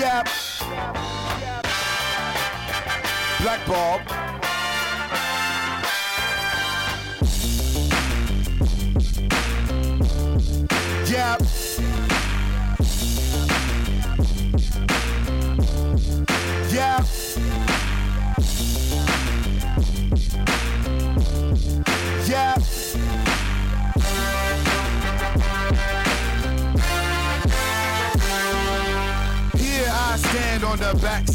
Yep. Black Bob.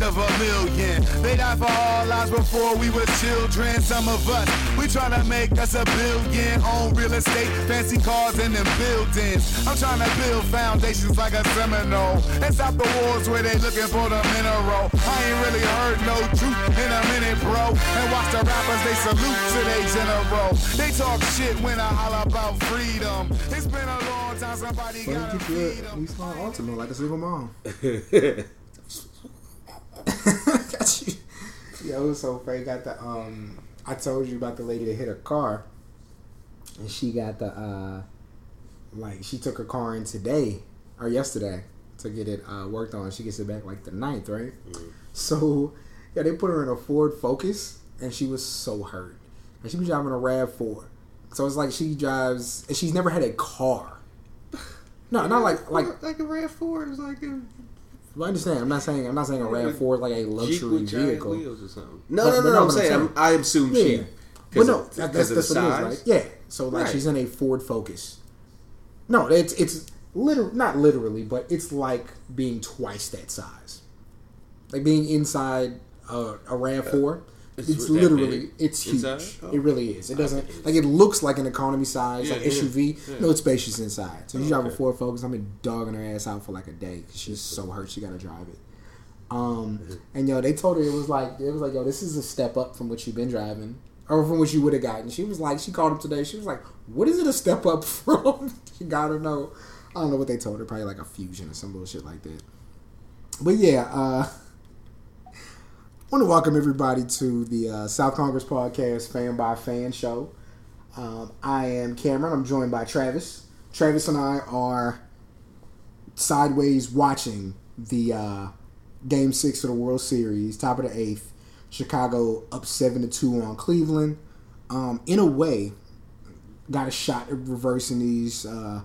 On the of a million. They died for our lives before we were children. Some of us, we tryna make us a billion. Own real estate, fancy cars, and them buildings. I'm trying to build foundations like a Seminole. And stop the wars where they looking for the mineral. I ain't really heard no truth in a minute, bro. And watch the rappers, they salute to they general. They talk shit when I holler about freedom. It's been a long time, somebody Well, gotta get you feed a 'em. Nissan Altima like a single mom. got you. Yo, it was so funny. Got the um. I told you about the lady that hit her car, and she got the uh, like she took her car in today or yesterday to get it uh, worked on. She gets it back like the 9th, right? So yeah, they put her in a Ford Focus, and she was so hurt. And she was driving a Rav Four, so it's like she drives, and she's never had a car. No, not like like like a Rav Four is like a I understand. I'm not saying I'm not saying a Rav Four is like a Jeep luxury with vehicle. wheels or something. No, But- no, but no, no, I'm I'm saying, saying- I'm, I assume Yeah, she. but no, of, that, because that's, that's the what size. is, right? Yeah. So like Right. she's in a Ford Focus. No, it's it's literal, not literally, but it's like being twice that size. Like being inside a, a Rav uh, Four. It's It's, literally it's huge. Oh. It really is. It doesn't it's- like it looks like an economy size, Yeah, like yeah, SUV. yeah. No, it's spacious inside. So you Oh, drive a. Ford Focus. I've been dogging her ass out for like a day because she's so hurt. She got to drive it. Um, Mm-hmm. and yo, they told her it was like it was like yo, this is a step up from what you've been driving or from what you would have gotten. She was like, she called up today. She was like, what is it a step up from? you gotta know. I don't know what they told her. Probably like a fusion or some bullshit like that. But yeah, uh, want to welcome everybody to the uh, South Congress podcast, fan by fan show. Um, I am Cameron. I'm joined by Travis. Travis and I are sideways watching the uh, Game Six of the World Series, top of the eighth. Chicago up seven to two on Cleveland. Um, in a way, got a shot at reversing these uh,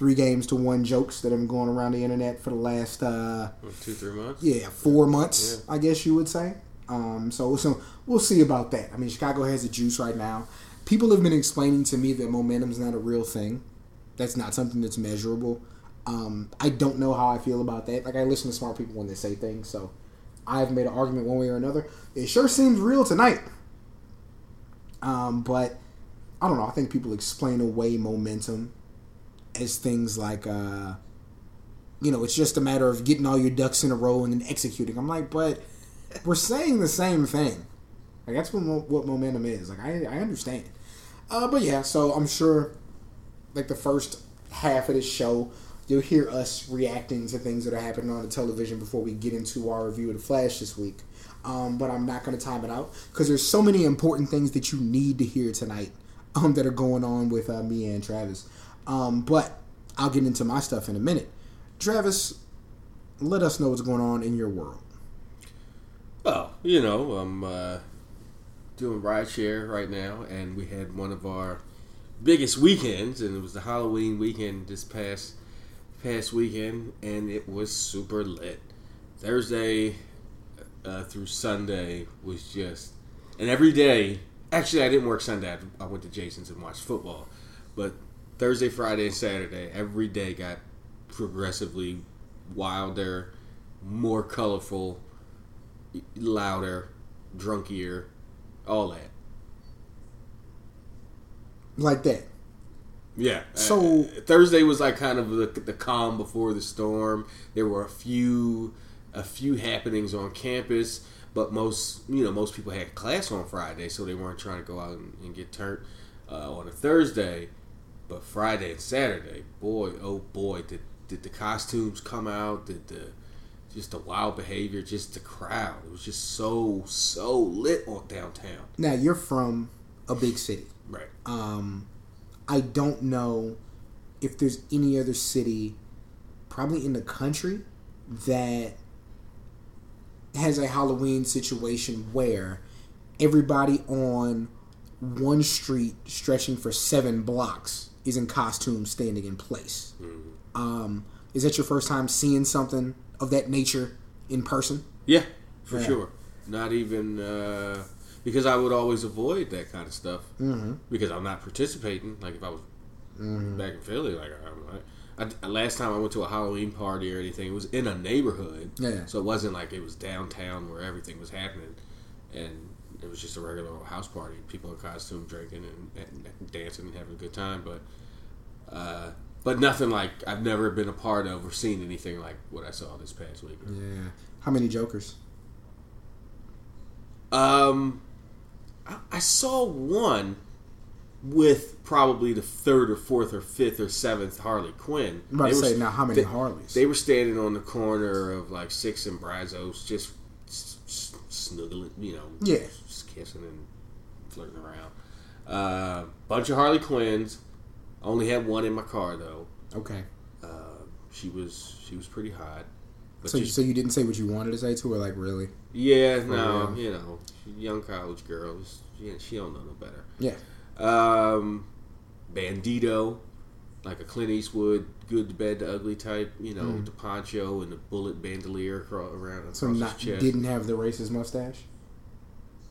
three games to one jokes that have been going around the internet for the last uh, Two, three months. yeah four months, I guess you would say. Um, so so we'll see about that. I mean, Chicago has the juice right now. People have been explaining to me that momentum's not a real thing. That's not something that's measurable. Um, I don't know how I feel about that. Like I listen to smart people when they say things, so I've made an argument one way or another. It sure seems real tonight. Um, but I don't know. I think people explain away momentum as things like, uh, you know, it's just a matter of getting all your ducks in a row and then executing. I'm like, but we're saying the same thing. Like that's what what momentum is. Like I I understand. Uh, but yeah, so I'm sure, like the first half of this show, you'll hear us reacting to things that are happening on the television before we get into our review of the Flash this week. Um, but I'm not going to time it out because there's so many important things that you need to hear tonight um, that are going on with uh, me and Travis. Um, but I'll get into my stuff in a minute. Travis, let us know what's going on in your world. Well, you know, I'm uh, doing rideshare right now, and we had one of our biggest weekends, and it was the Halloween weekend this past past weekend, and it was super lit. Thursday uh, through Sunday was just, and every day. Actually, I didn't work Sunday. I I went to Jason's and watched football, but Thursday, Friday, and Saturday, every day got progressively wilder, more colorful louder, drunkier, all that. Like that. Yeah. So- Uh, Thursday was like kind of the, the calm before the storm. There were a few a few happenings on campus, but most you know most people had class on Friday, so they weren't trying to go out and, and get turned uh, on a Thursday. But Friday and Saturday, boy, oh boy, did did the costumes come out? Did the just the wild behavior, just the crowd? It was just so so lit on downtown. Now you're from a big city. Right. Um, I don't know if there's any other city, probably in the country, that has a Halloween situation where everybody on one street stretching for seven blocks is in costume standing in place. Um, is that your first time seeing something of that nature in person? Yeah, for Yeah. sure. Not even uh, because I would always avoid that kind of stuff Mm-hmm. because I'm not participating. Like if I was back in Philly, like I'm like. I, last time I went to a Halloween party or anything, it was in a neighborhood. Yeah. So it wasn't like it was downtown where everything was happening, and it was just a regular old house party. People in costume drinking and, and dancing and having a good time, but uh, but nothing like I've never been a part of or seen anything like what I saw this past week. Yeah. How many Jokers? Um, I, I saw one with probably the third or fourth or fifth or seventh Harley Quinn. I'm about They to were- say now how many they- Harleys? They were standing on the corner of like Six and Brazos, just snuggling, you know, Yeah. Kissing and flirting around. Uh, bunch of Harley Quinns. Only had one in my car though. okay. Uh, she was she was pretty hot. So you, so you didn't say what you wanted to say to her, like really? yeah, no, real? you know, young college girls. She, she don't know no better. Yeah. Um, Bandito, like a Clint Eastwood, good to bad to ugly type. You know, with the poncho and the bullet bandolier across, around across So his chest. didn't have the racist mustache.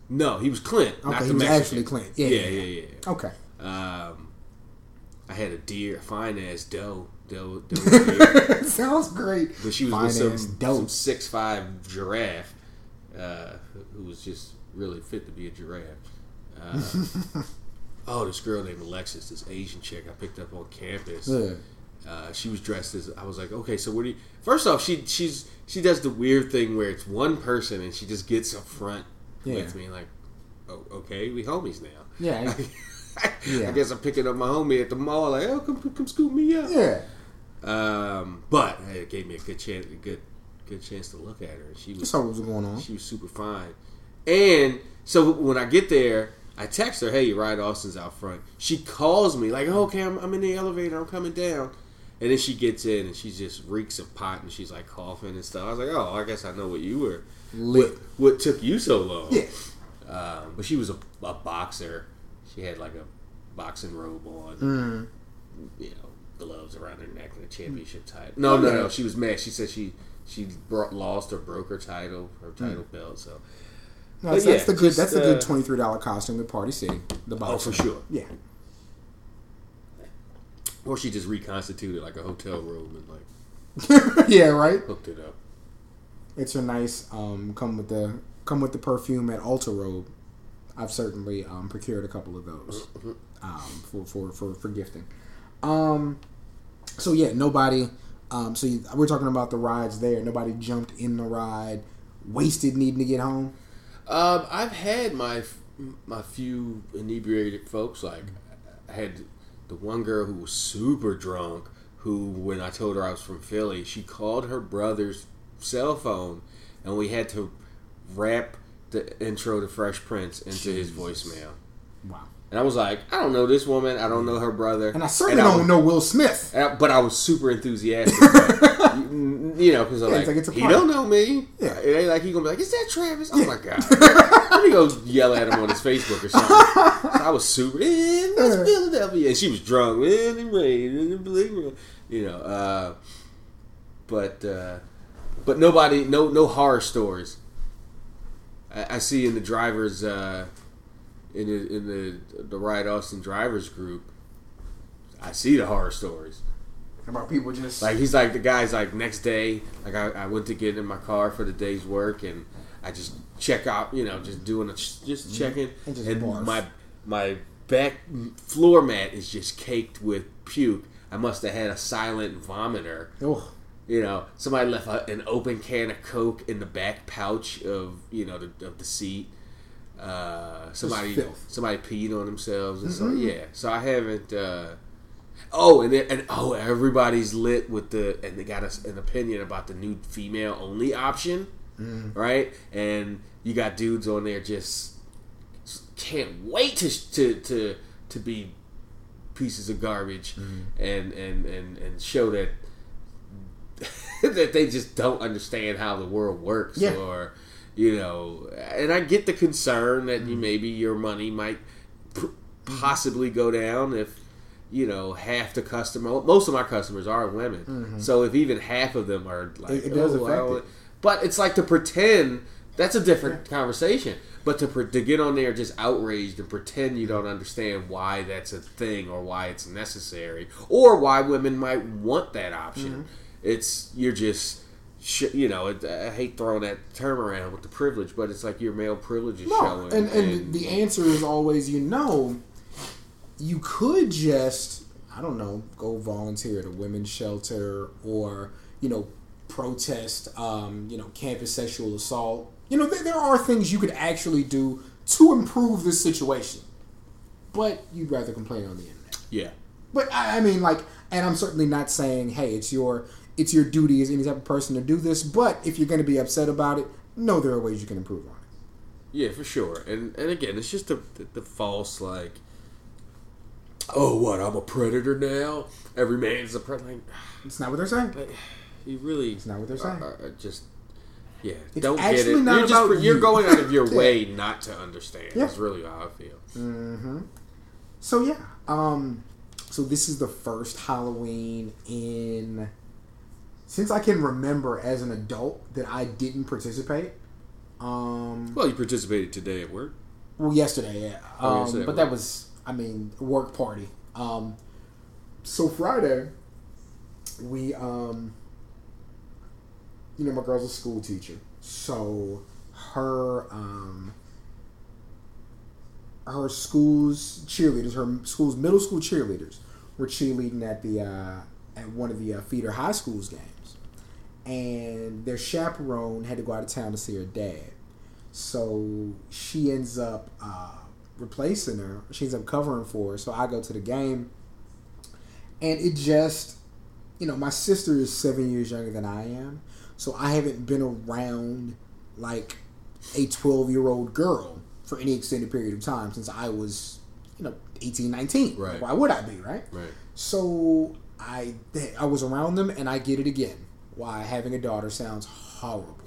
No, he was Clint. not Okay, he was Mexican. actually Clint. Yeah, yeah, yeah, yeah, yeah. Okay. Um, I had a deer, a fine ass doe, doe, doe deer, Sounds great. but she was Fine with some, doe. some six five giraffe, uh, who was just really fit to be a giraffe. Uh, oh, this girl named Alexis, this Asian chick I picked up on campus. Yeah. Uh, she was dressed as I was like, okay, so what do you? First off, she she's she does the weird thing where it's one person and she just gets up front Yeah. with me, like, oh, okay, we homies now. Yeah. Yeah. I guess I'm picking up my homie at the mall, like, oh, come come scoop me up. Yeah. Um, but hey, it gave me a good chance, a good good chance to look at her. She was what was going on. she was super fine. And so when I get there, I text her, "Hey, RideAustin's out front." She calls me like, oh, "Okay, I'm, I'm in the elevator. I'm coming down." And then she gets in and she just reeks of pot and she's like coughing and stuff. I was like, "Oh, I guess I know what you were. Lit. What took you so long?" Yeah. Um, but she was a, a boxer. She had like a boxing robe on. Mm. You know, gloves around her neck and a championship title. No, no, no. She was mad. She said she she brought, lost or broke her title, her title belt. So No, that's, yeah, that's the good. just, that's the good uh, twenty three dollar costume at Party City. The box. Oh, for sure. Yeah. Or she just reconstituted like a hotel room and like yeah. Right. hooked it up. It's a nice um, come with the come with the perfume at Ulta Robe. I've certainly um, procured a couple of those um, for, for, for, for gifting. Um, so yeah, nobody. Um, so you, we're talking about the rides there. Nobody jumped in the ride, wasted needing to get home. Um, I've had my my few inebriated folks. Like I had the one girl who was super drunk. Who, when I told her I was from Philly, she called her brother's cell phone, and we had to rap the intro to Fresh Prince into his voicemail. Wow. And I was like, I don't know this woman. I don't know her brother. And I certainly I don't know Will Smith. I- but I was super enthusiastic. you, know, because I'm Yeah, like, like it's a he don't know me. Yeah. It ain't like he gonna be like, is that Travis? Oh my god. Let me go yell at him on his Facebook or something. So I was super. Eh, that's Philadelphia, and she was drunk. Eh, and rain, and the bling, bling," you know. Uh, but uh, but nobody, no no horror stories. I, I see in the drivers uh, in the in the the RideAustin drivers group. I see the horror stories. About people just Like he's like the guy's like next day, like I, I went to get in my car for the day's work and I just check out, you know, just doing a just checking And just and my my back floor mat is just caked with puke. I must have had a silent vomiter. oh, You know, somebody left a, an open can of Coke in the back pouch of you know the, of the seat. Uh, somebody somebody peed on themselves and so yeah. So I haven't. Uh, oh, and and oh, everybody's lit with the and they got us an opinion about the new female only option, right? And you got dudes on there just can't wait to to to to be pieces of garbage and, and and and show that that they just don't understand how the world works Yeah. or you know, and I get the concern that you maybe your money might pr- possibly go down if you know half the customer. Most of my customers are women, mm-hmm. so if even half of them are like, It- it does "Oh, affect it. But it's like to pretend that's a different conversation. But to pre- to get on there just outraged and pretend you mm-hmm. don't understand why that's a thing or why it's necessary or why women might want that option, Mm-hmm. It's you're just. Sh- you know, it, I hate throwing that term around with the privilege, but it's like your male privilege is No, showing. and, and the answer is always, you know, you could just, I don't know, go volunteer at a women's shelter or, you know, protest, um, you know, campus sexual assault. You know, there, there are things you could actually do to improve this situation. But you'd rather complain on the internet. yeah, But I, I mean, like, and I'm certainly not saying, hey, it's your it's your duty as any type of person to do this. But if you're going to be upset about it, know there are ways you can improve on it. Yeah, for sure. And and again, it's just the the, the false like, oh, what? I'm a predator now. Every man's a predator. Like, It's not what they're saying. but you really, It's not what they're saying. are just yeah, It's don't get it. not you're just about you're going out of your way not to understand. Yeah. That's really how I feel. So yeah, um, so this is the first Halloween in since I can remember as an adult that I didn't participate. Um, Well, you participated today at work. well, yesterday, yeah, Oh, um, yesterday, but right. that was, I mean, work party. Um, so Friday, we, um, you know, my girl's a school teacher, so her, um, her school's cheerleaders, her school's middle school cheerleaders, were cheerleading at the uh, at one of the uh, feeder high schools games, and their chaperone had to go out of town to see her dad. So she ends up uh, replacing her. She ends up covering for her. So I go to the game, and it just, you know, my sister is seven years younger than I am, so I haven't been around like a twelve year old girl for any extended period of time since I was, you know, 18, 19. Right. Why would I be, right? Right. So I I was around them and I get it again. Why having a daughter sounds horrible.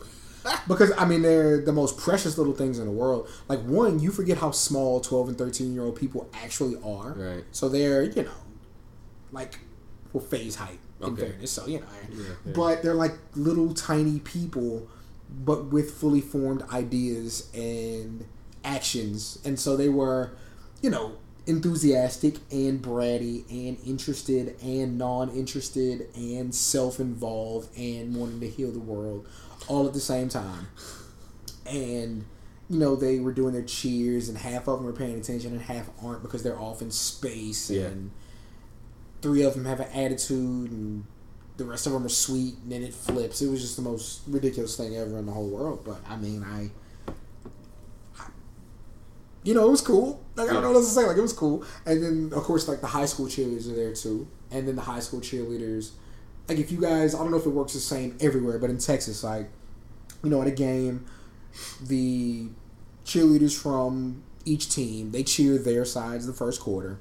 Because I mean they're the most precious little things in the world. Like one, you forget how small twelve and thirteen year old people actually are. Right. So they're, you know, like well phase height in Okay. fairness. So, you know. yeah. But they're like little tiny people but with fully formed ideas and actions. And so they were, you know, enthusiastic and bratty and interested and non-interested and self-involved and wanting to heal the world all at the same time. And you know, they were doing their cheers and half of them were paying attention and half aren't because they're off in space Yeah. and three of them have an attitude and the rest of them are sweet and then it flips. It was just the most ridiculous thing ever in the whole world. But I mean, I, I- you know, it was cool. Like I don't know what else to say. Like it was cool. And then of course, like the high school cheerleaders are there too. And then the high school cheerleaders, like if you guys, I don't know if it works the same everywhere, but in Texas, like you know, at a game, the cheerleaders from each team they cheer their sides the first quarter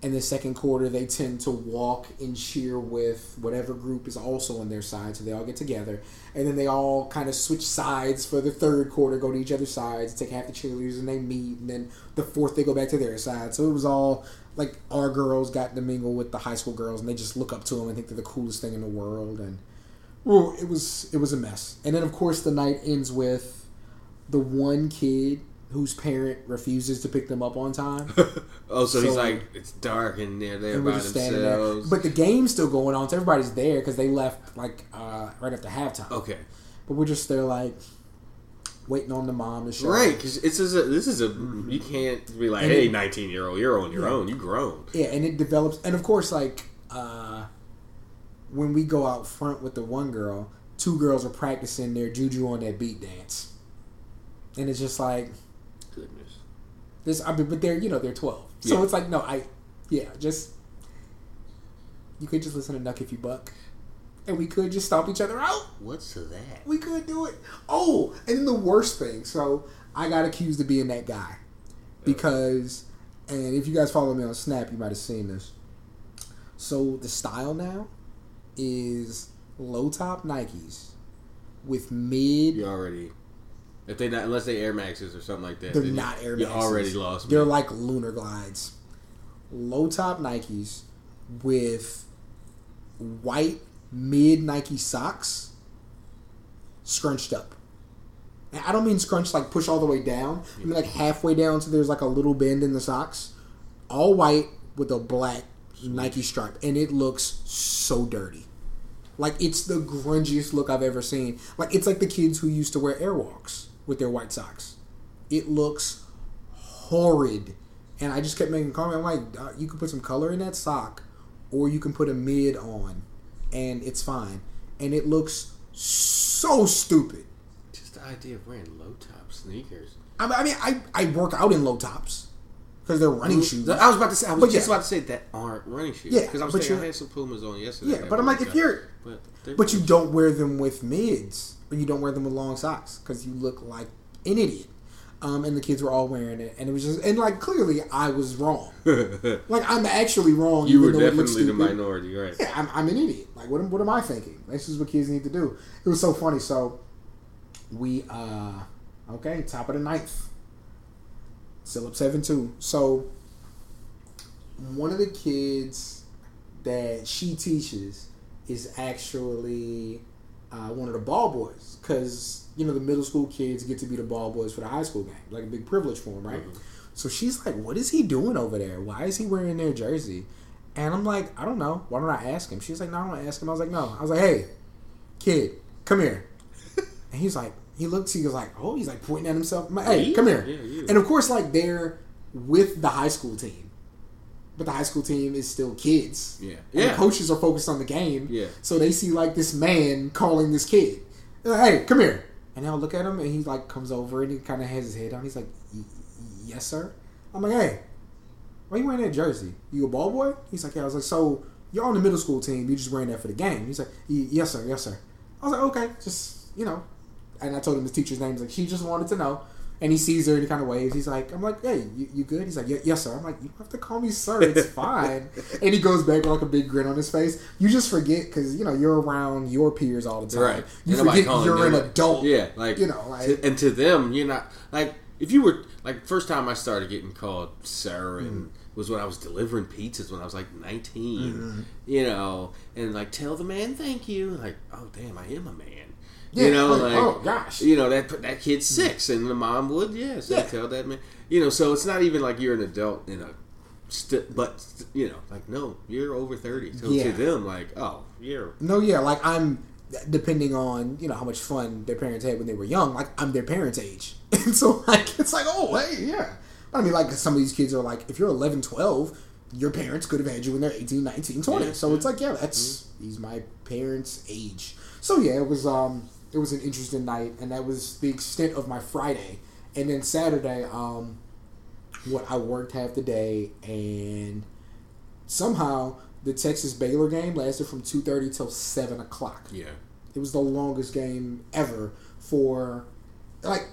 and the second quarter they tend to walk and cheer with whatever group is also on their side so they all get together. And then they all kind of switch sides for the third quarter go to each other's sides take half the cheerleaders and they meet and then the fourth they go back to their side. So it was all like our girls got to mingle with the high school girls and they just look up to them and think they're the coolest thing in the world and well, it was it was a mess. And then of course the night ends with the one kid whose parent refuses to pick them up on time Oh, so, he's like, it's dark and they're there and by just standing there. themselves. But the game's still going on, so everybody's there because they left like uh, right after halftime. okay, But we're just there like waiting on the mom to show. right? Because it's a, this is a you can't be like, And hey, it- nineteen year old, you're on your Yeah. own. You grown. Yeah, and it develops, and of course, like uh, when we go out front with the one girl, two girls are practicing their juju on that beat dance, and it's just like. This. I mean, but they're you know they're twelve, so Yeah. it's like no, I yeah, just you could just listen to Knuck if you buck, and we could just stomp each other out. What's that? We could do it. Oh, and then the worst thing. So I got accused of being that guy because, and if you guys follow me on Snap, you might have seen this. So the style now is low top Nikes with mid You already If they not unless they Air Maxes or something like that, They're not you, Air You already lost. They're me. like lunar glides. Low top Nikes with white mid Nike socks scrunched up. And I don't mean scrunched like push all the way down. I mean like halfway down so there's like a little bend in the socks. All white with a black Nike stripe. And it looks so dirty. Like it's the grungiest look I've ever seen. Like it's like the kids who used to wear Airwalks with their white socks. It looks horrid. And I just kept making a comment. I'm like, uh, you can put some color in that sock, or you can put a mid on, and it's fine. And it looks so stupid. just the idea of wearing low top sneakers. I mean, I, mean, I, work out in low tops because they're running shoes. I was about to say. I was But just yeah. about to say that aren't running shoes. Yeah, because I was saying I had some Pumas on yesterday. Yeah, but I'm like, if you're- but But you don't wear them with mids, or you don't wear them with long socks because you look like an idiot. Um, and the kids were all wearing it, and it was just and like clearly I was wrong. Like I'm actually wrong. you even were though it looks definitely the minority, right? Yeah, I'm, I'm an idiot. Like, what, am- what am I thinking? This is what kids need to do. It was so funny. So, we, uh, okay, top of the ninth. Still up 7 2. So, one of the kids that she teaches is actually uh, one of the ball boys. Because, you know, the middle school kids get to be the ball boys for the high school game. Like a big privilege for them, right? So she's like, what is he doing over there? Why is he wearing their jersey? And I'm like, I don't know. Why don't I ask him? She's like, no, I don't ask him. I was like, no. I was like, hey, kid, come here. and he's like, he looks, he was like, oh, he's like pointing at himself. I'm like, hey, Me? come here. Yeah. And of course, like, they're with the high school team. But the high school team is still kids. Yeah. And Yeah. the coaches are focused on the game. Yeah. So they see, like, this man calling this kid. Hey, come here. And they'll look at him, and he, like, comes over, and he kind of has his head down. He's like, yes, sir. I'm like, hey, why you wearing that jersey? You a ball boy? He's like, yeah. I was like, so you're on the middle school team. You just wearing that for the game? He's like, yes, sir. Yes, sir. I was like, okay, just you know. And I told him his teacher's name. He's like, she just wanted to know. And he sees her and he kind of waves. He's like, I'm like, hey, you, you good? He's like, "Ye- yes, sir. I'm like, you don't have to call me sir. It's fine. and he goes back with like a big grin on his face. You just forget because you know you're around your peers all the time. Right. You nobody forget you're an like- adult. Yeah, like you know, like to- and to them, you're not like if you were like first time I started getting called sir and Mm-hmm. was when I was delivering pizzas when I was like 19. Mm-hmm. You know, and like tell the man thank you. Like, oh damn, I am a man. Yeah, you know, like, like oh, gosh. you know that that kid's six, and the mom would yes, Yeah. tell that man. You know, so it's not even like you're an adult in a. St- but you know, like no, you're over thirty. So Yeah. to them, like, oh, you're No, yeah, like I'm depending on you know how much fun their parents had when they were young. Like I'm their parents' age, and so like it's like oh hey yeah. I mean like some of these kids are like if you're 11, 12, your parents could have had you when they're 18, 19, 20. Yeah, so it's like yeah, that's he's my parents' age. So yeah, it was um it was an interesting night, and that was the extent of my Friday. And then Saturday, um, what I worked half the day, and somehow the Texas Baylor game lasted from two thirty till seven o'clock. yeah. It was the longest game ever for like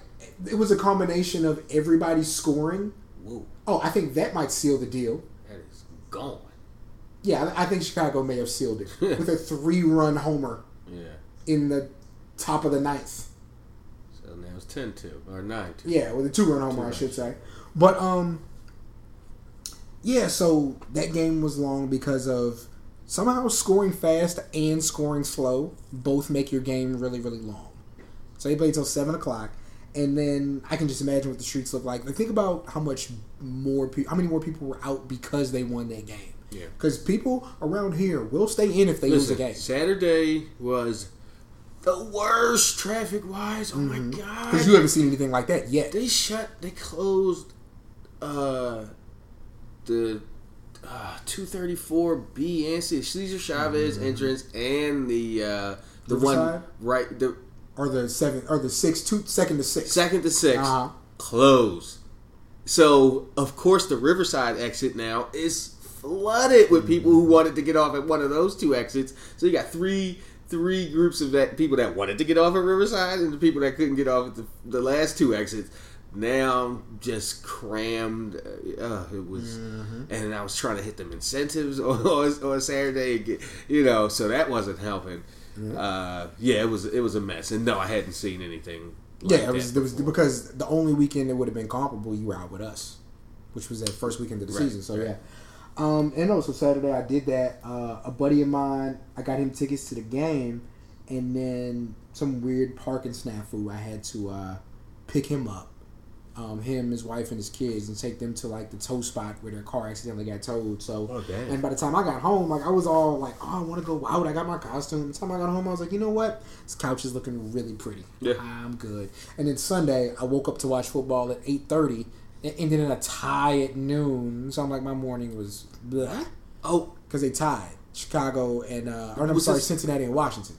it was a combination of everybody scoring. Whoa, Oh, I think that might seal the deal. that is gone. Yeah, I I think Chicago may have sealed it with a three-run homer Yeah. in the top of the ninth. So now it's 10 2 or 9 2. Yeah, with a two-run homer, I should say. But um, yeah. So that game was long because of somehow scoring fast and scoring slow both make your game really, really long. So they played till seven o'clock, and then I can just imagine what the streets look like. Like think about how much more, pe- how many more people were out because they won that game. Yeah. Because people around here will stay in if they lose a Listen, game. Saturday was the worst traffic wise. Oh my god! Because Mm-hmm. you haven't seen anything like that yet. they shut, they closed uh the uh, 234B and C Cesar Chavez entrance and the uh the one Mm-hmm. Right the Or the seven, or the six, two, second to six. second to 6 Uh-huh. closed. So of course the Riverside exit now is flooded with people who wanted to get off at one of those two exits. So you got three three groups of that people that wanted to get off at Riverside and the people that couldn't get off at the, the last two exits. Now just crammed. Uh, uh, it was, and I was trying to hit them incentives on, on, on Saturday. Get, you know, so that wasn't helping. Uh, yeah, it was it was a mess. And no, I hadn't seen anything Like yeah, it was, it was because the only weekend that would have been comparable, you were out with us, which was that first weekend of the right, season. So right. yeah. Um, and also Saturday I did that. Uh, a buddy of mine, I got him tickets to the game, and then some weird parking snafu. I had to uh, pick him up um, him, his wife, and his kids, and take them to like the tow spot where their car accidentally got towed. So, oh, and by the time I got home, like I was all like, "Oh, I want to go out." I got my costume. the time I got home, I was like, "You know what? This couch is looking really pretty. Yeah, I'm good." And then Sunday, I woke up to watch football at eight thirty, and ended in a tie at noon. So I'm like, my morning was blah. Oh, because they tied Chicago and uh, or no, I'm sorry, this? Cincinnati and Washington.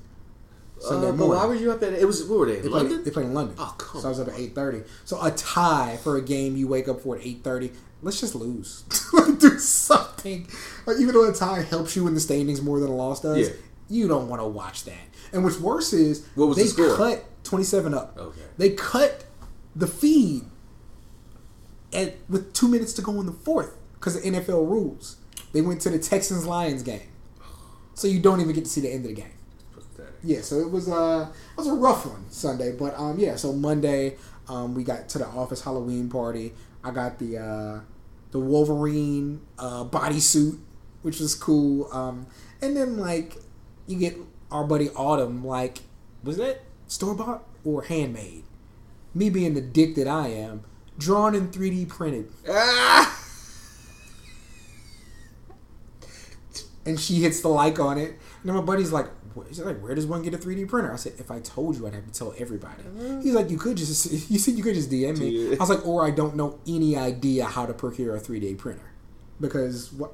Sunday uh, morning. Why were you up at? It was what were they? They London. Played, they played in London. Oh, come So I was up at eight thirty. So a tie for a game you wake up for at eight thirty. Let's just lose. Do something. Like, even though a tie helps you in the standings more than a loss does, yeah. you don't want to watch that. And what's worse is what was they the cut twenty seven up. Okay. They cut the feed at with two minutes to go in the fourth because of NFL rules. They went to the Texans Lions game, so you don't even get to see the end of the game yeah, so it was uh it was a rough one Sunday, but um yeah, so Monday um we got to the office Halloween party. I got the uh the Wolverine uh bodysuit, which was cool. Um and then like you get our buddy Autumn like was that store bought or handmade? Me being the dick that I am, drawn in 3D printed. Ah! and she hits the like on it. And then my buddy's like, He's like, where does one get a 3D printer? I said, if I told you, I'd have to tell everybody. Mm-hmm. He's like, you could just, you said you could just DM me. I was like, or I don't know any idea how to procure a 3D printer. Because, what?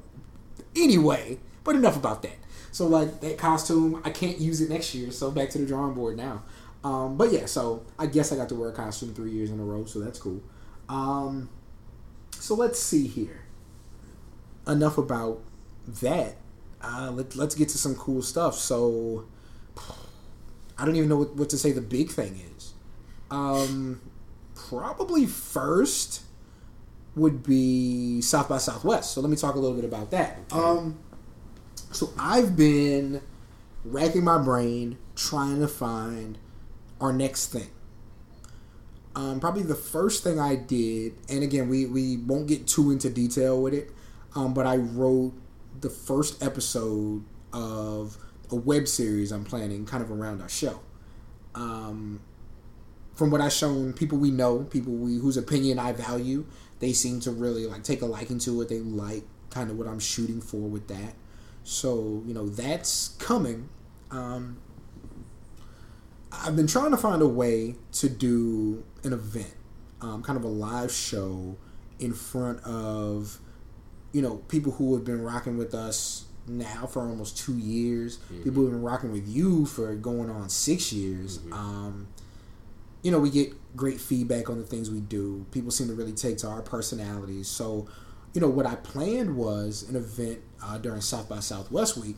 Anyway, but enough about that. So, like, that costume, I can't use it next year. So, back to the drawing board now. Um, but yeah, so I guess I got to wear a costume three years in a row, so that's cool. Um, so let's see here. Enough about that uh, let, let's get to some cool stuff. So, I don't even know what, what to say the big thing is. Um, probably first would be South by Southwest. So let me talk a little bit about that. Um, so I've been racking my brain trying to find our next thing. Um, probably the first thing I did, and again, we, we won't get too into detail with it, um, but I wrote the first episode of a web series I'm planning, kind of around our show. Um, from what I've shown, people we know, people we whose opinion I value, they seem to really like take a liking to it. They like kind of what I'm shooting for with that. So you know that's coming. Um, I've been trying to find a way to do an event, um, kind of a live show in front of you know, people who have been rocking with us now for almost two years, mm-hmm. people who have been rocking with you for going on six years. Mm-hmm. Um, you know, we get great feedback on the things we do. People seem to really take to our personalities. So, you know, what I planned was an event uh, during South by Southwest week.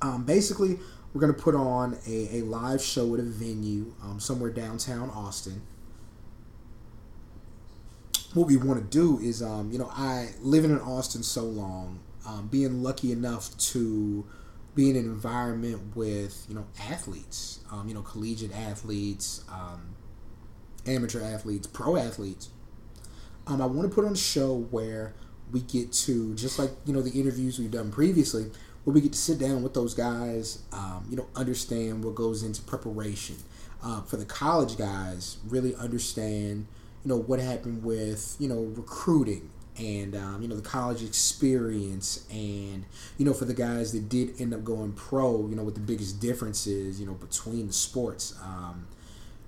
Um, basically, we're going to put on a, a live show at a venue um, somewhere downtown Austin what we want to do is, um, you know, I living in Austin so long, um, being lucky enough to be in an environment with you know athletes, um, you know, collegiate athletes, um, amateur athletes, pro athletes. Um, I want to put on a show where we get to just like you know the interviews we've done previously, where we get to sit down with those guys, um, you know, understand what goes into preparation. Uh, for the college guys, really understand you know what happened with you know recruiting and um, you know the college experience and you know for the guys that did end up going pro you know what the biggest differences you know between the sports um,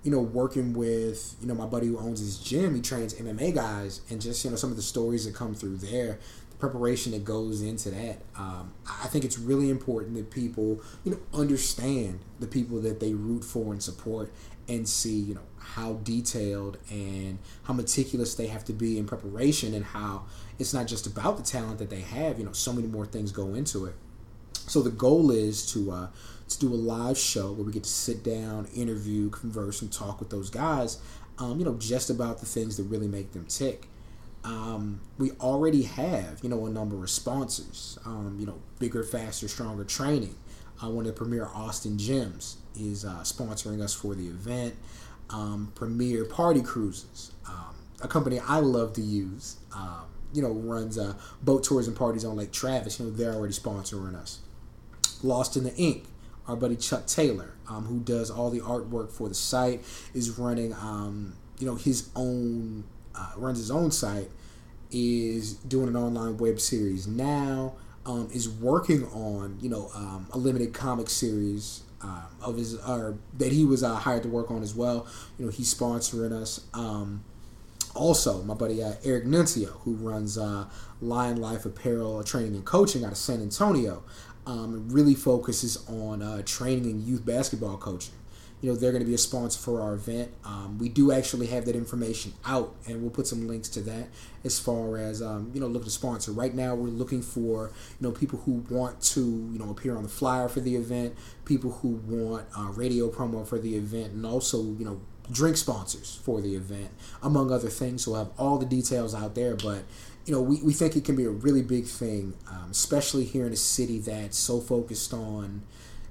you know working with you know my buddy who owns his gym he trains mma guys and just you know some of the stories that come through there the preparation that goes into that um, i think it's really important that people you know understand the people that they root for and support and see you know how detailed and how meticulous they have to be in preparation and how it's not just about the talent that they have you know so many more things go into it. So the goal is to uh, to do a live show where we get to sit down interview converse and talk with those guys um, you know just about the things that really make them tick. Um, we already have you know a number of sponsors um, you know bigger faster stronger training. Uh, one of the premier austin gyms is uh, sponsoring us for the event um, Premier Party Cruises, um, a company I love to use. Um, you know, runs uh, boat tours and parties on Lake Travis. You know, they're already sponsoring us. Lost in the Ink, our buddy Chuck Taylor, um, who does all the artwork for the site, is running, um, you know, his own, uh, runs his own site, is doing an online web series now, um, is working on, you know, um, a limited comic series um, of his, or that he was uh, hired to work on as well. You know, he's sponsoring us. Um, also, my buddy uh, Eric Nuncio, who runs uh, Lion Life Apparel Training and Coaching out of San Antonio, um, really focuses on uh, training and youth basketball coaching. You know, they're going to be a sponsor for our event. Um, we do actually have that information out, and we'll put some links to that as far as um, you know, looking to sponsor. Right now, we're looking for you know people who want to you know appear on the flyer for the event, people who want uh, radio promo for the event, and also you know drink sponsors for the event, among other things. So we'll have all the details out there. But, you know, we, we think it can be a really big thing, um, especially here in a city that's so focused on,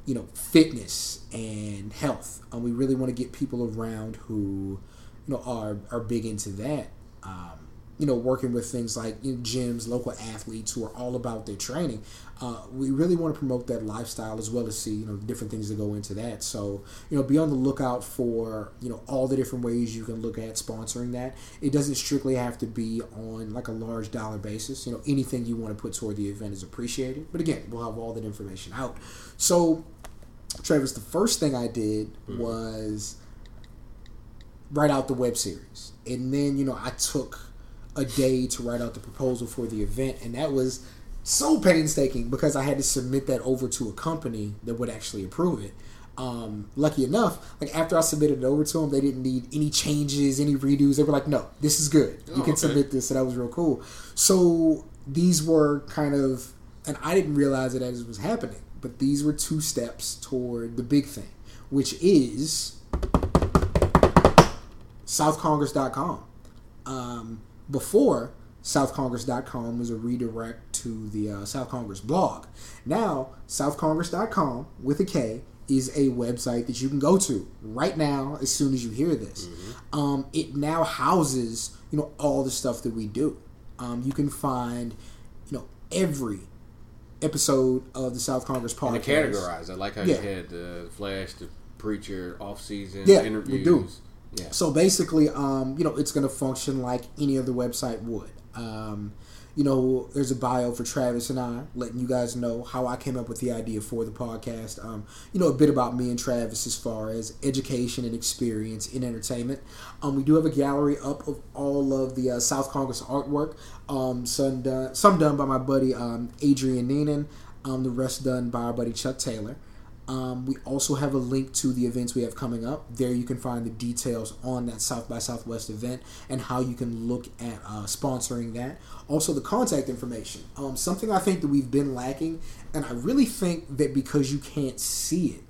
you know, fitness and health. And we really want to get people around who, you know, are, are big into that. Um, you know, working with things like you know, gyms, local athletes who are all about their training. Uh, we really want to promote that lifestyle as well as see you know different things that go into that. So you know, be on the lookout for you know all the different ways you can look at sponsoring that. It doesn't strictly have to be on like a large dollar basis. You know, anything you want to put toward the event is appreciated. But again, we'll have all that information out. So, Travis, the first thing I did mm-hmm. was write out the web series, and then you know I took a day to write out the proposal for the event, and that was so painstaking because I had to submit that over to a company that would actually approve it. Um, lucky enough, like after I submitted it over to them, they didn't need any changes, any redos. They were like, "No, this is good. You oh, can okay. submit this." So that was real cool. So these were kind of, and I didn't realize it as it was happening, but these were two steps toward the big thing, which is SouthCongress.com. Um, before, southcongress.com was a redirect to the uh, South Congress blog. Now, southcongress.com with a K is a website that you can go to right now as soon as you hear this. Mm-hmm. Um, it now houses, you know, all the stuff that we do. Um, you can find, you know, every episode of the South Congress podcast. And categorized. I like how yeah. you had the Flash, the Preacher, off season yeah, interviews. We do. Yeah. So basically, um, you know, it's going to function like any other website would. Um, you know, there's a bio for Travis and I, letting you guys know how I came up with the idea for the podcast. Um, you know, a bit about me and Travis as far as education and experience in entertainment. Um, we do have a gallery up of all of the uh, South Congress artwork. Um, some done, some done by my buddy um, Adrian Neenan. Um, the rest done by our buddy Chuck Taylor. Um, we also have a link to the events we have coming up. There you can find the details on that South by Southwest event and how you can look at uh, sponsoring that. Also, the contact information. Um, something I think that we've been lacking, and I really think that because you can't see it,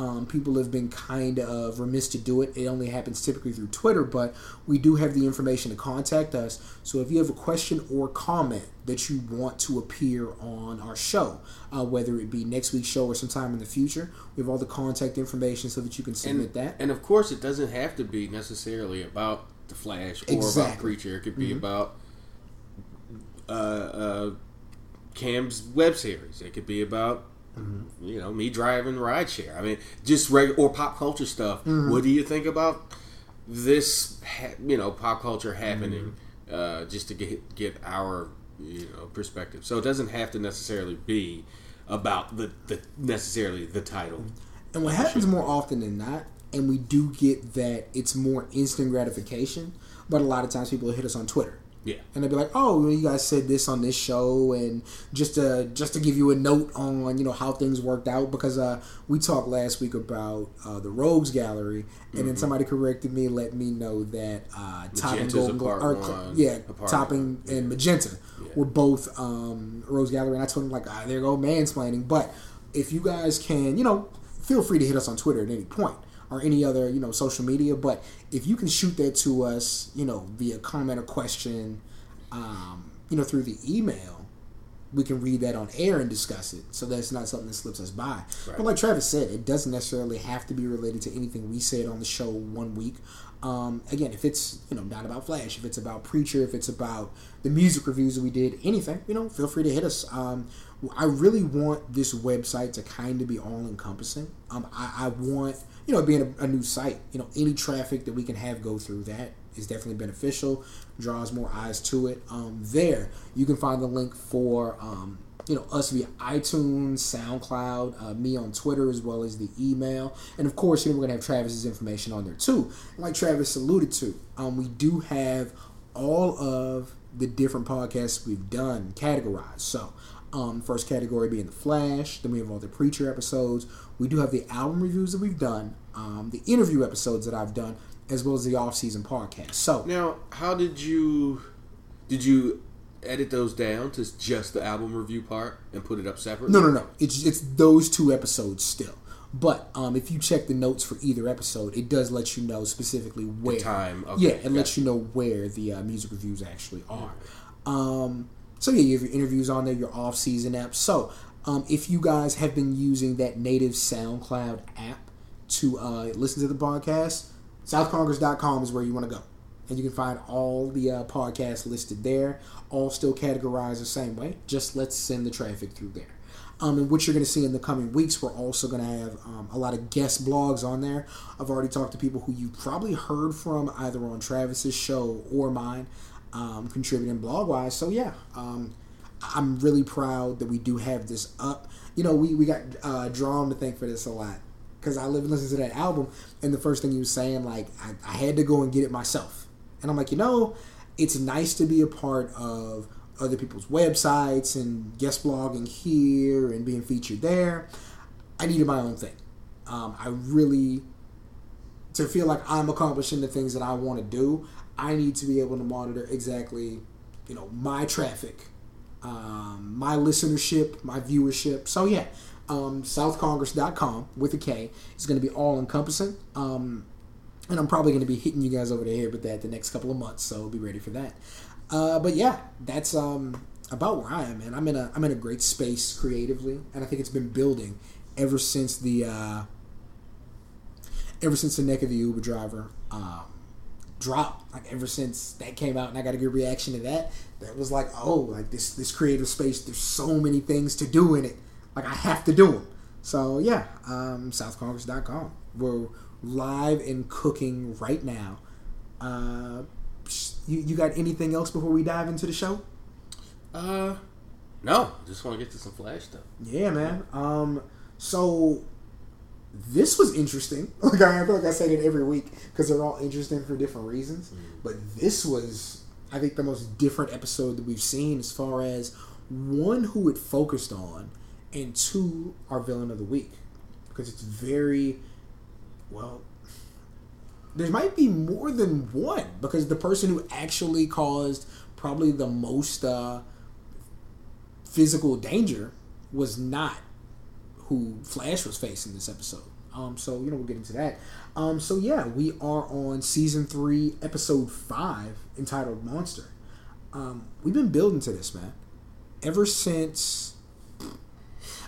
um, people have been kind of remiss to do it. It only happens typically through Twitter, but we do have the information to contact us. So if you have a question or comment that you want to appear on our show, uh, whether it be next week's show or sometime in the future, we have all the contact information so that you can submit and, that. And of course, it doesn't have to be necessarily about the Flash or exactly. about Preacher. It could be mm-hmm. about uh, uh, Cam's web series. It could be about Mm-hmm. You know, me driving rideshare. I mean, just regular or pop culture stuff. Mm-hmm. What do you think about this? Ha- you know, pop culture happening, mm-hmm. uh, just to get get our you know perspective. So it doesn't have to necessarily be about the, the necessarily the title. And what happens more often than not, and we do get that it's more instant gratification. But a lot of times people hit us on Twitter yeah, and they'd be like, "Oh, you guys said this on this show," and just to just to give you a note on you know how things worked out because uh, we talked last week about uh, the Rogues Gallery, and mm-hmm. then somebody corrected me, let me know that uh, and Golden yeah, Topping and Magenta yeah. were both um, Rogues Gallery, and I told them like, ah, there go mansplaining. But if you guys can, you know, feel free to hit us on Twitter at any point or any other you know social media. But if you can shoot that to us, you know, via comment or question, um, you know, through the email, we can read that on air and discuss it. So that's not something that slips us by. Right. But like Travis said, it doesn't necessarily have to be related to anything we said on the show one week. Um, again, if it's you know not about Flash, if it's about Preacher, if it's about the music reviews that we did, anything, you know, feel free to hit us. Um, I really want this website to kind of be all encompassing. Um, I, I want you know being a, a new site, you know, any traffic that we can have go through that is definitely beneficial, draws more eyes to it. Um, there, you can find the link for um, you know us via iTunes, SoundCloud, uh, me on Twitter as well as the email, and of course, you know we're gonna have Travis's information on there too. Like Travis alluded to, um, we do have all of the different podcasts we've done categorized. So. Um, first category being the Flash. Then we have all the Preacher episodes. We do have the album reviews that we've done, um, the interview episodes that I've done, as well as the off-season podcast. So Now, how did you did you edit those down to just the album review part and put it up separately? no, no, no. It's it's those two episodes still. But um, if you check the notes for either episode, it does let you know specifically where time, okay, yeah, it lets you know where the uh, music reviews actually are. Um, so yeah, you have your interviews on there, your off-season app. So um, if you guys have been using that native SoundCloud app to uh, listen to the podcast, southcongress.com is where you want to go. And you can find all the uh, podcasts listed there, all still categorized the same way. Just let's send the traffic through there. Um, and what you're going to see in the coming weeks, we're also going to have um, a lot of guest blogs on there. I've already talked to people who you probably heard from either on Travis's show or mine, um, contributing blog wise. So, yeah, um, I'm really proud that we do have this up. You know, we, we got uh, Drawn to thank for this a lot because I live and listen to that album, and the first thing he was saying, like, I, I had to go and get it myself. And I'm like, you know, it's nice to be a part of other people's websites and guest blogging here and being featured there. I needed my own thing. Um, I really, to feel like I'm accomplishing the things that I want to do, I need to be able to monitor exactly, you know, my traffic, um, my listenership, my viewership. So yeah, um, southcongress.com with a K is going to be all encompassing. Um, and I'm probably going to be hitting you guys over the head with that the next couple of months, so be ready for that. Uh, but yeah, that's um, about where I am, man. I'm in a I'm in a great space creatively, and I think it's been building ever since the uh, ever since the neck of the Uber driver um, dropped. Like ever since that came out, and I got a good reaction to that. That was like, oh, like this this creative space. There's so many things to do in it. Like I have to do them. So yeah, um, SouthCongress.com. We're live and cooking right now. Uh, you you got anything else before we dive into the show? Uh, no. Just want to get to some Flash stuff. Yeah, man. Um, so this was interesting. Like I feel like I say it every week because they're all interesting for different reasons. But this was, I think, the most different episode that we've seen as far as one who it focused on, and two our villain of the week because it's very well. There might be more than one because the person who actually caused probably the most uh, physical danger was not who Flash was facing this episode. Um, so you know we'll get into that. Um, so yeah, we are on season three, episode five, entitled "Monster." Um, we've been building to this, man, ever since.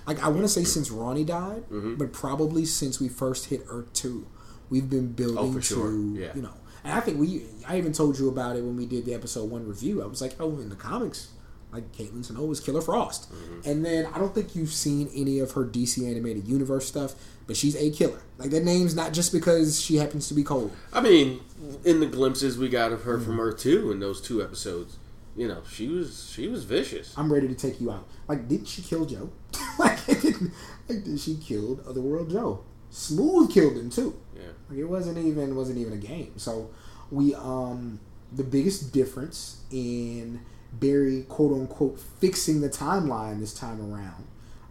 Like I want to say since Ronnie died, but probably since we first hit Earth two, we've been building Oh, to sure. Yeah. you know. And I think we, I even told you about it when we did the episode one review. I was like, oh, in the comics, like Caitlin Snow was Killer Frost. And then I don't think you've seen any of her DC animated universe stuff, but she's a killer. Like that name's not just because she happens to be cold. I mean, in the glimpses we got of her Mm. from Earth Two in those two episodes, you know, she was she was vicious. I'm ready to take you out. Like, didn't she kill Joe? like, didn't, like, did she killed Otherworld Joe? Smooth killed him too. Yeah. Like it wasn't even wasn't even a game. So we um the biggest difference in Barry quote unquote fixing the timeline this time around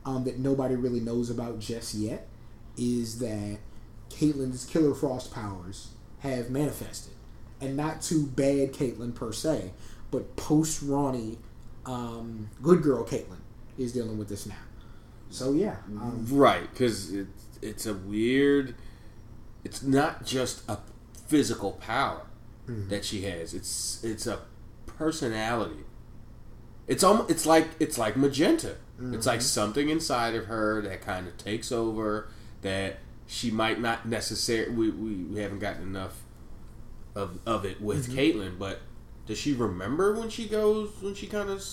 um, that nobody really knows about just yet is that Caitlin's Killer Frost powers have manifested, and not to bad Caitlin per se, but post Ronnie, um, good girl Caitlin is dealing with this now. So yeah, um, Right, because it, it's a weird. It's not just a physical power Mm-hmm. that she has. It's it's a personality. it's almost it's like it's like magenta. Mm-hmm. It's like something inside of her that kind of takes over that she might not necessarily. We, we, we haven't gotten enough of of it with mm-hmm. Caitlin, but does she remember when she goes when she kind of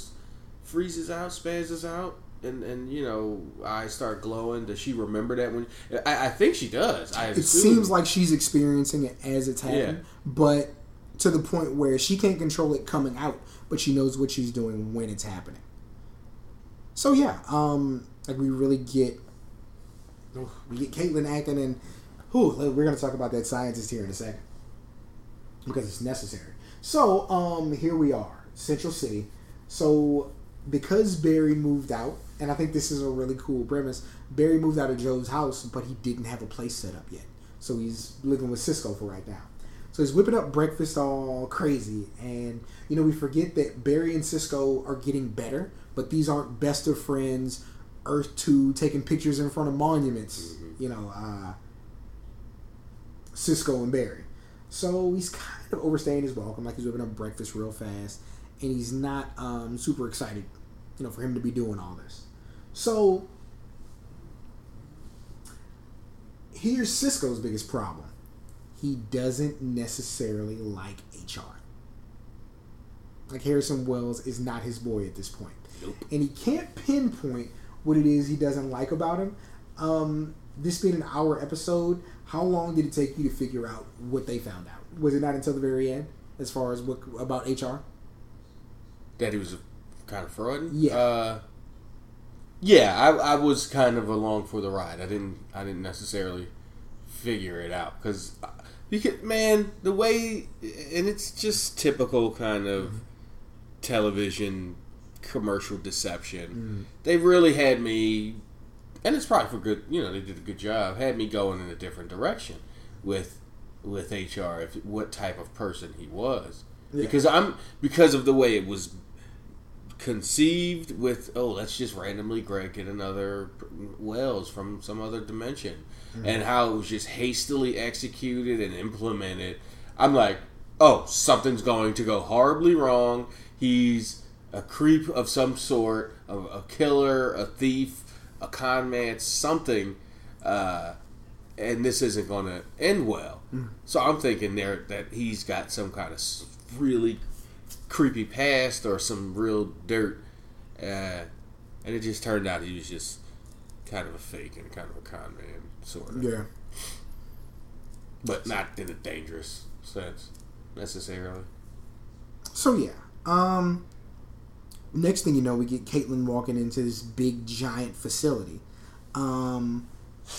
freezes out, spazzes out? and and you know eyes start glowing. Does she remember that when? I, I think she does. I it seems like she's experiencing it as it's happening, yeah. but to the point where she can't control it coming out, but she knows what she's doing when it's happening. So yeah, um, like we really get we get Caitlin acting, and who we're gonna talk about that scientist here in a second because it's necessary. So um, here we are, Central City. So because Barry moved out, and I think this is a really cool premise. Barry moved out of Joe's house, but he didn't have a place set up yet, so he's living with Cisco for right now. So he's whipping up breakfast all crazy, and you know we forget that Barry and Cisco are getting better, but these aren't best of friends. Earth Two taking pictures in front of monuments. Mm-hmm. You know, uh, Cisco and Barry. So he's kind of overstaying his welcome, like he's whipping up breakfast real fast, and he's not um, super excited, you know, for him to be doing all this. So here's Cisco's biggest problem. He doesn't necessarily like HR. Like Harrison Wells is not his boy at this point. Nope. And he can't pinpoint what it is he doesn't like about him. Um, this being an hour episode, how long did it take you to figure out what they found out? Was it not until the very end, as far as what about HR? That he was a kind of fraud. Yeah. Uh, yeah, I, I was kind of along for the ride. I didn't I didn't necessarily figure it out because because man, the way and it's just typical kind of mm-hmm. television commercial deception. Mm-hmm. They really had me, and it's probably for good. You know, they did a good job. Had me going in a different direction with with HR. If what type of person he was, yeah. because I'm because of the way it was conceived with oh let's just randomly Greg get another Wells from some other dimension mm-hmm. and how it was just hastily executed and implemented I'm like oh something's going to go horribly wrong he's a creep of some sort a, a killer a thief a con man something uh, and this isn't going to end well mm-hmm. so I'm thinking there that he's got some kind of really creepy past or some real dirt. Uh, and it just turned out he was just kind of a fake and kind of a con man, sort of. Yeah. But not in a dangerous sense, necessarily. So, yeah. Um, next thing you know, we get Caitlin walking into this big, giant facility. Um,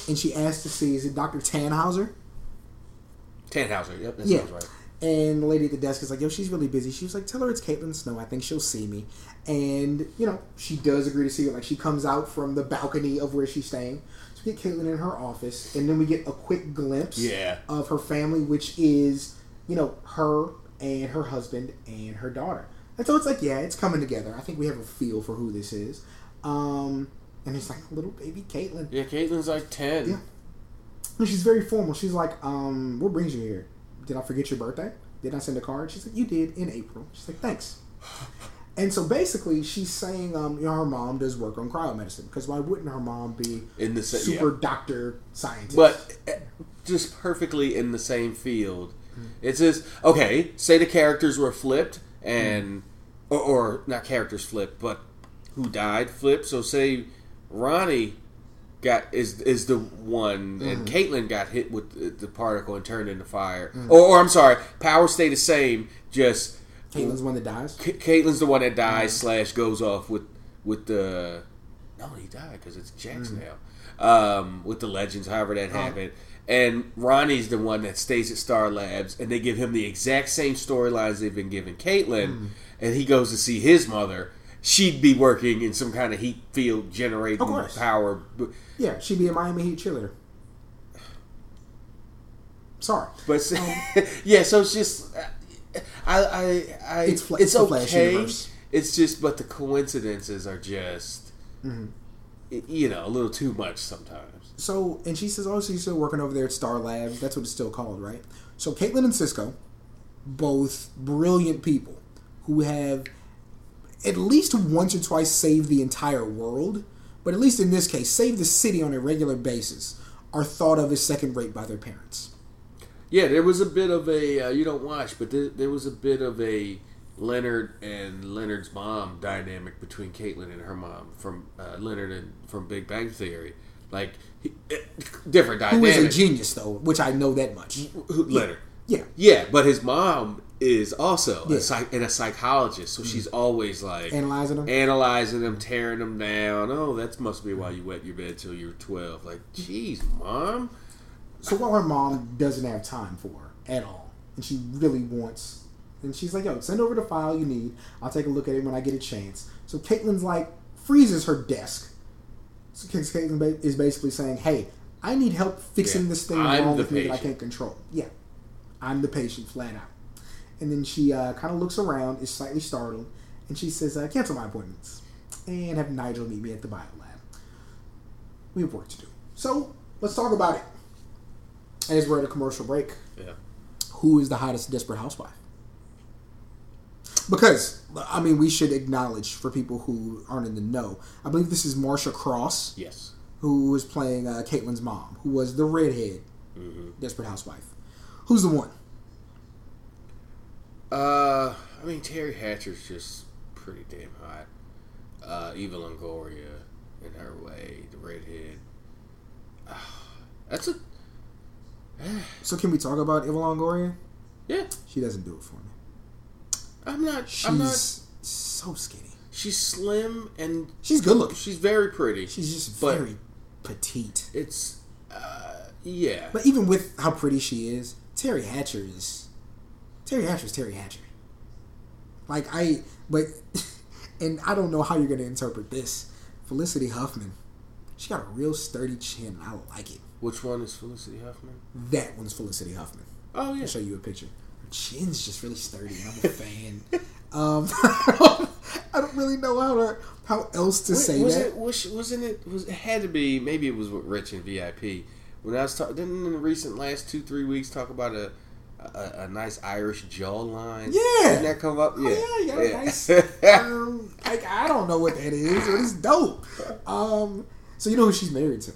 and she asks to see, is it Dr. Tannhauser? Tannhauser, yep, that yeah. sounds right. And the lady at the desk is like, yo, she's really busy. She was like, tell her it's Caitlin Snow. I think she'll see me. And, you know, she does agree to see her. Like, she comes out from the balcony of where she's staying. So we get Caitlin in her office. And then we get a quick glimpse yeah. of her family, which is, you know, her and her husband and her daughter. And so it's like, yeah, it's coming together. I think we have a feel for who this is. Um, and it's like little baby Caitlin. Yeah, Caitlin's like 10. Yeah. And she's very formal. She's like, um, what brings you here? did I forget your birthday? Did I send a card? She's like, you did in April. She's like, thanks. And so basically, she's saying, um, you know, her mom does work on cryomedicine because why wouldn't her mom be in the super yeah. doctor scientist? But eh, just perfectly in the same field. Mm-hmm. It says, okay, say the characters were flipped and, mm-hmm. or, or not characters flipped, but who died flipped. So say Ronnie got is is the one, mm-hmm. and Caitlin got hit with the, particle and turned into fire. Mm-hmm. Or, or, I'm sorry, powers stay the same. Just Caitlin's the one that dies. C- Caitlin's the one that dies mm-hmm. slash goes off with with the. No, he died because it's Jax mm-hmm. now. Um, with the legends, however that uh-huh. happened. And Ronnie's the one that stays at Star Labs, and they give him the exact same storylines they've been giving Caitlin, mm-hmm. and he goes to see his mother she'd be working in some kind of heat field generating power. Yeah, she'd be a Miami Heat cheerleader. Sorry, but um, yeah, so it's just I I, I it's, fl- it's okay. It's just, but the coincidences are just mm-hmm. you know a little too much sometimes. So, and she says, "Oh, so you're still working over there at Star Labs? That's what it's still called, right?" So, Caitlin and Cisco, both brilliant people who have at least once or twice save the entire world, but at least in this case, save the city on a regular basis, are thought of as second rate by their parents. Yeah, there was a bit of a uh, you don't watch, but there, there was a bit of a Leonard and Leonard's mom dynamic between Caitlin and her mom from uh, Leonard and from Big Bang Theory. Like he, eh, different Who dynamic. is a genius, though, which I know that much. Who- Leonard. Yeah. Yeah, but his mom is also Yeah. a psych- and a psychologist, so mm-hmm. she's always like Analyzing them. analyzing them, tearing them down. Oh, that must be why you wet your bed till you're twelve. Like, jeez, mom. So while her mom doesn't have time for her at all, and she really wants, and she's like, "Yo, send over the file you need. I'll take a look at it when I get a chance." So Caitlin's like freezes her desk. So Caitlin is basically saying, "Hey, I need help fixing Yeah, this thing I'm wrong with me that I can't control." Yeah, I'm the patient, flat out. And then she uh, kind of looks around, is slightly startled, and she says, uh, "Cancel my appointments and have Nigel meet me at the bio lab. We have work to do. So let's talk about it." As we're at a commercial break, Yeah. who is the hottest desperate housewife? Because I mean, we should acknowledge for people who aren't in the know. I believe this is Marcia Cross, Yes. who was playing uh, Caitlin's mom, who was the redhead Mm-hmm. desperate housewife. Who's the one? Uh, I mean Teri Hatcher's just pretty damn hot. Uh, Eva Longoria in her way, the redhead. Ah, that's a So can we talk about Eva Longoria? yeah. She doesn't do it for me. I'm not. She's I'm not. so skinny. She's slim and She's good looking. she's very pretty. She's just very petite. It's uh, yeah. But even with how pretty she is, Teri Hatcher is Teri Hatcher is Teri Hatcher. Like I, but and I don't know how you're gonna interpret this. Felicity Huffman, she got a real sturdy chin. and I like it. Which one is Felicity Huffman? That one's Felicity Huffman. Oh yeah. I'll show you a picture. Her chin's just really sturdy. I'm a fan. um, I don't really know how to how else to say was that. it was wasn't it was it had to be maybe it was with Rich and VIP when I was talking didn't in the recent last two three weeks talk about a a, a nice Irish jawline Yeah. didn't that come up Oh, yeah, you got a nice. yeah. um, like I don't know what that is, but it's dope. Um, so you know who she's married to?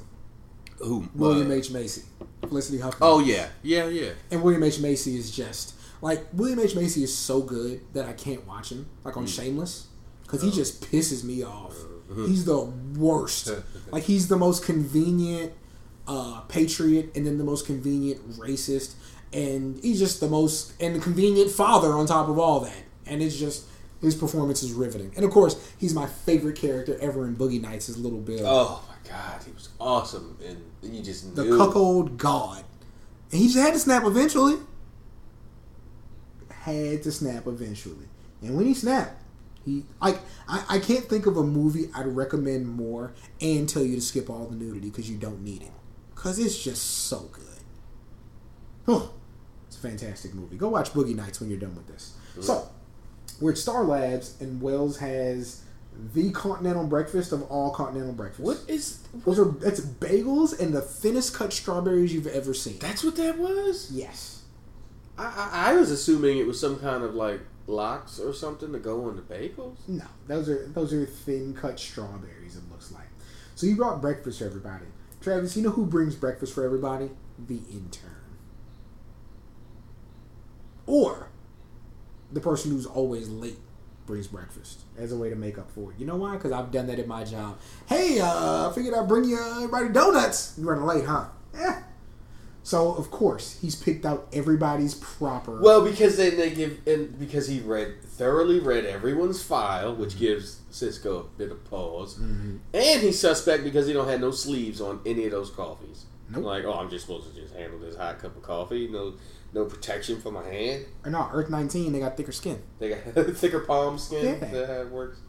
Who William uh, H Macy, Felicity Huffman. oh yeah yeah yeah and William H Macy is just like William H Macy is so good that I can't watch him like on Shameless because he just pisses me off. Uh-huh. He's the worst. like he's the most convenient uh, patriot and then the most convenient racist and he's just the most inconvenient father on top of all that. And it's just his performance is riveting. And of course, he's my favorite character ever in Boogie Nights is Little Bill. oh my god he was awesome and you just the knew cuckold god. And he just had to snap eventually. Had to snap eventually. And when he snapped, he like I, I can't think of a movie I'd recommend more and tell you to skip all the nudity because you don't need it. Cause it's just so good. A fantastic movie. Go watch Boogie Nights when you're done with this. So we're at Star Labs and Wells has the continental breakfast of all continental breakfasts. what is Those are that's bagels and the thinnest cut strawberries you've ever seen. that's what that was yes. I, I I was assuming it was some kind of like lox or something to go on the bagels No, those are those are thin cut strawberries. It looks like. So you brought breakfast for everybody. Travis, you know who brings breakfast for everybody? The intern. Or the person who's always late brings breakfast as a way to make up for it. You know why? Because I've done that in my job. Hey, uh, I figured I'd bring you uh, everybody donuts. You're running late, huh? Yeah. So of course he's picked out everybody's proper. Well, because then they give, and because he read thoroughly read everyone's file, Mm-hmm. which gives Cisco a bit of pause, and he's suspect because he don't have no sleeves on any of those coffees. Nope. Like, oh, I'm just supposed to just handle this hot cup of coffee. You No, no protection for my hand. or no, Earth 19, they got thicker skin. They got thicker palm skin. Yeah. That how it works?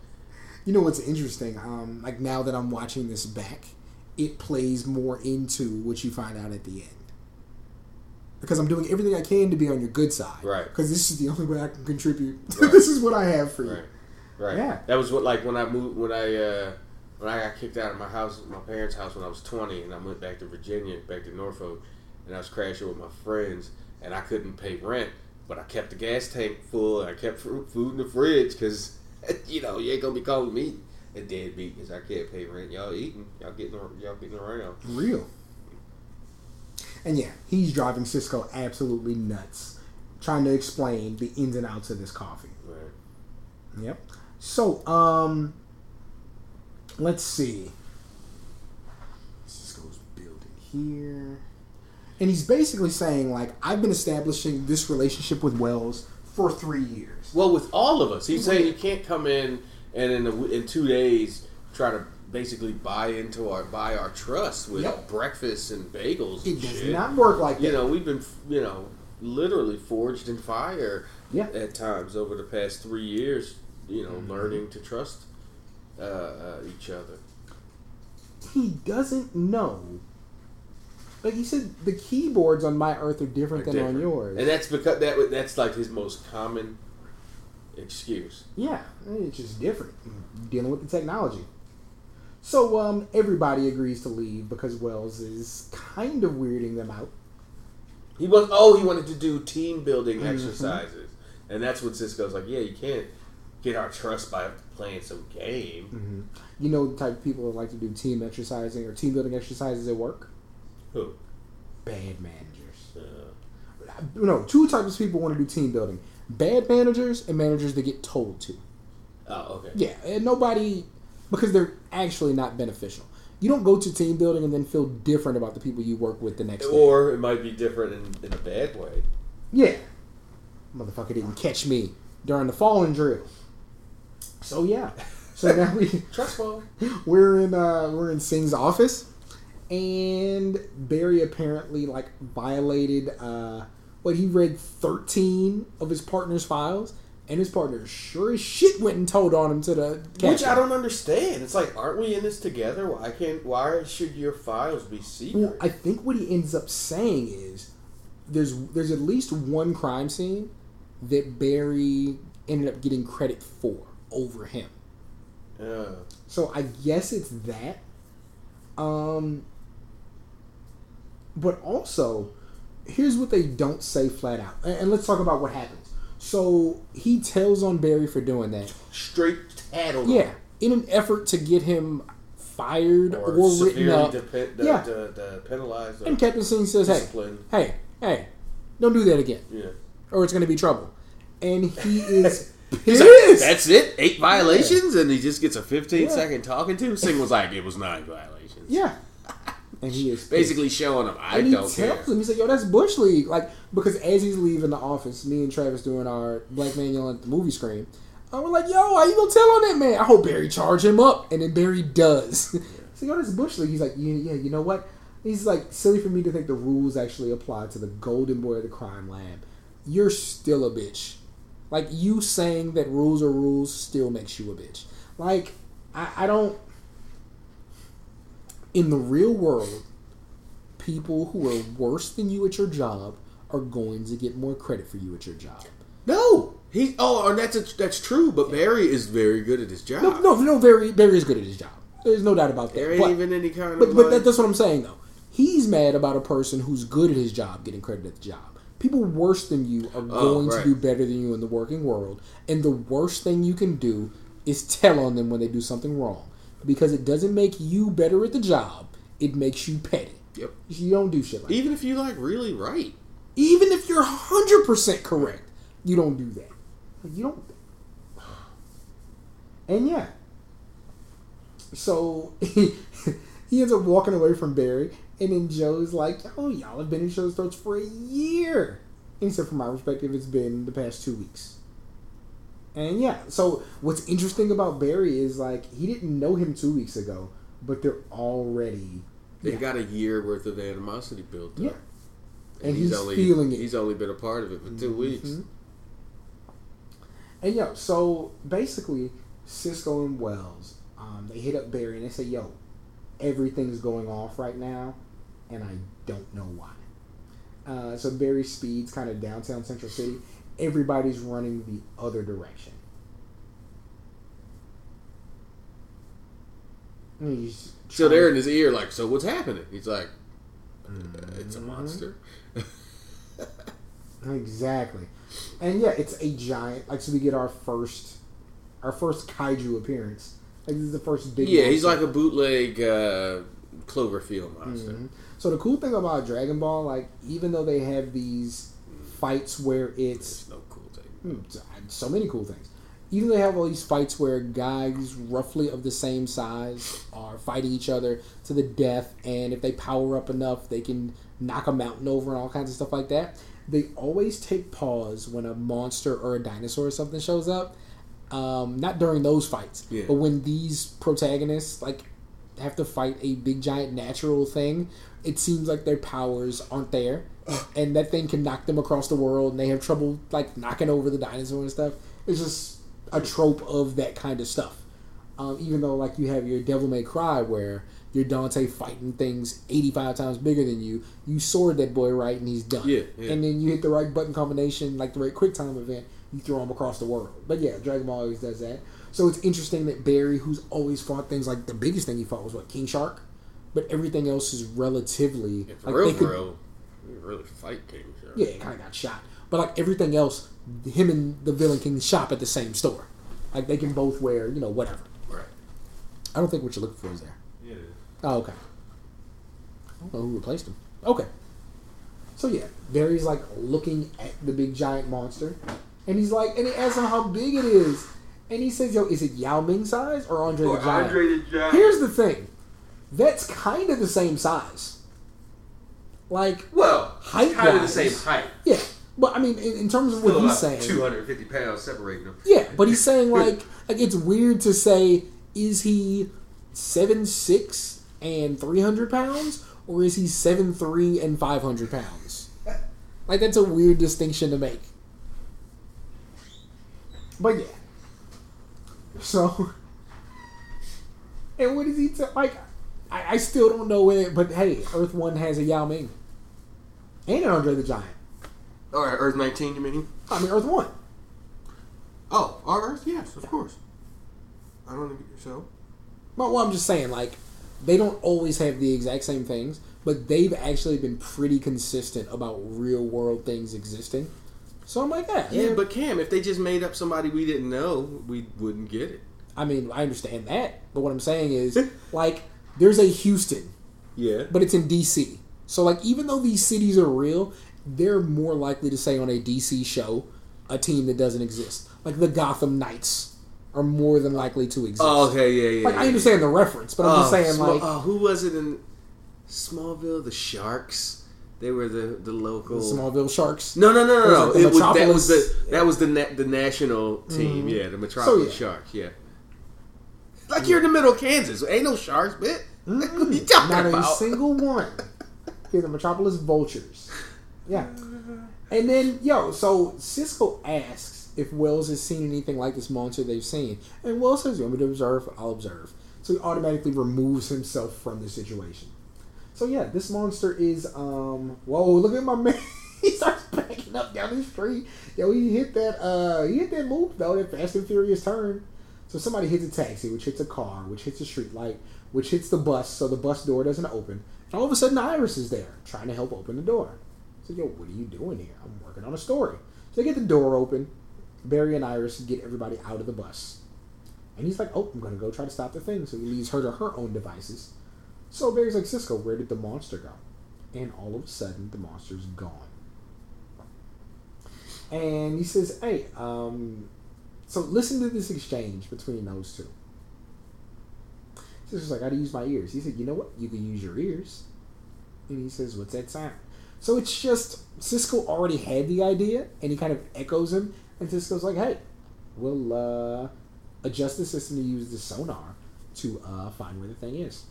You know what's interesting? Um, like now that I'm watching this back, it plays more into what you find out at the end. Because I'm doing everything I can to be on your good side. Right. Because this is the only way I can contribute. Right. this is what I have for you. Right. Right. Yeah. That was what like when I moved when I uh when I got kicked out of my house, my parents' house when I was twenty, and I went back to Virginia, back to Norfolk, and I was crashing with my friends, and I couldn't pay rent, but I kept the gas tank full, and I kept food in the fridge because you know, you ain't gonna be calling me a deadbeat because I can't pay rent. Y'all eating, y'all getting, y'all getting around. Real. And yeah, he's driving Cisco absolutely nuts, trying to explain the ins and outs of this coffee. Right. Yep. So, um, let's see. Cisco's building here. And he's basically saying, like, I've been establishing this relationship with Wells for three years. Well, with all of us, he's saying you can't come in and in a, in two days try to basically buy into our buy our trust with Yep. breakfast and bagels. It and does shit. not work like that. You know, we've been you know literally forged in fire Yeah. at times over the past three years. You know, Mm-hmm. learning to trust uh, uh, each other. he doesn't know. Like he said, the keyboards on my Earth are different than on yours. and that's because that that's like his most common excuse. Yeah, it's just different. Dealing with the technology. So um, everybody agrees to leave because Wells is kind of weirding them out. He was oh he wanted to do team building Mm-hmm. exercises, and that's what Cisco's like. Yeah, you can't get our trust by playing some game. Mm-hmm. You know the type of people that like to do team exercising or team building exercises at work? Who? Bad managers. Uh, No, two types of people want to do team building: bad managers and managers that get told to. oh, okay. Yeah, and nobody because they're actually not beneficial. You don't go to team building and then feel different about the people you work with the next day. Or it might be different in, in a bad way. Yeah. Motherfucker didn't catch me during the falling drill. So yeah. So now we Trust fall. we're in uh we're in Singh's office and Barry apparently like violated uh what he read 13 of his partner's files and his partner sure as shit went and told on him to the Which. I don't understand. It's like, aren't we in this together? Why can't? Why should your files be secret? Well, I think what he ends up saying is there's there's at least one crime scene that Barry ended up getting credit for over him. Uh, So I guess it's that. Um but also here's what they don't say flat out. And, and let's talk about what happens. So he tells on Barry for doing that. straight tattled. Yeah, in an effort to get him fired Or, or, written severely up. depe- Yeah. de- de- penalized. And Captain Singh says, "Hey, hey, hey, don't do that again, Yeah. or it's going to be trouble." And he is He's like. That's it? Eight violations? And he just gets a fifteen-second Yeah. talking to? Singh was like, it was nine violations. yeah, and he is pissed. Basically showing him, I And he don't tells care. him, he's like, "Yo, that's bush league." Like because as he's leaving the office, me and Travis doing our Black Man Yelling at the movie screen. And we're like, "Yo, how you gonna tell on that man?" I hope Barry charge him up, and then Barry does. so yo, that's bush league. He's like, "Yeah, yeah, you know what?" He's like, "Silly for me to think the rules actually apply to the golden boy of the crime lab. You're still a bitch. Like you saying that rules are rules still makes you a bitch. Like I, I don't." In the real world, people who are worse than you at your job are going to get more credit for you at your job. No. He, oh, and that's, a, that's true, but Barry is very good at his job. No, no, no. Barry, Barry is good at his job. There's no doubt about that. There ain't But- even any kind But of. but that's what I'm saying though. He's mad about a person who's good at his job getting credit at the job. People worse than you are oh, going right. to do better than you in the working world, and the worst thing you can do is tell on them when they do something wrong, because it doesn't make you better at the job. It makes you petty. Yep. You don't do shit like that. Even if you like really right. Even if you're hundred percent correct, you don't do that. You don't. And yeah. So he, ends up walking away from Barry, and then Joe's like, "Oh, y'all have been in other's throats for a year." And he said, "From my perspective, it's been the past two weeks." And yeah, so what's interesting about Barry is like he didn't know him two weeks ago, but they're already They Yeah. got a year worth of animosity built up. yeah, and he's, only, feeling it. He's only been a part of it for 2 weeks. Mhm. And yo, so basically, Cisco and Wells, um, they hit up Barry and they say, "Yo, everything's going off right now, and I don't know why." Uh, so Barry speeds kind of downtown Central City. Everybody's running the other direction. He's So they're in his ear, like, so what's happening? He's like, uh, it's a Mm-hmm. monster. Exactly. And yeah, it's a giant. Like, so we get our first our first kaiju appearance. Like this is the first big. Yeah, he's like a bootleg uh, Cloverfield monster. Mm-hmm. So the cool thing about Dragon Ball, like even though they have these fights where it's no cool thing. Hmm, so many cool things. Even they have all these fights where guys roughly of the same size are fighting each other to the death, and if they power up enough, they can knock a mountain over and all kinds of stuff like that. They always take pause when a monster or a dinosaur or something shows up. Um, not during those fights, Yeah. but when these protagonists like have to fight a big giant natural thing, it seems like their powers aren't there, and that thing can knock them across the world, and they have trouble like knocking over the dinosaur and stuff. It's just a trope of that kind of stuff. Um, even though like you have your Devil May Cry where your Dante fighting things eighty five times bigger than you, you sword that boy right and he's done. Yeah, yeah. And then you hit the right button combination, like the right quick time event, you throw him across the world. But yeah, Dragon Ball always does that. So it's interesting that Barry, who's always fought things like the biggest thing he fought was what King Shark, but everything else is relatively If like real, they could, real, really fight King Shark. yeah, it kind of got shot. But like everything else, him and the villain can shop at the same store. Like they can both wear, you know, whatever. Right. I don't think what you're looking for is there. Yeah. Oh, okay. I don't know who replaced him. Okay. So yeah, Barry's like looking at the big giant monster, and he's like, and he asks him how big it is, and he says, "Yo, is it Yao Ming size or Andre the Giant?" the Giant. Here's the thing, that's kind of the same size. Like, well, Height kind of the same height. yeah, but I mean, in, in terms of what he's saying, 250 pounds separating them. Yeah, but he's saying like like it's weird to say is he seven six and three hundred pounds or is he seven three and five hundred pounds? Like that's a weird distinction to make. But yeah. So and what is he t- like? I, I still don't know whether, but hey, Earth One has a Yao Ming and an Andre the Giant. Oh, All right, Earth 19, you mean? I mean Earth One. Oh, our Earth? Yes, of course. I don't think so. But well, I'm just saying, like, they don't always have the exact same things, but they've actually been pretty consistent about real world things existing. So I'm like, yeah, Yeah, yeah. but Cam, if they just made up somebody we didn't know, we wouldn't get it. I mean, I understand that, but what I'm saying is, like, there's a Houston, Yeah. but it's in DC. So like, even though these cities are real, they're more likely to say on a DC show a team that doesn't exist. Like the Gotham Knights are more than likely to exist. Oh, okay, yeah, yeah. Like yeah. I understand the reference, but I'm just Oh, saying, Sma- like, oh, who was it in Smallville? The Sharks. They were the the local. the Smallville Sharks. No, no, no, no, Was no. it the It was, that was the that was the na- the national team. Mm-hmm. Yeah, the Metropolis So, yeah. Sharks. Yeah. Like you're in the middle of Kansas. Ain't no sharks, bit. Mm-hmm. what are you talking Not a single one. Okay, the Metropolis Vultures. Yeah. And then, yo, so Cisco asks if Wells has seen anything like this monster they've seen. And Wells says, You want me to observe? I'll observe. So he automatically removes himself from the situation. So yeah, this monster is um whoa, look at my man. he starts backing up down the street. Yo, he hit that uh he hit that loop though, that fast and furious turn. So somebody hits a taxi, which hits a car, which hits a street light, which hits the bus, so the bus door doesn't open. And all of a sudden Iris is there, trying to help open the door. So yo, what are you doing here? I'm working on a story. So they get the door open. Barry and Iris get everybody out of the bus. And he's like, oh, I'm gonna go try to stop the thing. So he leaves her to her own devices. So Barry's like, Cisco, where did the monster go? And all of a sudden, the monster's gone. And he says, hey, um, so listen to this exchange between those two. Cisco's like, I gotta use my ears. He said, you know what? You can use your ears. And he says, what's that sound? So it's just, Cisco already had the idea, and he kind of echoes him. And Cisco's like, hey, we'll uh, adjust the system to use the sonar to uh, find where the thing is.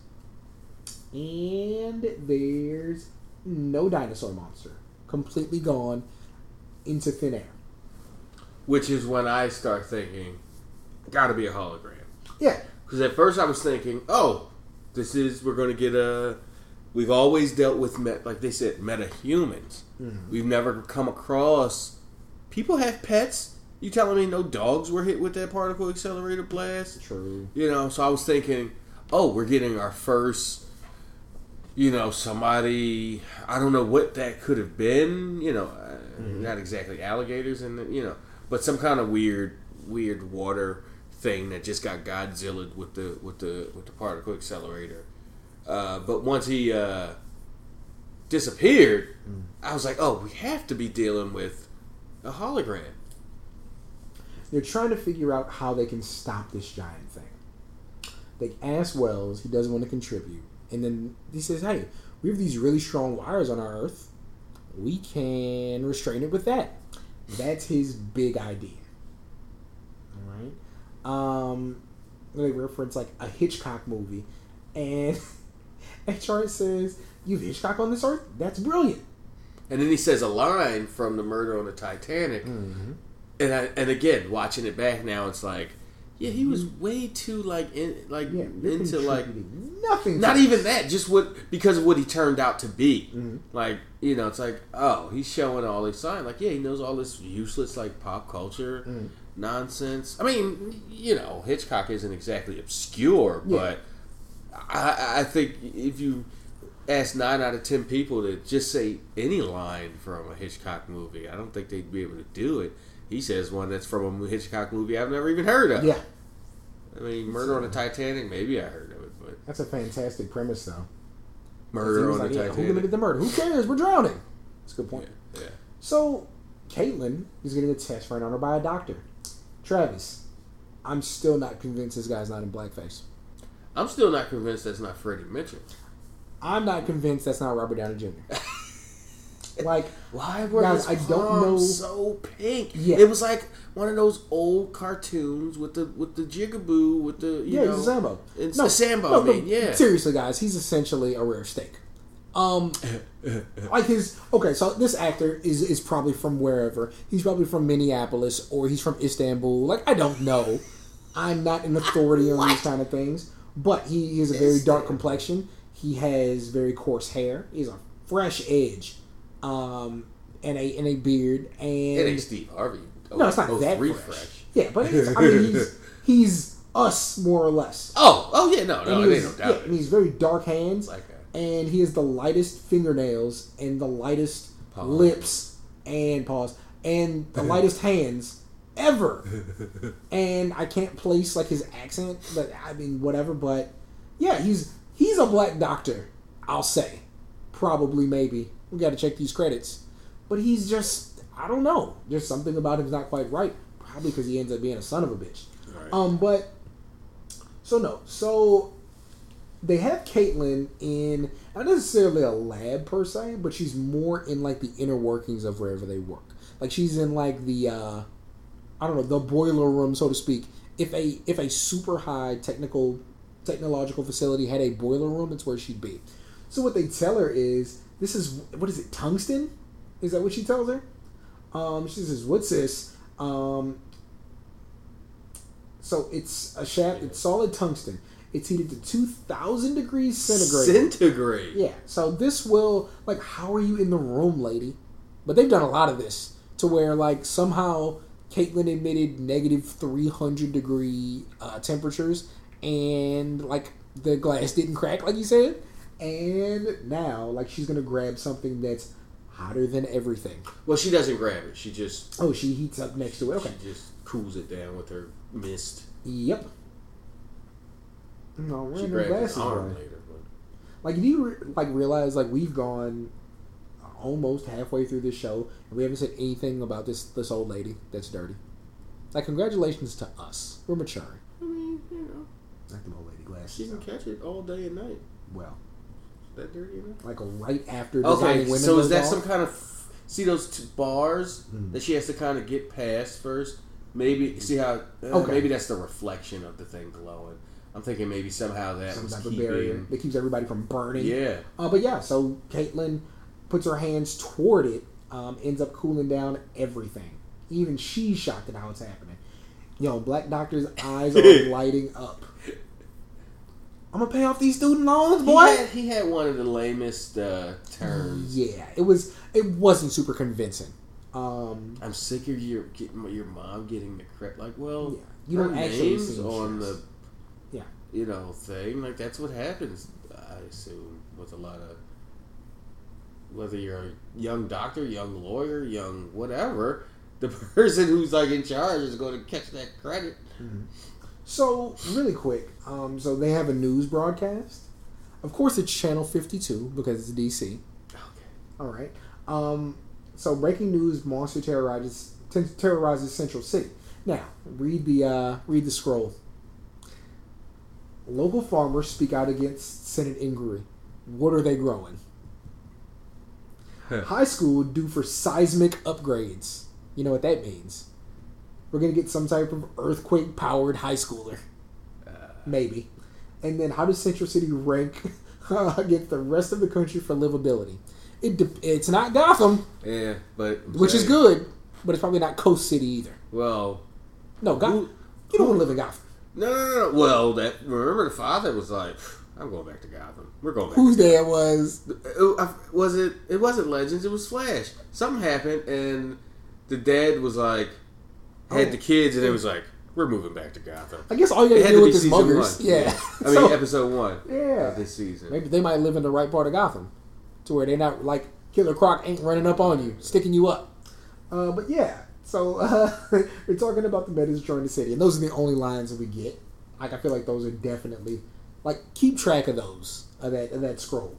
And there's no dinosaur monster. Completely gone into thin air. Which is when I start thinking, got to be a hologram. Yeah. Because at first I was thinking, oh, this is we're to get a. We've always dealt with met, like they said, meta humans. Mm-hmm. We've never come across people have pets. You telling me no dogs were hit with that particle accelerator blast? True. You know, so I was thinking, oh, we're getting our first. You know, somebody. I don't know what that could have been. You know, uh, not exactly alligators, and you know, but some kind of weird, weird water thing that just got Godzilla with the with the with the particle accelerator. Uh, but once he uh, disappeared, mm. I was like, oh, we have to be dealing with a hologram. They're trying to figure out how they can stop this giant thing. They ask Wells, he doesn't want to contribute, and then he says, "Hey, we have these really strong wires on our Earth. We can restrain it with that." That's his big idea. All right. Um, they reference like a Hitchcock movie, and HR says, "You have Hitchcock on this Earth? That's brilliant." And then he says a line from the murder on the Titanic. Mm-hmm. And I, and again, watching it back now, it's like, yeah, he was way too like in like yeah, into like nothing. Not even that, just what because of what he turned out to be. Mm-hmm. Like you know, it's like oh, he's showing all these signs. Like yeah, he knows all this useless like pop culture mm. nonsense. I mean, you know, Hitchcock isn't exactly obscure, yeah. but I, I think if you ask nine out of ten people to just say any line from a Hitchcock movie, I don't think they'd be able to do it. He says one that's from a Hitchcock movie I've never even heard of. Yeah. I mean, Murder on the Titanic, maybe I heard of it, but that's a fantastic premise, though. Murder on like, the yeah, Titanic. Who gonna the murder? Who cares? We're drowning. That's a good point. Yeah. yeah. So, Caitlin is getting a test ran on her by a doctor. Travis, I'm still not convinced this guy's not in blackface. I'm still not convinced that's not Freddie Mitchell. I'm not convinced that's not Robert Downey Jr. like why were guys, his I don't know so pink? Yeah. It was like one of those old cartoons with the with the jigaboo with the you yeah, know he's a Sambo. It's no, Sambo. No, I mean, yeah. Seriously, guys, he's essentially a rare steak. Um, like his okay, so this actor is is probably from wherever. He's probably from Minneapolis or he's from Istanbul. Like I don't know. I'm not an authority on these kind of things, but he, he has a very dark complexion. He has very coarse hair. He's a fresh edge, um, and a and a beard. And it ain't Steve Harvey. no, it's not oh, that refresh. Fresh. Yeah, but it's I mean, he's he's us more or less. Oh, oh yeah, no, no, ain't no doubt. Yeah, and he's very dark hands, like and he has the lightest fingernails and the lightest lips and paws and the lightest hands ever. and I can't place like his accent, but I mean whatever. But yeah, he's he's a black doctor. I'll say, probably maybe we got to check these credits, but he's just I don't know. There's something about him's not quite right. Probably because he ends up being a son of a bitch. Right. Um, but so no, so they have Caitlin in not necessarily a lab per se, but she's more in like the inner workings of wherever they work. Like she's in like the uh I don't know, the boiler room, so to speak. If a if a super high technical technological facility had a boiler room, it's where she'd be. So what they tell her is this is what is it, tungsten? Is that what she tells her? Um, she says, "What's this?" Um, so it's a shaft. It's solid tungsten. It's heated to two thousand degrees centigrade. Centigrade. Yeah. So this will like, how are you in the room, lady? But they've done a lot of this to where like somehow Caitlin admitted negative 300 degree uh, temperatures, and like the glass didn't crack, like you said. And now, like she's gonna grab something that's hotter than everything. Well, she doesn't grab it. She just oh, she heats up next to it. Okay, she just cools it down with her mist. Yep. No, wearing her glasses. Later, but... Like, if you re- like realize like we've gone almost halfway through this show, and we haven't said anything about this this old lady that's dirty. Like, congratulations to us. We're mature. I mean, you know, like the old lady glasses. She can catch it all day and night. Well, is that dirty enough? Like right after. Okay, so is that off? some kind of see those t- bars mm. that she has to kind of get past first? Maybe see how uh, okay. maybe that's the reflection of the thing glowing. I'm thinking maybe somehow that Some was type keeping, of barrier that keeps everybody from burning. Yeah. Uh, but yeah, so Caitlin puts her hands toward it, um, ends up cooling down everything. Even she's shocked at how it's happening. Yo, Black Doctor's eyes are lighting up. I'm gonna pay off these student loans, boy. He had, he had one of the lamest uh, terms. Yeah, it was. It wasn't super convincing. Um, I'm sick of your your mom getting the credit. Like, well, yeah, you don't actually on the yeah you know thing. Like that's what happens. I assume with a lot of whether you're a young doctor, young lawyer, young whatever, the person who's like in charge is going to catch that credit. Mm-hmm. So really quick, um, so they have a news broadcast. Of course, it's channel fifty-two because it's DC. Okay. All right. Um, so breaking news: monster terrorizes ter- terrorizes Central City. Now, read the uh, read the scroll. Local farmers speak out against Senate inquiry. What are they growing? High school due for seismic upgrades. You know what that means? We're gonna get some type of earthquake powered high schooler, uh. maybe. And then, how does Central City rank against the rest of the country for livability? It de- it's not Gotham, Yeah, but I'm which is good, but it's probably not Coast City either. Well, No, Gotham. Who- You don't want to live in Gotham. no, no, no, no. Well, that remember the father was like, "I'm going back to Gotham. We're going back." Whose dad was? It- uh, was it? It wasn't Legends. It was Flash. Something happened, and the dad was like, had Oh. the kids, and it was like, "We're moving back to Gotham." I guess all you gotta had to be with is muggers. one. Yeah. I mean, So, episode one. Yeah. of this season. maybe they might live in the right part of Gotham, to where they're not like Killer Croc ain't running up on you, sticking you up. Uh, but yeah, so uh, we're talking about the Metas destroying the city, and those are the only lines that we get. Like I feel like those are definitely like keep track of those of that of that scroll.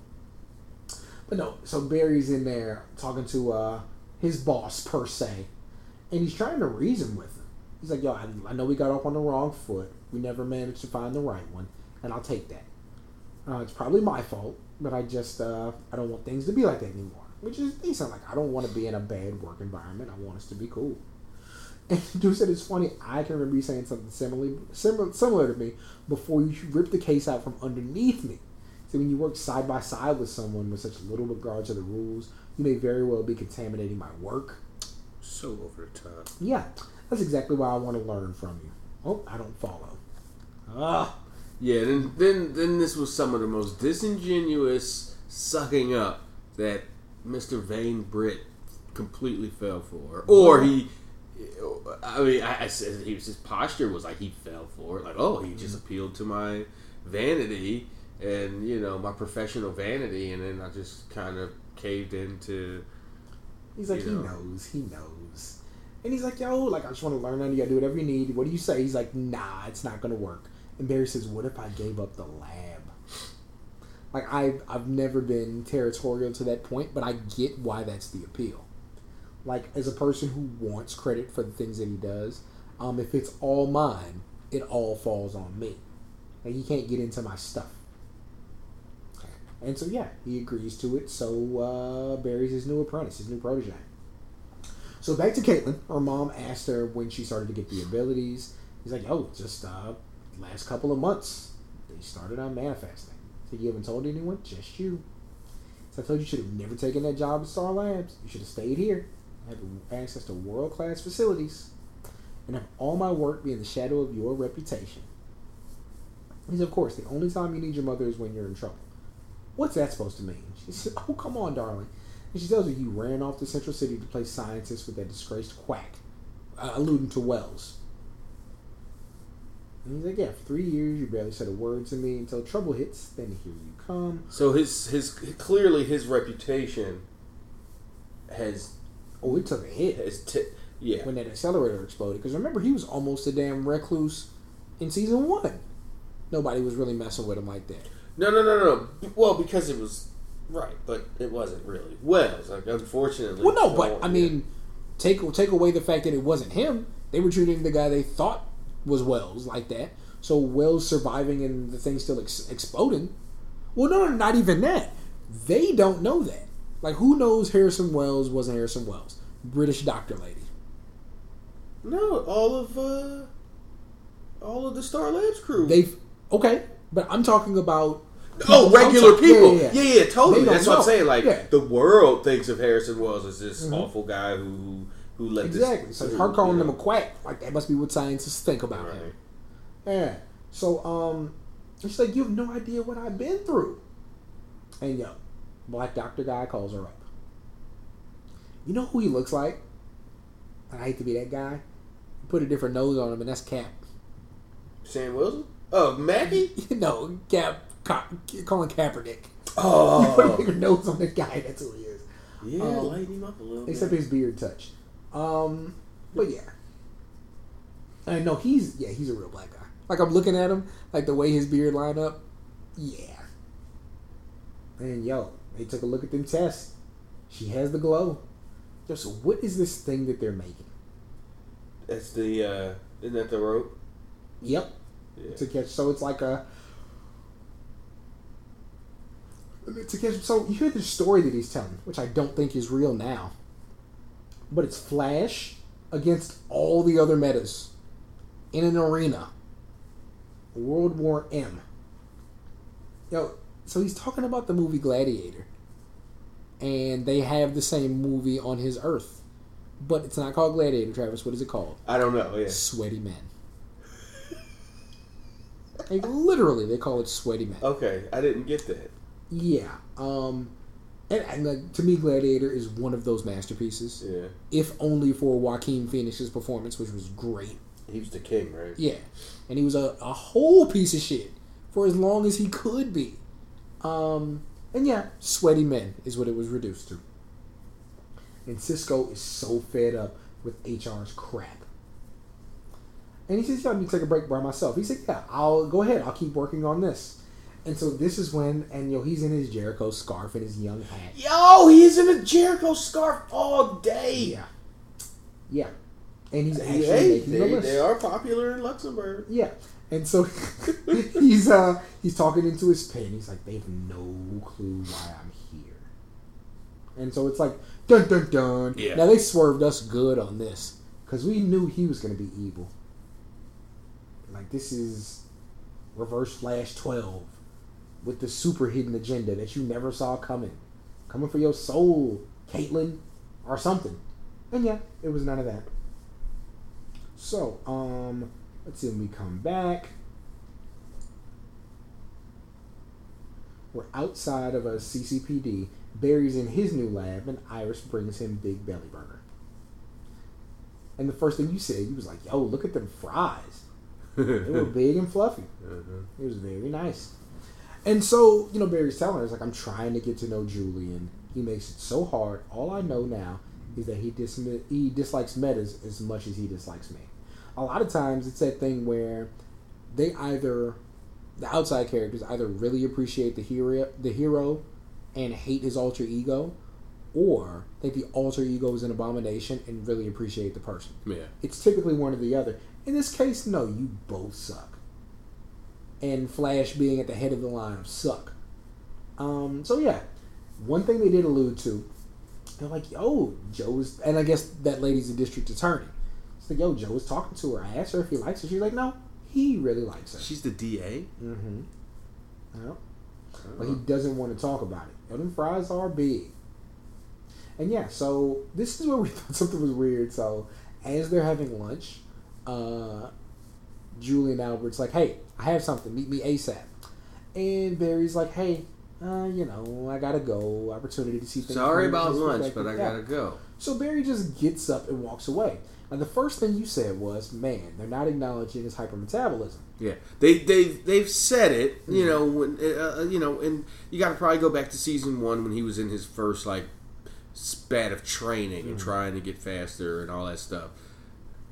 But no, so Barry's in there talking to uh, his boss per se, and he's trying to reason with him. He's like, "Yo, I, I know we got off on the wrong foot. We never managed to find the right one, and I'll take that. Uh, it's probably my fault, but I just uh, I don't want things to be like that anymore. Which is decent. Like I don't want to be in a bad work environment. I want us to be cool." And dude said it's funny. I can remember you saying something similarly, similar, similar to me before you ripped the case out from underneath me. So when you work side by side with someone with such little regard to the rules, you may very well be contaminating my work. So over the top. Yeah, that's exactly why I want to learn from you. Oh, I don't follow. Ah, Yeah, then then then this was some of the most disingenuous sucking up that Mr. Vane Britt completely fell for, or he. I mean, I, I said he was his posture was like he fell for it, like oh he just appealed to my vanity and you know my professional vanity, and then I just kind of caved into. He's like, You he knows, he knows. And he's like, yo, like, I just want to learn under you. gotta do whatever you need. What do you say? He's like, nah, it's not going to work. And Barry says, what if I gave up the lab? Like, I've, I've never been territorial to that point, but I get why that's the appeal. Like, as a person who wants credit for the things that he does, um, if it's all mine, it all falls on me. Like, he can't get into my stuff. And so, yeah, he agrees to it. So, uh, Barry's his new apprentice, his new protege. So, back to Caitlin. Her mom asked her when she started to get the abilities. He's like, oh, just uh, last couple of months. They started on manifesting. So, you haven't told anyone? Just you. So, I told you you should have never taken that job at Star Labs. You should have stayed here. I Have access to world class facilities. And have all my work be in the shadow of your reputation. Said, of course, the only time you need your mother is when you're in trouble. What's that supposed to mean? She said, Oh, come on, darling. And she tells her you ran off to Central City to play scientist with that disgraced quack, uh, alluding to Wells. And he's like, Yeah, for three years you barely said a word to me until trouble hits, then here you come. So his his clearly his reputation has Oh, it took a hit has t- yeah when that accelerator exploded. Because remember, he was almost a damn recluse in season one. Nobody was really messing with him like that. No, no, no, no. Well, because it was right, but it wasn't really Wells. Like, unfortunately. Well, no, but I yeah. mean, take take away the fact that it wasn't him. They were treating the guy they thought was Wells like that. So Wells surviving and the thing still ex- exploding. Well, no, no, not even that. They don't know that. Like, who knows Harrison Wells wasn't Harrison Wells? British doctor lady. no, all of uh, all of the Star Labs crew. They've okay, but I'm talking about Oh, regular outside- people. Yeah, Yeah, yeah, yeah, totally. That's what I'm saying. Like Yeah. the world thinks of Harrison Wells as this Mhm. awful guy who who let exactly. this So her calling him a quack, like that must be what scientists think about him. Yeah. So um, she's like, you have no idea what I've been through. And yo, black doctor guy calls her up. You know who he looks like? I hate to be that guy. Put a different nose on him, and that's Cap. Sam Wilson. Oh, Maggie? no, Cap. Ca- Colin Kaepernick. Put a Oh, bigger nose on this guy. That's who he is. yeah, Um, lighten him up a little. Except bit. his beard touch. Um, but yeah. I know he's yeah he's a real black guy. Like I'm looking at him, like the way his beard lined up. Yeah. And yo, they took a look at them tests. She has the glow. Yo, so what is this thing that they're making? That's the uh isn't that the rope? Yep. Yeah. To catch so it's like a to catch so you hear the story that he's telling, which I don't think is real now. But it's Flash against all the other metas in an arena. World War M. Yo, so he's talking about the movie Gladiator. And they have the same movie on his Earth. But it's not called Gladiator, Travis. What is it called? I don't know, yeah. Sweaty Men. Like literally, they call it Sweaty Men. Okay, I didn't get that. Yeah. Um, and, and like, to me, Gladiator is one of those masterpieces. Yeah. If only for Joaquin Phoenix's performance, which was great. He was the king, right? Yeah, and he was a, a whole piece of shit for as long as he could be. Um, and yeah, Sweaty Men is what it was reduced to. And Cisco is so fed up with HR's crap. And he says, "Yeah, let me to take a break by myself." He said, "Yeah, I'll go ahead. I'll keep working on this." And so this is when, and yo, he's in his Jericho scarf and his young hat. Yo, he's in a Jericho scarf all day. Yeah, yeah, and he's actually Hey, making the they, list. they are popular in Luxembourg. Yeah. And so he's uh he's talking into his pen. He's like, they have no clue why I'm here. And so it's like dun dun dun. Yeah. Now they swerved us good on this because we knew he was gonna be evil. Like this is Reverse Flash twelve with the super hidden agenda that you never saw coming, coming for your soul, Caitlin, or something. And yeah, it was none of that. So, um, let's see when we come back. We're outside of a CCPD. Barry's in his new lab, and Iris brings him Big Belly Burger. And the first thing you said, you was like, "Yo, look at them fries. They were big and fluffy. Mm-hmm. It was very nice." And so, you know, Barry's telling her, "It's like I'm trying to get to know Julian. He makes it so hard. All I know now is that he dis- he dislikes metas as much as he dislikes me. A lot of times, it's that thing where they either the outside characters either really appreciate the hero, the hero, and hate his alter ego, or think the alter ego is an abomination and really appreciate the person. Yeah. It's typically one or the other. In this case, no, you both suck. And Flash being at the head of the line of suck. Um, so yeah, one thing they did allude to, they're like, "Yo, Joe's," and I guess that lady's a district attorney. It's like, "Yo, Joe was talking to her. I asked her if he likes her. She's like, no, he really likes her." She's the DA. Mm-hmm. Yep. But he doesn't want to talk about it. Yo, them fries are big. And yeah, so this is where we thought something was weird. So as they're having lunch, uh, Julian Albert's like, "Hey, I have something. Meet me ASAP." And Barry's like, "Hey, uh, you know, I gotta go. Opportunity to see things." Sorry about lunch, but I gotta go. So Barry just gets up and walks away. And the first thing you said was, "Man, they're not acknowledging his hypermetabolism." Yeah, they they they've said it. Mm-hmm. You know when uh, uh, you know, and you got to probably go back to season one when he was in his first like spat of training Mm-hmm. and trying to get faster and all that stuff.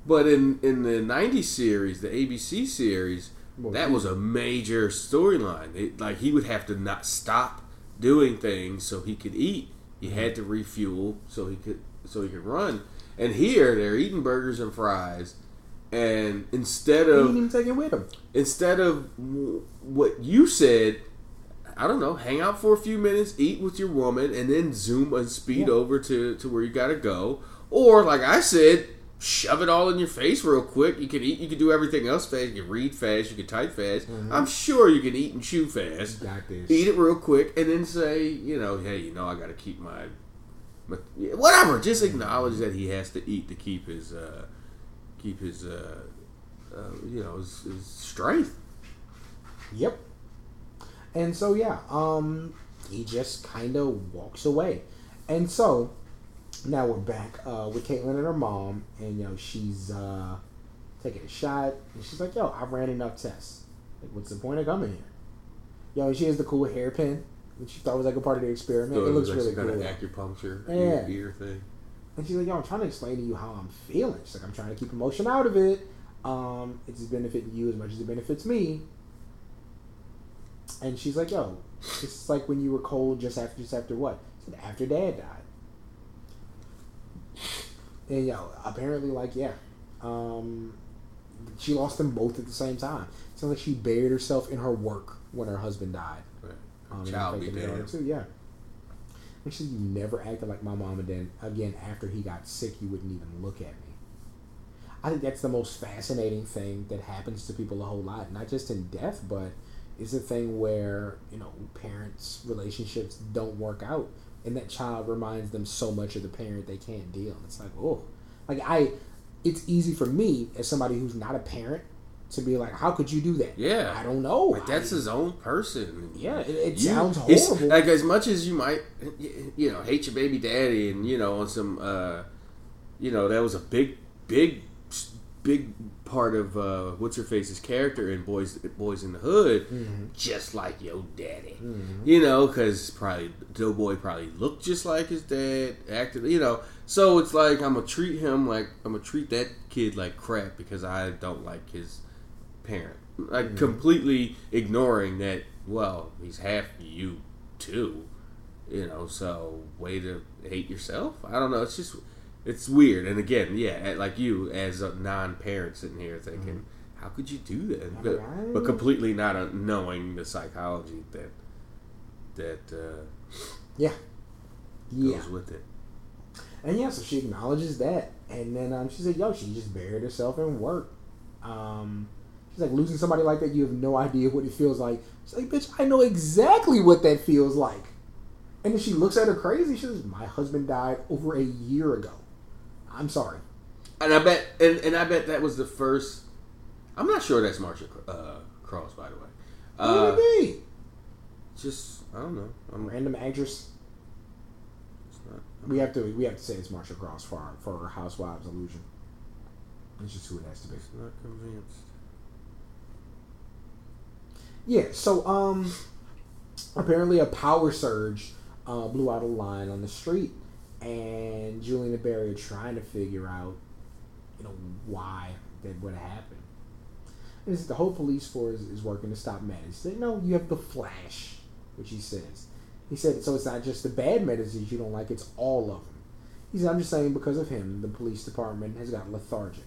But in in the '90s series, the ABC series, Well, that was a major storyline. Like he would have to not stop doing things so he could eat. He Mm-hmm. had to refuel so he could so he could run. And here they're eating burgers and fries, and instead He of didn't even take it with him. instead of w- what you said, I don't know, hang out for a few minutes, eat with your woman, and then zoom and speed Yeah. over to, to where you got to go. Or, like I said, shove it all in your face real quick. You can eat, you can do everything else fast. You can read fast, you can type fast. I'm sure you can eat and chew fast. Eat it real quick, and then say, you know, hey, you know, I got to keep my, my whatever. Just acknowledge that he has to eat to keep his, uh, keep his, uh, uh, you know, his, his strength. Yep. And so yeah, um, he just kind of walks away, and so now we're back uh, with Caitlin and her mom, and you know she's uh, taking a shot, and she's like, "Yo, I ran enough tests. Like, what's the point of coming here?" Yo, and she has the cool hairpin, which she thought was like a part of the experiment. So it looks like really cool. kind of acupuncture Yeah. ear thing. And she's like, "Yo, I'm trying to explain to you how I'm feeling." She's like, "I'm trying to keep emotion out of it." Um, it's benefiting you as much as it benefits me. And she's like, yo, it's like when you were cold just after just after what? Said, after dad died. And yo, apparently like yeah. Um, she lost them both at the same time. It Sounds like she buried herself in her work when her husband died. Right. Um, Child be too, yeah. And she never acted like my mom and then again after he got sick you wouldn't even look at me. I think that's the most fascinating thing that happens to people a whole lot, not just in death, but it's a thing where, you know, parents' relationships don't work out and that child reminds them so much of the parent they can't deal. It's like, oh. Like I it's easy for me as somebody who's not a parent to be like, How could you do that? Yeah. I don't know. Like that's I- his own person. Yeah, it, it You- sounds horrible. Like as much as you might, you know, hate your baby daddy, and you know, on some, uh, you know, that was a big, big, big part of uh, what's her face's character in Boys Boys in the Hood, Mm-hmm. just like your daddy. You know, because probably Doughboy probably looked just like his dad, acted. You know, so it's like I'm gonna treat him like I'm gonna treat that kid like crap because I don't like his parent. Like Mm-hmm. completely ignoring that. Well, he's half you too. You know, so way to hate yourself. I don't know. It's just it's weird. And again, yeah, like you as a non-parent sitting here thinking, how could you do that? But, but completely not uh, knowing the psychology that that uh, yeah. Yeah. goes with it. And yeah, so she acknowledges that. And then um, she said, yo, she just buried herself in work. Um, she's like, losing somebody like that, you have no idea what it feels like. She's like, bitch, I know exactly what that feels like. And then she looks at her crazy. She says, my husband died over a year ago. I'm sorry. And I bet, and, and I bet that was the first. I'm not sure that's Marcia uh, Cross, by the way. Who Uh, would it be? just I don't know. I'm, Random actress. it's not, We have to we have to say it's Marcia Cross for our, for our Housewives illusion. It's just who it has to be. it's not convinced. Yeah, so um apparently a power surge uh, blew out a line on the street and Julian Barry are trying to figure out, you know, why that would have happened. And the whole police force is working to stop said, no, you have the Flash, which he says. He said, so it's not just the bad Menaces you don't like, it's all of them. He said, I'm just saying because of him, the police department has got lethargic.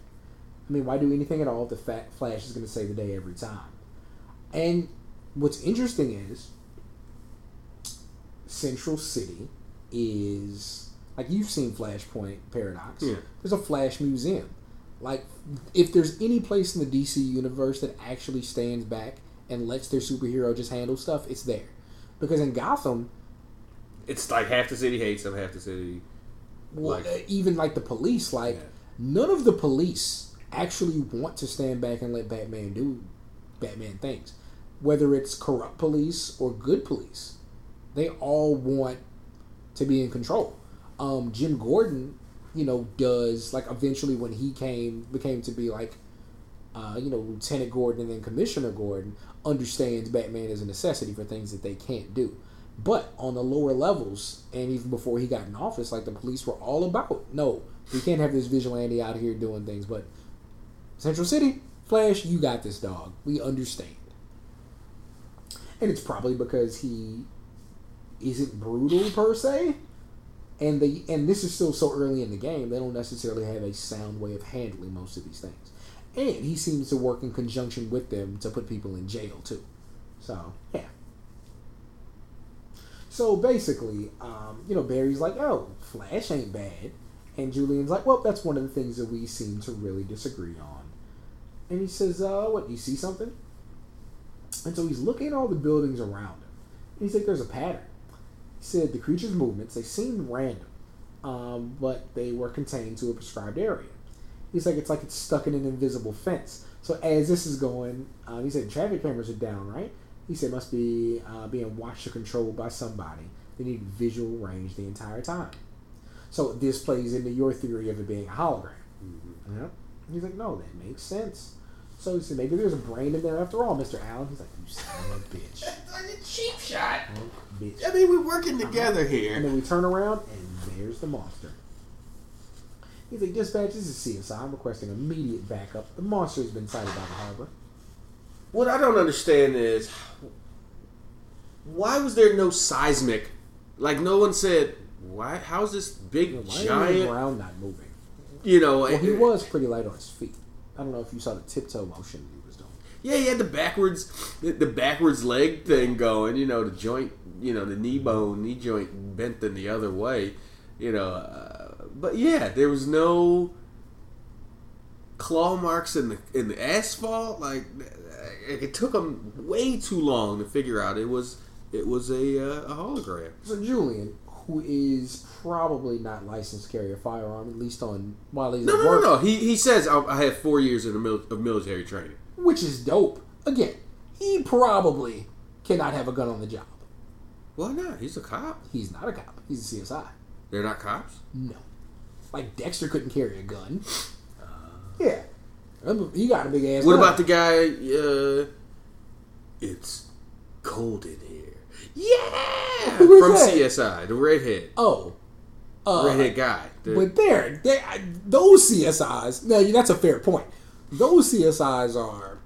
I mean, why do anything at all if the fat Flash is going to save the day every time? And what's interesting is Central City is like you've seen Flashpoint Paradox. Yeah. There's a Flash museum. Like if there's any place in the DC universe that actually stands back and lets their superhero just handle stuff, it's there. Because in Gotham, It's like half the city hates him, half the city. well, Like- uh, even like the police, like Yeah. none of the police actually want to stand back and let Batman do Batman things. Whether it's corrupt police or good police, they all want to be in control. Um, Jim Gordon, you know, does like eventually when he came became to be like, uh, you know, Lieutenant Gordon and then Commissioner Gordon understands Batman is a necessity for things that they can't do. But on the lower levels, and even before he got in office, like the police were all about, no, we can't have this vigilante out here doing things. But Central City, Flash, you got this dog. We understand. And it's probably because he isn't brutal per se. And they and this is still so early in the game, they don't necessarily have a sound way of handling most of these things. And he seems to work in conjunction with them to put people in jail too. So yeah. So basically, um, you know, Barry's like, "Oh, Flash ain't bad," and Julian's like, "Well, that's one of the things that we seem to really disagree on." And he says, "Uh, what? You see something?" And so he's looking at all the buildings around him. And he's like, "There's a pattern." Said the creature's movements they seemed random, um, but they were contained to a prescribed area. He's like, "It's like it's stuck in an invisible fence." So as this is going, um, he said traffic cameras are down, right? He said must be uh, being watched or controlled by somebody. They need visual range the entire time. So this plays into your theory of it being a hologram. Yeah. He's like, no, that makes sense. So he said, maybe there's a brain in there after all, Mr. Allen. He's like, you son of a bitch. cheap shot. Bitch. I mean, we're working together And here. And then we turn around, and there's the monster. He's like, dispatch, this is CSI. I'm requesting immediate backup. The monster has been sighted by the harbor. What I don't understand is why was there no seismic? Like no one said, why? How's this big Why is giant? ground not moving? You know, Well, he eh, was pretty light on his feet. I don't know if you saw the tiptoe motion he was doing. Yeah, he had the backwards, the, the backwards leg thing going. You know, the joint, you know, the knee bone, knee joint bent in the other way. You know, uh, but yeah, there was no claw marks in the in the asphalt. Like it took them way too long to figure out it was it was a, uh, a hologram. So Julian, who is probably not licensed to carry a firearm, at least on while he's No, at no, no, work, no. He he says I, I have four years the mil- of military training. which is dope. Again, he probably cannot have a gun on the job. Why not? He's a cop. He's not a cop. He's a CSI. They're not cops. No. Like Dexter couldn't carry a gun. Yeah. He got a big ass. What gun. about the guy? Uh, it's cold in. Yeah, from that? CSI, the redhead, Oh. Uh, redhead guy. The- But there, they, those CSIs. No, that's a fair point. Those CSIs are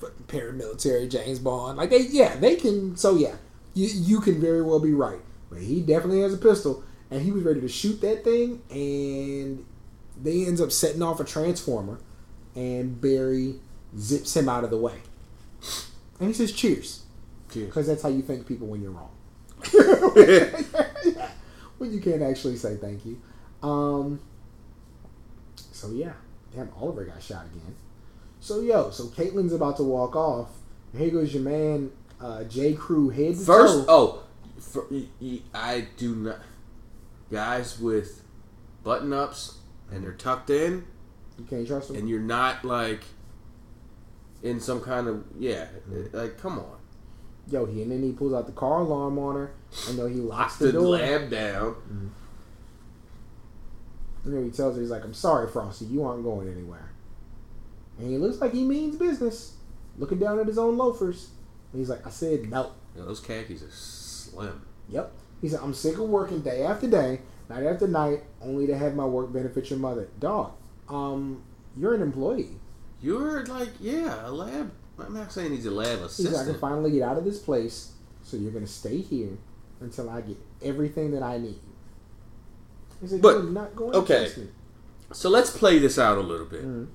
fucking paramilitary, James Bond. Like they, yeah, they can. So yeah, you you can very well be right. But he definitely has a pistol, and he was ready to shoot that thing, and they ends up setting off a transformer, and Barry zips him out of the way, and he says, "Cheers." Because that's how you thank people when you're wrong. when you can't actually say thank you. Um, so yeah, damn, Oliver got shot again. So yo, so Caitlin's about to walk off. Here goes your man, uh, J. Crew head First, toe. oh, for, I do not. Guys with button ups and they're tucked in, you can't trust him. and you're not like in some kind of yeah, like come on, Yo, he and then he pulls out the car alarm on her, and though he locks the, the door. lab down. And then he tells her, he's like, "I'm sorry, Frosty, you aren't going anywhere." And he looks like he means business, looking down at his own loafers. And he's like, "I said no." Those khakis are slim. Yep. He said, I'm sick of working day after day, night after night, only to have my work benefit your mother. Dog, um, you're an employee. You're like yeah, a lab. I'm not saying he's a lab He said, I can finally get out of this place, so you're going to stay here until I get everything that I need. He said, But, not going okay. So let's play this out a little bit. Mhm.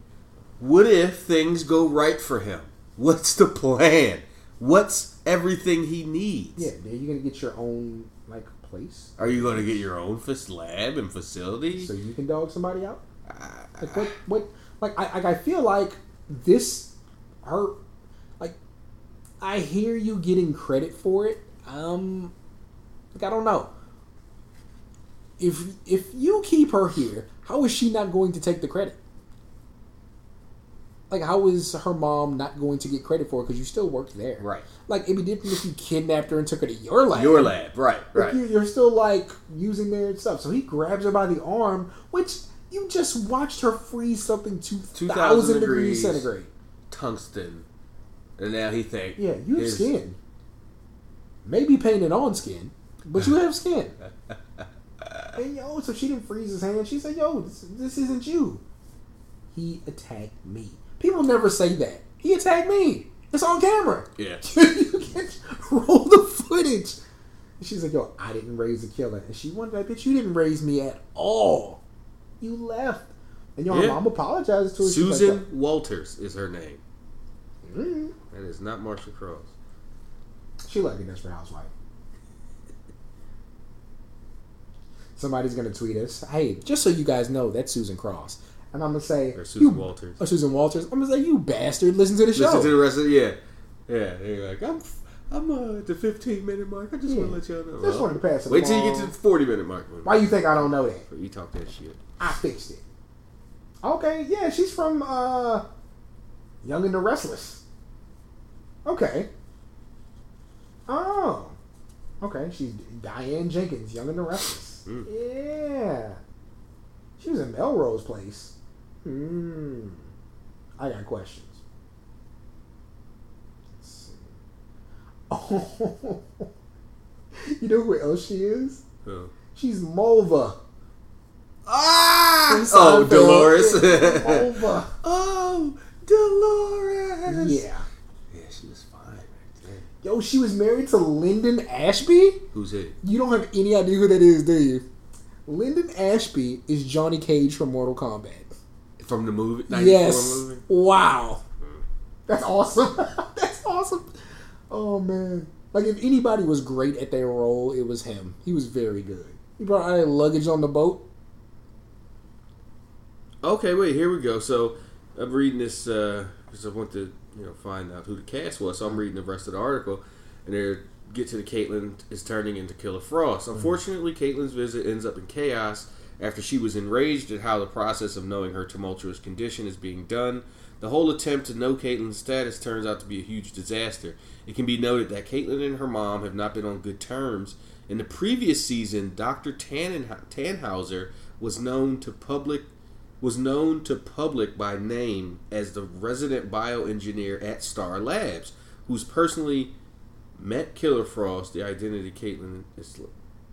What if things go right for him? What's the plan? What's everything he needs? Yeah, then you're going to get your own, like, place, Are you going to get your own lab and facility? so you can dog somebody out? I- Like what? What? Like I, I feel like this, her, like, I hear you getting credit for it. Um, like I don't know. If if you keep her here, how is she not going to take the credit? Like how is her mom not going to get credit for it because you still worked there? Right. Like it'd be different if you kidnapped her and took her to your lab. Your lab, right, right. you, you're still like using their stuff. So he grabs her by the arm, which you just watched her freeze something to 2,000 thousand degrees degrees. centigrade. Tungsten. And now he think. Yeah, you have his- skin. Maybe painted on skin, but you have skin. and yo, so she didn't freeze his hand. She said, "Yo, this, this isn't you." He attacked me. People never say that. He attacked me. It's on camera. Yeah. you can roll the footage. And she's like, yo, I didn't raise the killer. And she wondered, bitch, you didn't raise me at all. You left. And your Yeah. mom apologized to her. Susan Like, Walters is her name. mm. That is not Marcia Cross. She like a for Housewife. Somebody's gonna tweet us, hey, just so you guys know, that's Susan Cross. And I'm gonna say, Or Susan you- Walters. Or Susan Walters. I'm gonna say, you bastard, listen to the show. Listen to the rest of yeah. Yeah, you're like, I'm I'm uh, at the 15 minute mark. I just Yeah. want to let y'all know. Just Well, wanted to pass it Wait till you get to the 40 minute mark. Why you think I don't know that? You talk that shit. I fixed it. Okay, yeah, she's from uh Young and the Restless. Okay. Oh. Okay, she's Diane Jenkins, Young and the Restless. Mm. Yeah. She was in Melrose Place. Hmm. I got questions. Let's see. Oh. you know who else she is? Who? She's Mulva Ah! Oh, Dolores. Over. oh, Dolores. Yeah, she was fine. right there. Yo, she was married to Linden Ashby. Who's it? You don't have any idea who that is, do you? Linden Ashby is Johnny Cage from Mortal Kombat. From the movie? Yes. movie? Wow. Mm. That's awesome. That's awesome. Oh man. Like if anybody was great at their role, it was him. He was very good. He brought out luggage on the boat. Okay, wait, here we go. So I'm reading this uh, because I want to, you know, find out who the cast was. So I'm reading the rest of the article, and they get to the Caitlin is turning into Killer Frost. Mm-hmm. Unfortunately, Caitlin's visit ends up in chaos after she was enraged at how the process of knowing her tumultuous condition is being done. The whole attempt to know Caitlin's status turns out to be a huge disaster. It can be noted that Caitlin and her mom have not been on good terms. In the previous season, Dr. Tannen- Tannhauser was known to public was known to public by name as the resident bioengineer at Star Labs, who's personally met Killer Frost, the identity Caitlin is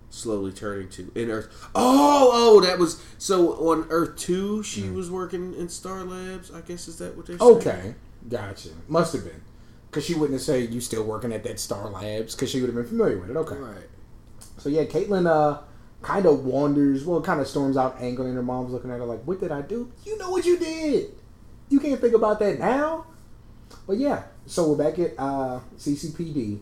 slowly turning to in Earth. Oh, oh, that was so on Earth Two. She was working in Star Labs. I guess is that what they're saying? Okay. Gotcha. Must have been. Because she wouldn't have said you still working at that Star Labs because she would have been familiar with it. Okay. right. So yeah, Caitlin. uh kind of wanders, well, kind of storms out angry, and her mom's looking at her like, "What did I do? You know what you did. You can't think about that now." But yeah, so we're back at uh, CCPD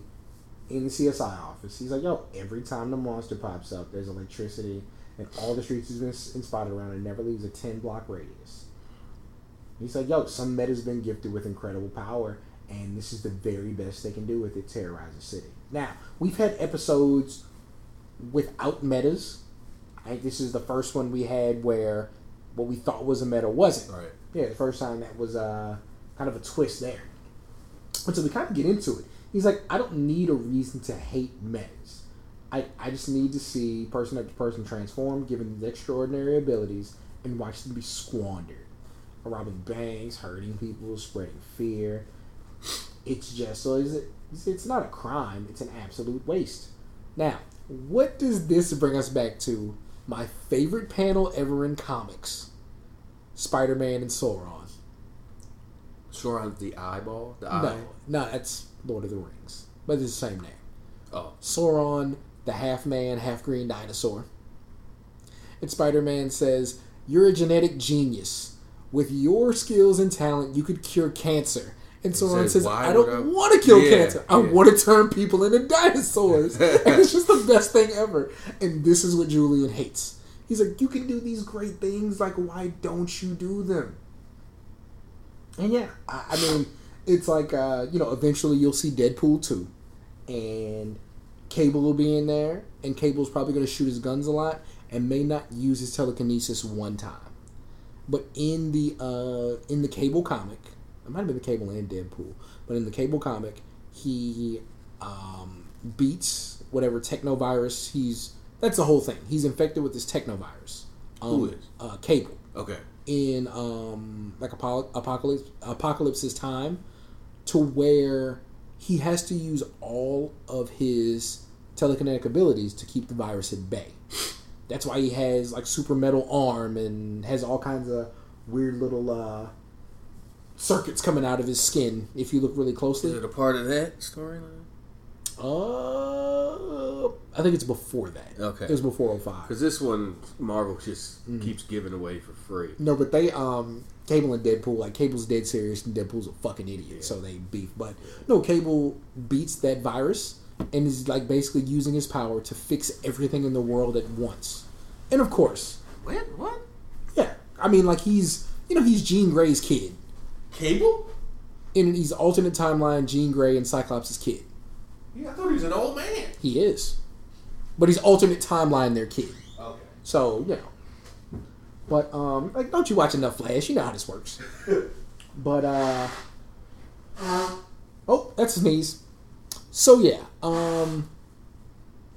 in the CSI office. He's like, "Yo, every time the monster pops up, there's electricity, and all the streets has been spotted around. and never leaves a ten block radius." He's like, "Yo, some meta's been gifted with incredible power." And this is the very best they can do with it, terrorize the city. Now, we've had episodes without metas. I think this is the first one we had where what we thought was a meta wasn't. Right. Yeah, the first time that was uh, kind of a twist there. But so we kind of get into it. He's like, I don't need a reason to hate metas. I, I just need to see person after person transform, given these extraordinary abilities, and watch them be squandered. Robbing banks, hurting people, spreading fear. It's just so is it, it's not a crime. It's an absolute waste. Now, what does this bring us back to? My favorite panel ever in comics: Spider-Man and Sauron. Sauron's the eyeball. The eye. No, no, that's Lord of the Rings, but it's the same name. Oh. Sauron, the half man, half green dinosaur. And Spider Man says, You're a genetic genius. With your skills and talent, you could cure cancer. And Sauron says, says, I don't I-" want to kill Yeah, cancer. I yeah. want to turn people into dinosaurs. and it's just the best thing ever. And this is what Julian hates. He's like, You can do these great things. Like, why don't you do them? And yeah, I, I mean, it's like uh, you know, eventually you'll see Deadpool two, and Cable will be in there, and Cable's probably going to shoot his guns a lot and may not use his telekinesis one time. But in the uh, in the Cable comic, it might have been the Cable and Deadpool, but in the Cable comic, he um, beats whatever technovirus he's. That's the whole thing. He's infected with this technovirus. Um, Who is? Uh, Cable Okay. in um like Apocal- apocalypse apocalypse's time to where he has to use all of his telekinetic abilities to keep the virus at bay. That's why he has like super metal arm and has all kinds of weird little uh circuits coming out of his skin if you look really closely. Is it a part of that storyline? Uh I think it's before that. Okay. It was before 05. Because this one, Marvel just Mm-hmm. keeps giving away for free. No, but they um Cable and Deadpool like Cable's dead serious and Deadpool's a fucking idiot, so they beef. But no, Cable beats that virus and is like basically using his power to fix everything in the world at once. And of course, What? What? yeah, I mean like he's you know he's Jean Grey's kid. Cable? In he's alternate timeline Jean Grey and Cyclops' kid. Yeah, I thought he was an old man. He is, but he's alternate timeline their kid. Okay. So you know, but um, like, don't you watch enough Flash? You know how this works. but uh, oh, that's a sneeze. So yeah, um,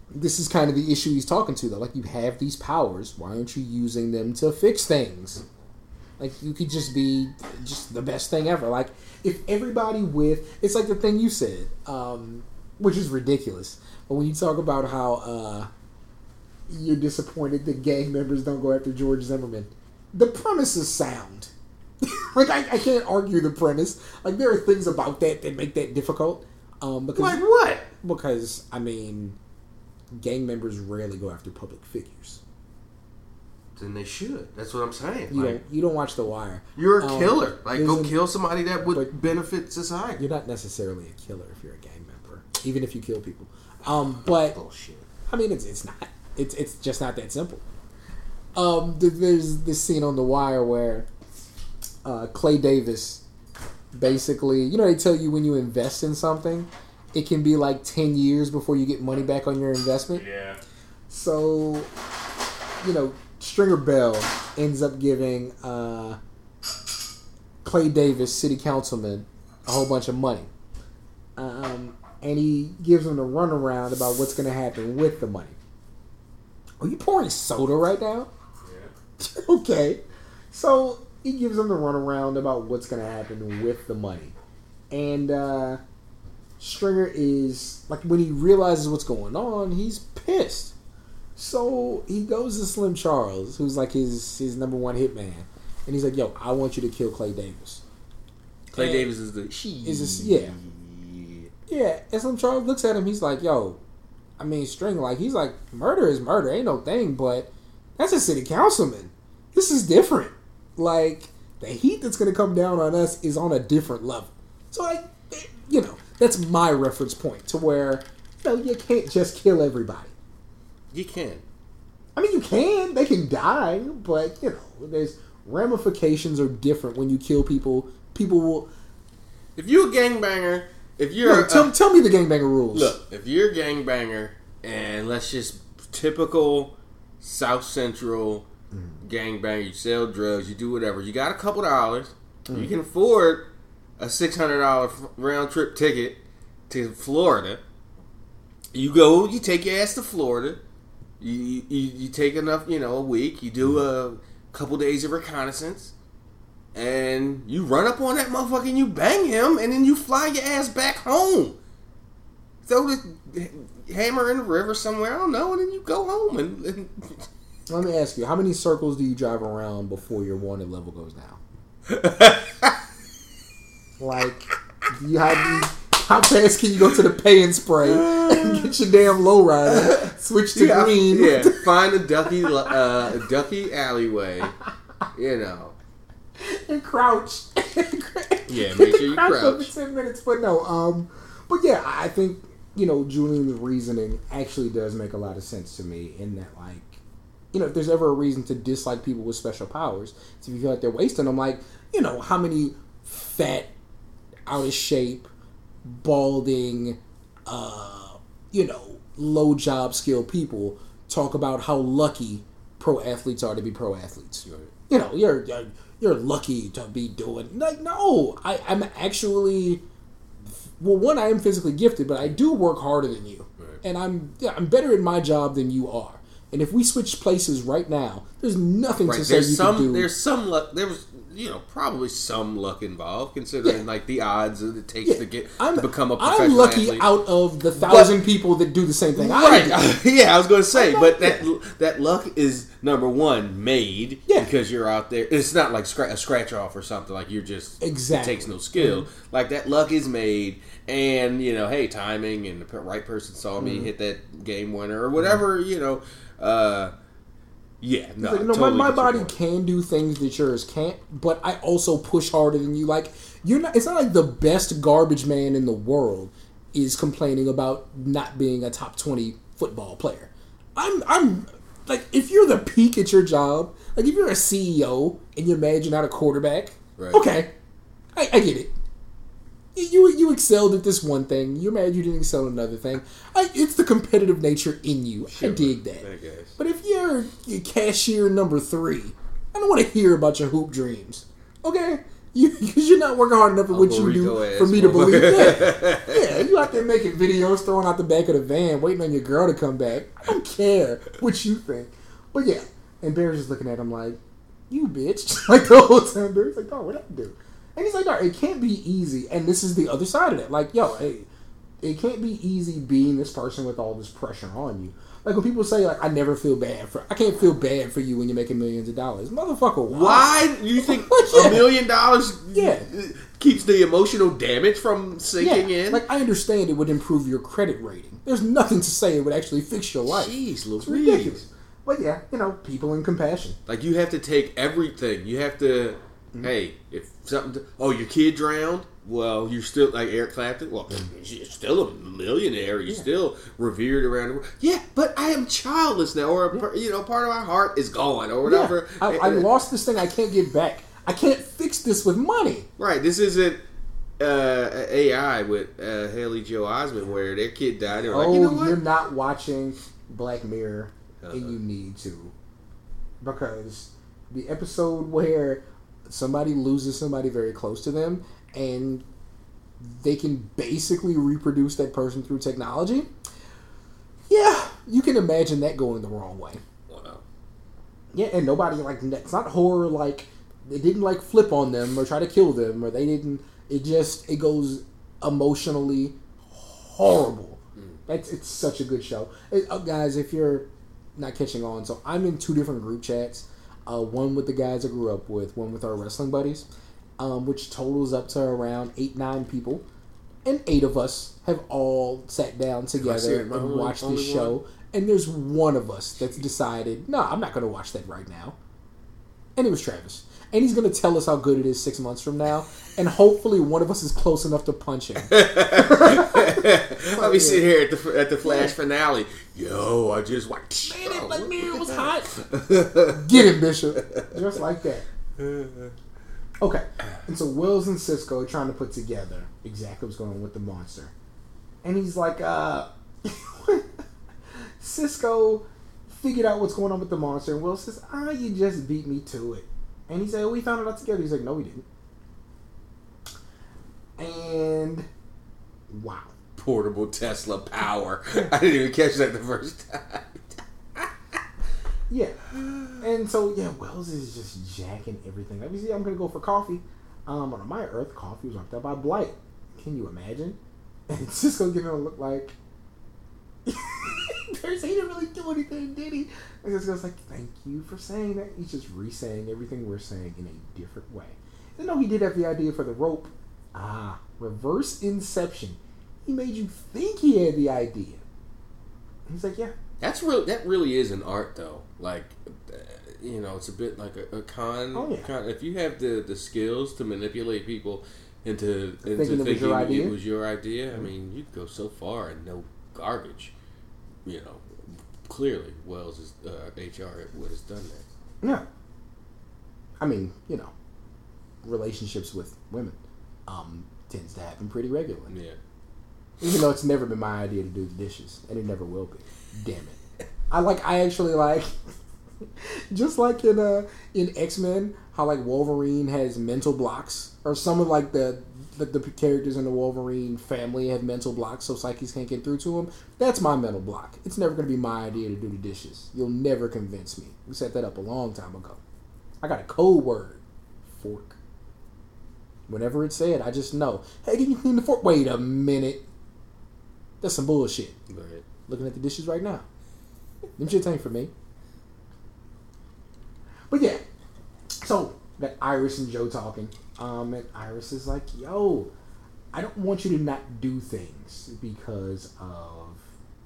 this is kind of the issue he's talking to though. Like, you have these powers, why aren't you using them to fix things? Like, you could just be just the best thing ever. Like, if everybody with it's like the thing you said, um, which is ridiculous. But when you talk about how uh, you're disappointed that gang members don't go after George Zimmerman. the premise is sound. like I, I can't argue the premise. Like there are things about that that make that difficult. Um, because Like what? because I mean, gang members rarely go after public figures. Then they should. That's what I'm saying. You Like, don't you don't watch The Wire. you're a Um, killer. Like, go kill somebody that would but- benefit society. You're not necessarily a killer if you're a gang member, even if you kill people. Um, but Bullshit. I mean, it's it's not. It's it's just not that simple. Um, th- there's this scene on The Wire where uh, Clay Davis basically, you know, they tell you when you invest in something, it can be like ten years before you get money back on your investment. Yeah. So, you know, Stringer Bell ends up giving uh, Clay Davis, city councilman, a whole bunch of money. Um, and he gives him the runaround about what's going to happen with the money. Are you pouring soda right now? Yeah. okay. So he gives him the runaround about what's going to happen with the money. And uh, Stringer is, like, when he realizes what's going on, he's pissed. So he goes to Slim Charles, who's like his his number one hitman, and he's like, "Yo, I want you to kill Clay Davis." Clay And Davis is the. Is this yeah yeah? And Slim Charles looks at him. He's like, "Yo, I mean, String like he's like murder is murder, ain't no thing, but that's a city councilman. This is different. Like the heat that's gonna come down on us is on a different level. So like, you know, that's my reference point to where you know you can't just kill everybody." You can. I mean, you can. They can die, but you know, there's ramifications are different when you kill people. People will. If you're a gangbanger, if you're a- tell, tell me the gangbanger rules. Look, if you're a gangbanger and let's just typical South Central mm. gangbanger, you sell drugs, you do whatever, you got a couple dollars, you mm. can afford a six hundred dollar round trip ticket to Florida. You go, you take your ass to Florida. You, you you take enough, you know, a week. You do mm-hmm. a couple days of reconnaissance, and you run up on that motherfucker and you bang him, and then you fly your ass back home throw the hammer in the river somewhere. I don't know, and then you go home and, and Let me ask you, how many circles do you drive around before your wanted level goes down? Like, you have how fast can you go to the pay and spray and get your damn lowrider, switch to yeah, green? yeah, find a ducky uh, a ducky alleyway. You know, and crouch. Yeah, make sure you every crouch. ten minutes. But no, um, but yeah, I think you know Julian's reasoning actually does make a lot of sense to me. In that, like, you know, if there's ever a reason to dislike people with special powers, it's if you feel like they're wasting them. Like, you know, how many fat, out of shape, balding, uh, you know, low job skill people talk about how lucky pro athletes are to be pro athletes. You know, you're you're, you're lucky to be doing like no. I I'm actually well, one I am physically gifted, but I do work harder than you, Right. and I'm yeah, I'm better at my job than you are. And if we switch places right now, there's nothing to Right? say you some. can do. There's some luck. There was, you know, probably some luck involved, considering Yeah. like the odds that it takes Yeah, to get I'm, to become a professional I'm lucky athlete. out of the thousand people that do the same thing. Right. do. yeah, I was going to say, but that yeah. that luck is number one made Yeah. because you're out there. It's not like scra- a scratch off or something. Like you're just Exactly. It takes no skill. Like that luck is made, and you know, hey, timing and the right person saw Mm-hmm. me hit that game winner or whatever. You know, uh, yeah, no, Like, no, totally my, my body can do things that yours can't, but I also push harder than you. Like you're not. It's not like the best garbage man in the world is complaining about not being a top twenty football player. I'm. I'm like if you're the peak at your job, like if you're a CEO and you're you're not a quarterback. Right. Okay, I, I get it. You you excelled at this one thing. You're mad you didn't excel at another thing. I, it's the competitive nature in you. I dig that. I. But if you're, you're cashier number three, I don't want to hear about your hoop dreams. Okay? Because you're not working hard enough at what you do for me to believe. motherfucker. Yeah. yeah, you out there making videos, throwing out the back of the van, waiting on your girl to come back. I don't care what you think. But yeah, and Barry's just looking at him like, you bitch. like the whole time. Barry's like, oh, what I do? And he's like, no, it can't be easy. And this is the other side of it. Like, yo, hey, it can't be easy being this person with all this pressure on you. Like when people say like I never feel bad for I can't feel bad for you when you're making millions of dollars. Motherfucker, why? Why you think Yeah. a million dollars Yeah. keeps the emotional damage from Yeah, sinking in? like I understand it would improve your credit rating. There's nothing to say it would actually fix your life. Jeez, It's Louise. ridiculous. But yeah, you know, people in compassion. Like you have to take everything. You have to. Mm-hmm. Hey, if something. Oh, your kid drowned. Well, you're still like Eric Clapton. Well, you're still a millionaire. You're still revered around the world. Yeah, but I am childless now, or a, per- you know, part of my heart is gone, or whatever. Yeah, I, I lost this thing I can't get back. I can't fix this with money. Right. This isn't uh, AI with uh, Haley Joel Osment, where their kid died. They're like, oh, you know what? you're not watching Black Mirror, Uh-uh. and you need to, because the episode where somebody loses somebody very close to them, and they can basically reproduce that person through technology. Yeah, you can imagine that going the wrong way. Wow. Yeah, and nobody like it's not horror like they didn't like flip on them or try to kill them or they didn't. It just it goes emotionally horrible. That's it's such a good show, It- uh, guys. If you're not catching on, so I'm in two different group chats. Uh, one with the guys I grew up with, one with our wrestling buddies, um, which totals up to around eight nine people, and eight of us have all sat down together and Only- watched the only show. And there's one of us that's decided, no, I'm not going to watch that right now. And it was Travis. And he's going to tell us how good it is six months from now. And hopefully one of us is close enough to punch him. I'll be sitting here at the at the Flash finale. Yo, I just watched. Man, that Mirror was hot. Get him, Bishop. Just like that. Okay. And so Wells and Cisco are trying to put together exactly what's going on with the monster. And he's like, uh Cisco figured out what's going on with the monster, and Will says, Ah, you just beat me to it. And he said, oh, we found it out together. He's like, No, we didn't. And wow. Portable Tesla power. I didn't even catch that the first time. Yeah. And so yeah, Wells is just jacking everything. Let me see, I'm gonna go for coffee. Um on my earth, coffee was wiped out by blight. Can you imagine? And Cisco giving him a look like he didn't really do anything, did he? And Cisco's like, Thank you for saying that. He's just re-saying everything we're saying in a different way. And no, he did have the idea for the rope. Ah, reverse inception. He made you think he had the idea. He's like, Yeah, That's real. That really is an art, though. Like, uh, you know, it's a bit like a, a con. Oh, yeah. con. If you have the the skills to manipulate people into into Thinking thinking, it was your idea? it was your idea, I mean, you could go so far and no garbage. You know, clearly, Wells is uh, HR would has done that. Yeah. I mean, you know, relationships with women um, tends to happen pretty regularly. Yeah. Even though it's never been my idea to do the dishes, and it never will be. Damn it. I like. I actually like. Just like in uh in X Men, how like Wolverine has mental blocks, or some of like the, the the characters in the Wolverine family have mental blocks, so psyches can't get through to them. That's my mental block. It's never gonna be my idea to do the dishes. You'll never convince me. We set that up a long time ago. I got a code word, fork. Whenever it's said, I just know. Hey, can you clean the fork? Wait a minute. That's some bullshit. Ahead. Looking at the dishes right now. Them shits ain't for me. But yeah, so that Iris and Joe talking. Um, and Iris is like, "Yo, I don't want you to not do things because of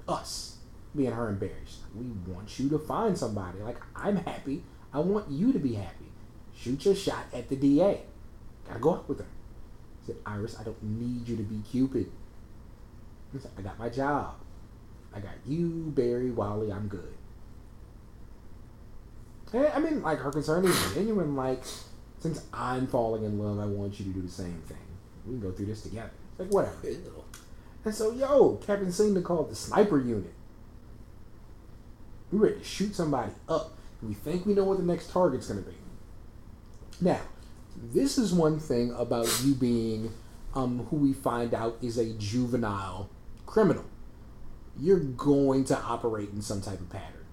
us, being her Barry. We want you to find somebody. Like I'm happy. I want you to be happy. Shoot your shot at the DA. Gotta go out with her." I said, "Iris, I don't need you to be Cupid. I got my job. I got you, Barry, Wally. I'm good." And, I mean, like her concern is genuine. Like, since I'm falling in love, I want you to do the same thing. We can go through this together. It's like whatever. And so, yo, Captain Cena called the sniper unit. We ready to shoot somebody up. We think we know what the next target's going to be. Now, this is one thing about you being um, who we find out is a juvenile criminal. You're going to operate in some type of pattern.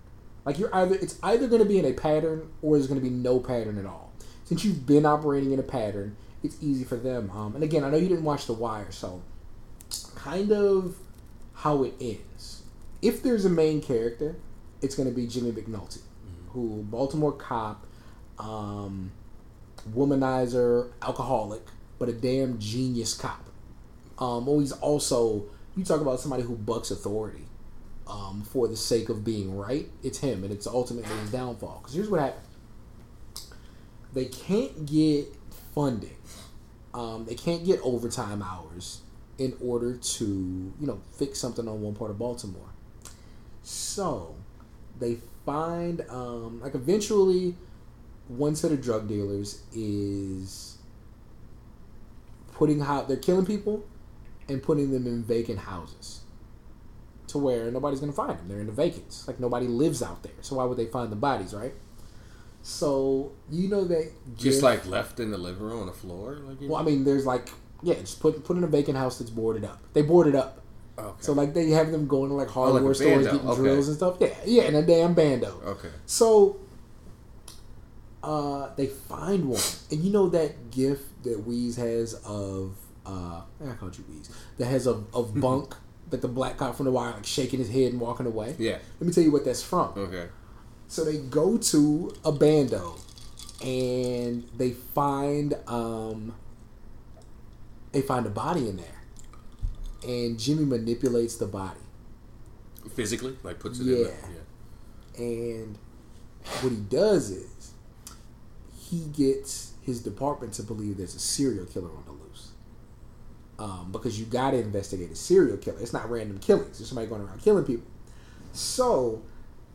Like you're either it's either going to be in a pattern or there's going to be no pattern at all. Since you've been operating in a pattern, it's easy for them. Um, and again, I know you didn't watch The Wire, so kind of how it ends. If there's a main character, it's going to be Jimmy McNulty, who Baltimore cop, um, womanizer, alcoholic, but a damn genius cop. Um, oh, he's also you talk about somebody who bucks authority um, for the sake of being right. It's him, and it's ultimately his downfall. Because here's what happened: they can't get funding, um, they can't get overtime hours in order to you know fix something on one part of Baltimore. So they find um, like eventually one set of drug dealers is putting how they're killing people and putting them in vacant houses to where nobody's gonna find them. They're in the vacants. Like nobody lives out there. So why would they find the bodies, right? So you know that Just like left in the living room on the floor. Like, well, I mean, there's like yeah, just put put in a vacant house that's boarded up. They boarded up. okay. So like they have them going to like hardware like stores getting okay. drills and stuff. Yeah, yeah, and a damn bando. okay. So uh, they find one, and you know that gif that Weeze has of uh, I called you Weeze that has a of Bunk that the black cop from the wire like shaking his head and walking away. Yeah. Let me tell you what that's from. Okay. So they go to a bando and they find um they find a body in there. And Jimmy manipulates the body. Physically, like puts it Yeah. in. The, yeah. And what he does is he gets his department to believe there's a serial killer on. Um, because you got to investigate a serial killer. It's not random killings. It's somebody going around killing people. So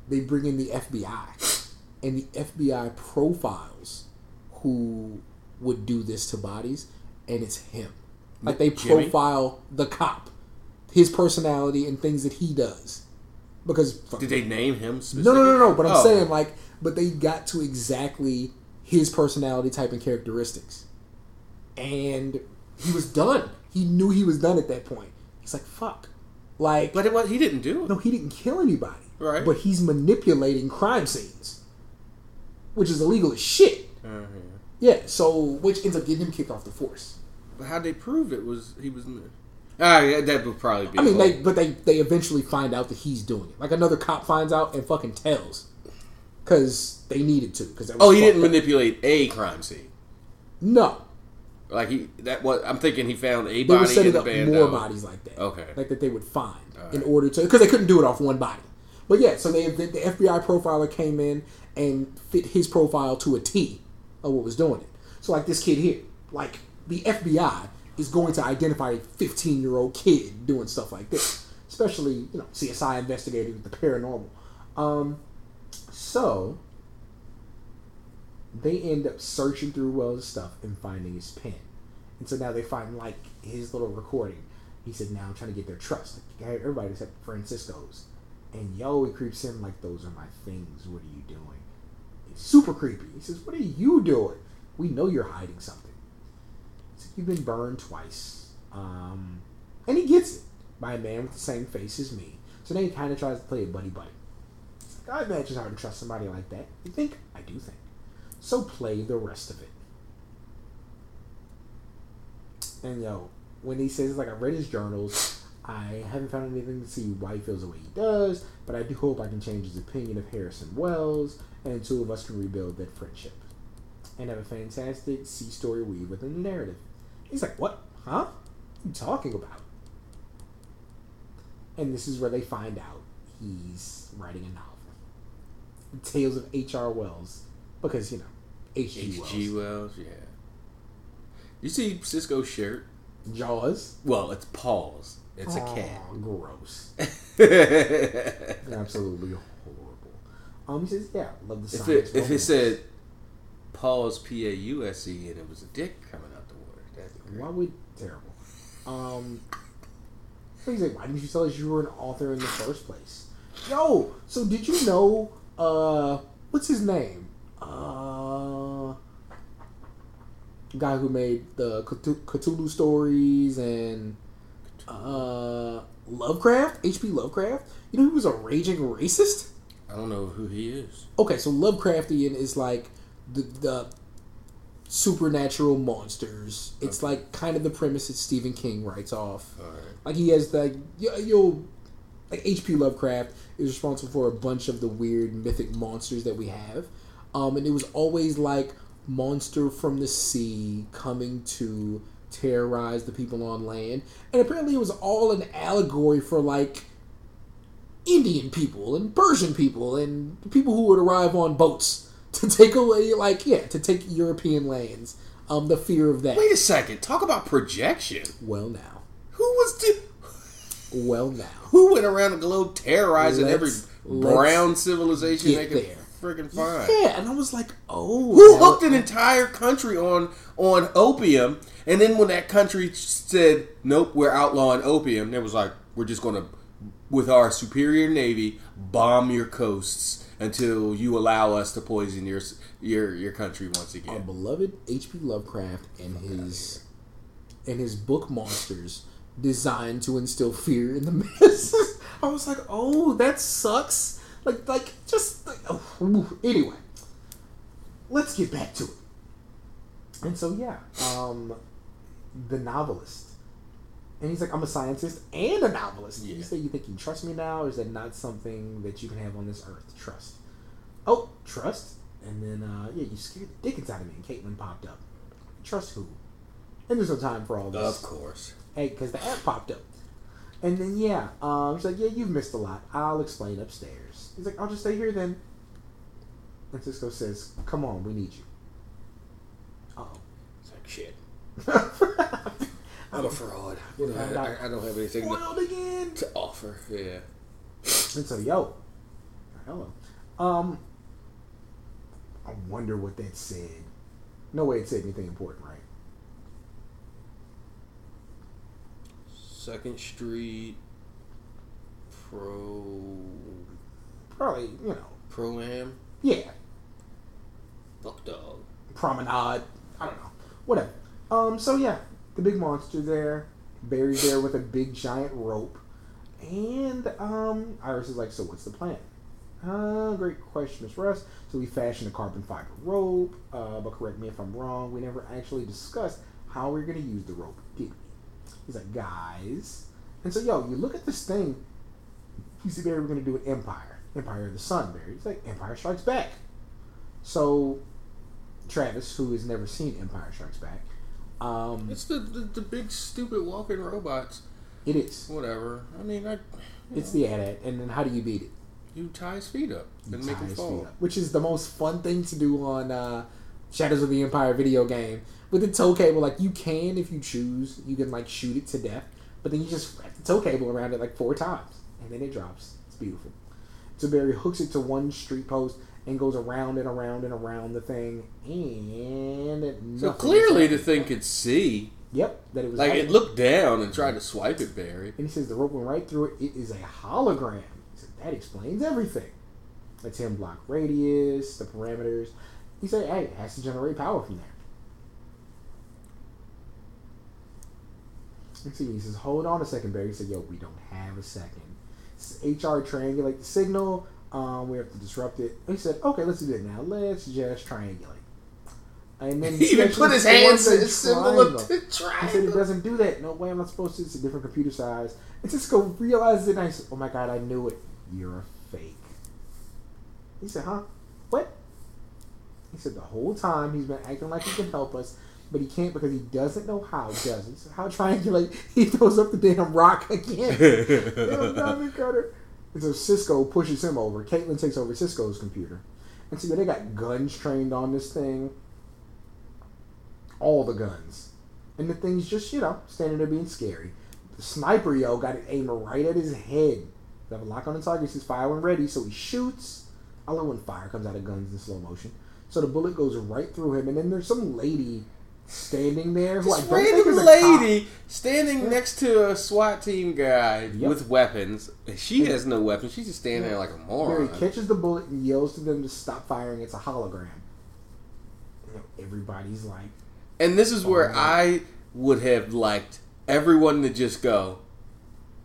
they bring in the FBI, and the FBI profiles who would do this to bodies, and it's him. Like they Jimmy? profile the cop, his personality, and things that he does. Because Did they name him? no, no, no, no. But I'm Oh. saying like, but they got to exactly his personality type and characteristics, and he was done. He knew he was done at that point. He's like, "Fuck," like, But it was he didn't do it. no, he didn't kill anybody, Right. But he's manipulating crime scenes, which is illegal as shit. Uh-huh. Yeah, so which ends up getting him kicked off the force. But how they prove it was he was. Ah, yeah, that would probably be. I mean, they but they they eventually find out that he's doing it. Like another cop finds out and fucking tells, because they needed to. Because Oh, he didn't manipulate a crime scene. No, Like he that was. I'm thinking he found a they were body in setting the up more bodies like that. Okay. like that they would find in order to because they couldn't do it off one body. But yeah, so they the, the FBI profiler came in and fit his profile to a T of what was doing it. So like this kid here, like the FBI is going to identify a 15 year old kid doing stuff like this, especially you know CSI investigating the paranormal. Um, so they end up searching through Wells' stuff and finding his pen. And so now they find like his little recording. He said, "Now I'm trying to get their trust. Like, everybody except Francisco's." And yo, he creeps in like, "Those are my things. What are you doing?" It's super creepy. He says, "What are you doing? We know you're hiding something." Said, "You've been burned twice." Um, and he gets it by a man with the same face as me. So then he kind of tries to play a buddy buddy. Like, I imagine it's hard to trust somebody like that. You think? I do think. So play the rest of it. And yo, when he says like I read his journals, I haven't found anything to see why he feels the way he does, but I do hope I can change his opinion of Harrison Wells, and the two of us can rebuild that friendship. And have a fantastic C story weave within the narrative. He's like, What? Huh? What are you talking about? And this is where they find out he's writing a novel. Tales of H.R. Wells. Because, you know, H.G. Wells. H.G. Wells, yeah. You see Cisco's shirt? Jaws. Well, it's Paul's. It's a cat. Gross. Absolutely horrible. Um, he says, "Yeah, love the if science." it if it said Paul's P A U S E and it was a dick coming out the water, that'd why would terrible? Um, he's like, "Why didn't you tell us you were an author in the first place?" Yo, so did you know? Uh, what's his name? Uh, guy who made the Cthulhu stories and uh Lovecraft, H.P. Lovecraft. You know he was a raging racist. I don't know who he is. okay, so Lovecraftian is like the the supernatural monsters. It's okay. like kind of the premise that Stephen King writes off. Like he has the you'll like H.P. Lovecraft is responsible for a bunch of the weird mythic monsters that we have, um, and it was always like monster from the sea coming to terrorize the people on land, and apparently it was all an allegory for like Indian people and Persian people and people who would arrive on boats to take away, like, yeah, to take European lands. Um, the fear of that. Wait a second. Talk about projection. Well, now. Who was. Di- well, now. Who went around the globe terrorizing let's, every brown civilization they could there. freaking find? Yeah, and I was like, oh. Who hooked an entire country on on opium? And then when that country said, nope, we're outlawing opium, they was like, we're just going to, with our superior navy, bomb your coasts until you allow us to poison your your your country once again. Our beloved H.P. Lovecraft and his and his book monsters designed to instill fear in the masses. I was like, oh, that sucks. Like, like just like, oh, anyway. Let's get back to it. And so yeah, um, the novelist and he's like, I'm a scientist and a novelist. Yeah. You say you think you trust me now, or is that not something that you can have on this earth? Trust. Oh, trust. And then uh, yeah, you scared the dickens out of me. And Caitlin popped up. Trust who? And there's no time for all this. Of course. Hey, because the app popped up. And then yeah, um, she's like, yeah, you've missed a lot. I'll explain upstairs. He's like, I'll just stay here then. Francisco says, "Come on, we need you." Oh, it's like shit. I'm a fraud. You know, I, I, don't have anything to, again. to offer. Yeah. And so, yo, hello. Um, I wonder what that said. No way it said anything important, right? Second Street Pro. Probably, you know. Pro Am? Yeah. Fuck dog. Promenade. I don't know. Whatever. Um, so yeah, the big monster there, buried there with a big giant rope, and um, Iris is like, "So what's the plan?" Uh, great question, Miss Russ. So we fashioned a carbon fiber rope, uh, but correct me if I'm wrong. We never actually discussed how we are going to use the rope, did we? He's like, guys, and so yo, you look at this thing. You see, Barry, we're going to do an Empire, Empire of the Sun. Barry, he's like, Empire Strikes Back. So Travis, who has never seen Empire Strikes Back, um, it's the, the, the big stupid walking robots. It is. Whatever. I mean, I. It's know. the ad, and then how do you beat it? You tie his feet up you and make him fall. Up, which is the most fun thing to do on uh, Shadows of the Empire video game with the tow cable. Like you can, if you choose, you can like shoot it to death, but then you just wrap the tow cable around it like four times, and then it drops. It's beautiful. So Barry hooks it to one street post and goes around and around and around the thing, and so clearly the thing could see. Yep, that it was like it looked down and tried to swipe it, Barry. And he says the rope went right through it. It is a hologram. He said that explains everything. The ten block radius, the parameters. He said, hey, it has to generate power from there. Let's see. He says, hold on a second, Barry. He said, yo, we don't have a second. HR triangulate the signal um, we have to disrupt it. He said, okay, let's do that now. Let's just triangulate. And then he even put his hands in the symbol of the triangle. He said it doesn't do that. No way I'm not supposed to. It's a different computer size. And Cisco realizes it and I said, oh my god, I knew it. You're a fake. He said, huh? What? He said the whole time he's been acting like he can help us, but he can't because he doesn't know how, does he? So how triangulate? He throws up the damn rock again. diamond cutter. And so Cisco pushes him over. Caitlin takes over Cisco's computer. And so they got guns trained on this thing. All the guns. And the thing's just, you know, standing there being scary. The sniper, yo, got it aimed right at his head. They have a lock on the target. He's firing ready, so he shoots. I love when fire comes out of guns in slow motion. So the bullet goes right through him, and then there's some lady standing there. This like, random lady standing yeah. next to a SWAT team guy yep. with weapons. She has no weapons. She's just standing yeah. there like a moron. He catches the bullet and yells to them to stop firing. It's a hologram. Everybody's like. And this is where oh. I would have liked everyone to just go,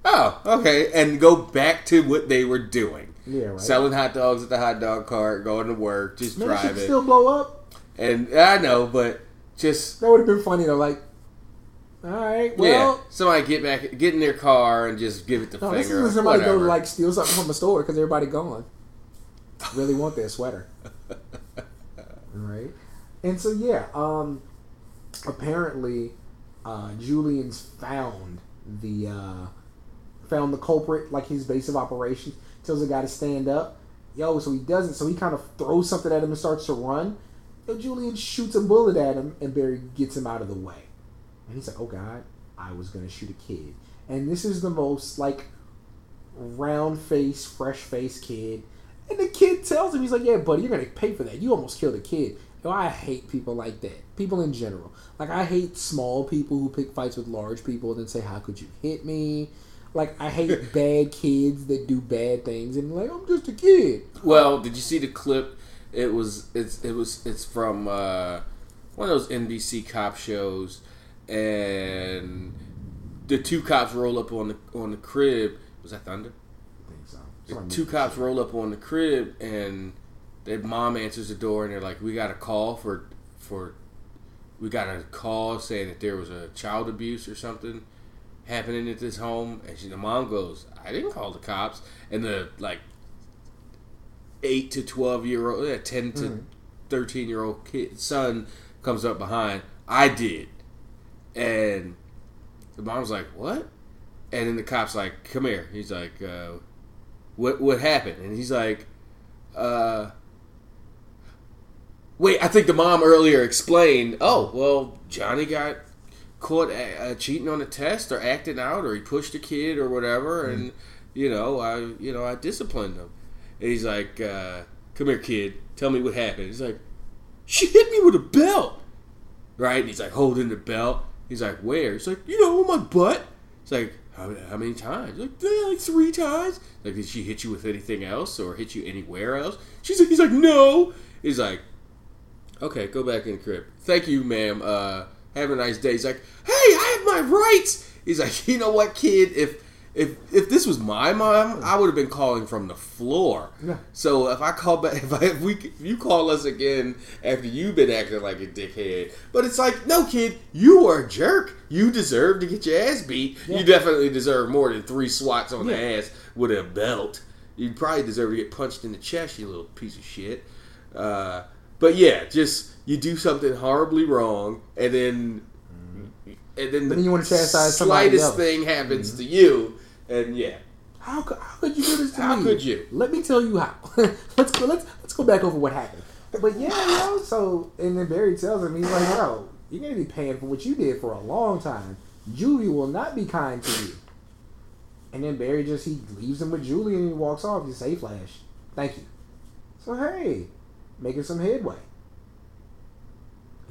oh, okay, and go back to what they were doing. Yeah, right. Selling hot dogs at the hot dog cart, going to work, just Man, driving. Still blow up. And I know, but just That would have been funny though. Like, all right, well, yeah, somebody get back, get in their car and just give it the no, this finger. isn't somebody go whatever. like steal something from a store because everybody gone. Really want that sweater, right? And so yeah, um, apparently, uh, Julian's found the uh, found the culprit, like his base of operations. Tells the guy to stand up. Yo, so he doesn't. So he kind of throws something at him and starts to run. Yo, Julian shoots a bullet at him, and Barry gets him out of the way. And he's like, "Oh God, I was gonna shoot a kid." And this is the most like round face, fresh face kid. And the kid tells him, he's like, "Yeah, buddy, you're gonna pay for that. You almost killed a kid." Yo, I hate people like that. People in general. Like I hate small people who pick fights with large people and then say, "How could you hit me?" Like I hate bad kids that do bad things and like I'm just a kid. Well, did you see the clip? It was it's it was it's from uh, one of those NBC cop shows, and the two cops roll up on the on the crib. Was that Thunder? I think so. The two cops roll up on the crib, and their mom answers the door, and they're like, "We got a call for for we got a call saying that there was a child abuse or something." happening at this home and she, the mom goes i didn't call the cops and the like 8 to 12 year old, yeah, 10 to 13 year old kid, son comes up behind. I did. And the mom's like, what? And then the cop's like, come here. He's like, uh, what, what happened? And he's like, uh, wait, I think the mom earlier explained, oh, well, Johnny got caught uh, cheating on a test or acting out or he pushed a kid or whatever. And, you know, I, you know, I disciplined him. And he's like, uh, "Come here, kid. Tell me what happened." He's like, "She hit me with a belt." Right? And he's like holding the belt. He's like, "Where?" He's like, "You know, on my butt." He's like, "How, how many times?" Like, "Yeah, like three times." Like, did she hit you with anything else or hit you anywhere else? She's like, he's like, "No." He's like, "Okay, go back in the crib. Thank you, ma'am. Uh, have a nice day." He's like, "Hey, I have my rights." He's like, "You know what, kid? If if if this was my mom, I would have been calling from the floor. Yeah. So if I call back, if, I, if we if you call us again after you've been acting like a dickhead, but it's like, no, kid, you are a jerk. You deserve to get your ass beat. Yeah. You definitely deserve more than three swats on Yeah. the ass with a belt. You probably deserve to get punched in the chest, you little piece of shit. Uh, but yeah, just you do something horribly wrong, and then and then But the you wanna chastise somebody slightest. Mm-hmm. thing happens to you, and yeah. How could, how could you do this to How me? How could you? Let me tell you how. let's go. Let's let's go back over what happened. But yeah, you know. So and then Barry tells him he's like, "Yo, you're gonna be paying for what you did for a long time. Julie will not be kind to you." And then Barry just he leaves him with Julie and he walks off. He say, "Flash, thank you." So hey, making some headway.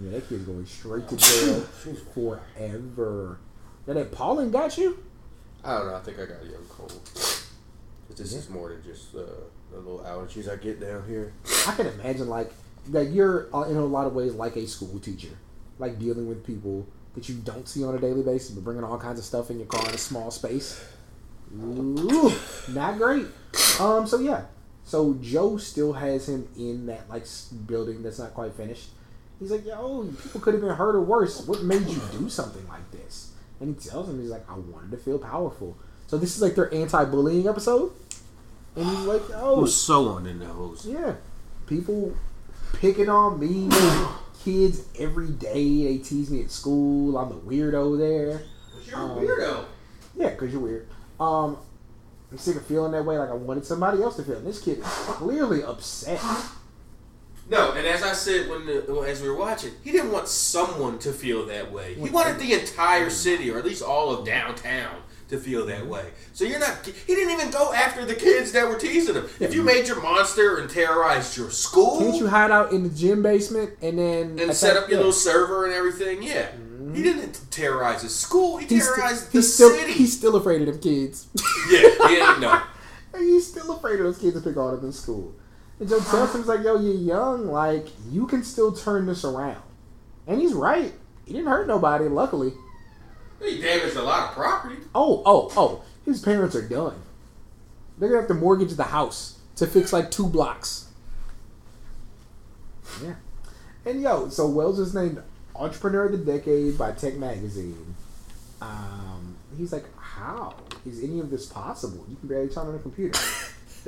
Yeah, that kid's going straight to jail forever. Now that Paulin got you. I don't know. I think I got a young cold. This is more than just uh, the little allergies I get down here. I can imagine like that you're uh, in a lot of ways like a school teacher, like dealing with people that you don't see on a daily basis, but bringing all kinds of stuff in your car in a small space. Ooh, not great. Um. So yeah. So Joe still has him in that like building that's not quite finished. He's like, yo, people could have been hurt or worse. What made you do something like this? And he tells him, he's like, I wanted to feel powerful. So this is like their anti-bullying episode. And he's like, oh, so on in the nose. yeah. People picking on me, kids every day. They tease me at school. I'm the weirdo there. You're Um, a weirdo. Yeah, because you're weird. Um, I'm sick of feeling that way. Like I wanted somebody else to feel. And this kid is clearly upset. No, and as I said when the, as we were watching, he didn't want someone to feel that way. He wanted the entire city, or at least all of downtown, to feel that way. So you're not. He didn't even go after the kids that were teasing him. If you made your monster and terrorized your school, Can't you hide out in the gym basement and then and set up your yeah. little server and everything, yeah. Mm-hmm. He didn't terrorize his school. He He's, sti- terrorized the he's still city. he's still afraid of them kids. yeah, he didn't he's still afraid of those kids to pick on him in school. And Joe tells him, like, yo, you're young. Like, you can still turn this around. And he's right. He didn't hurt nobody, luckily. He damaged a lot of property. Oh, oh, oh. His parents are done. They're going to have to mortgage the house to fix like two blocks. Yeah. And yo, so Wells is named Entrepreneur of the Decade by Tech Magazine. Um, he's like, how is any of this possible? You can barely turn on a computer.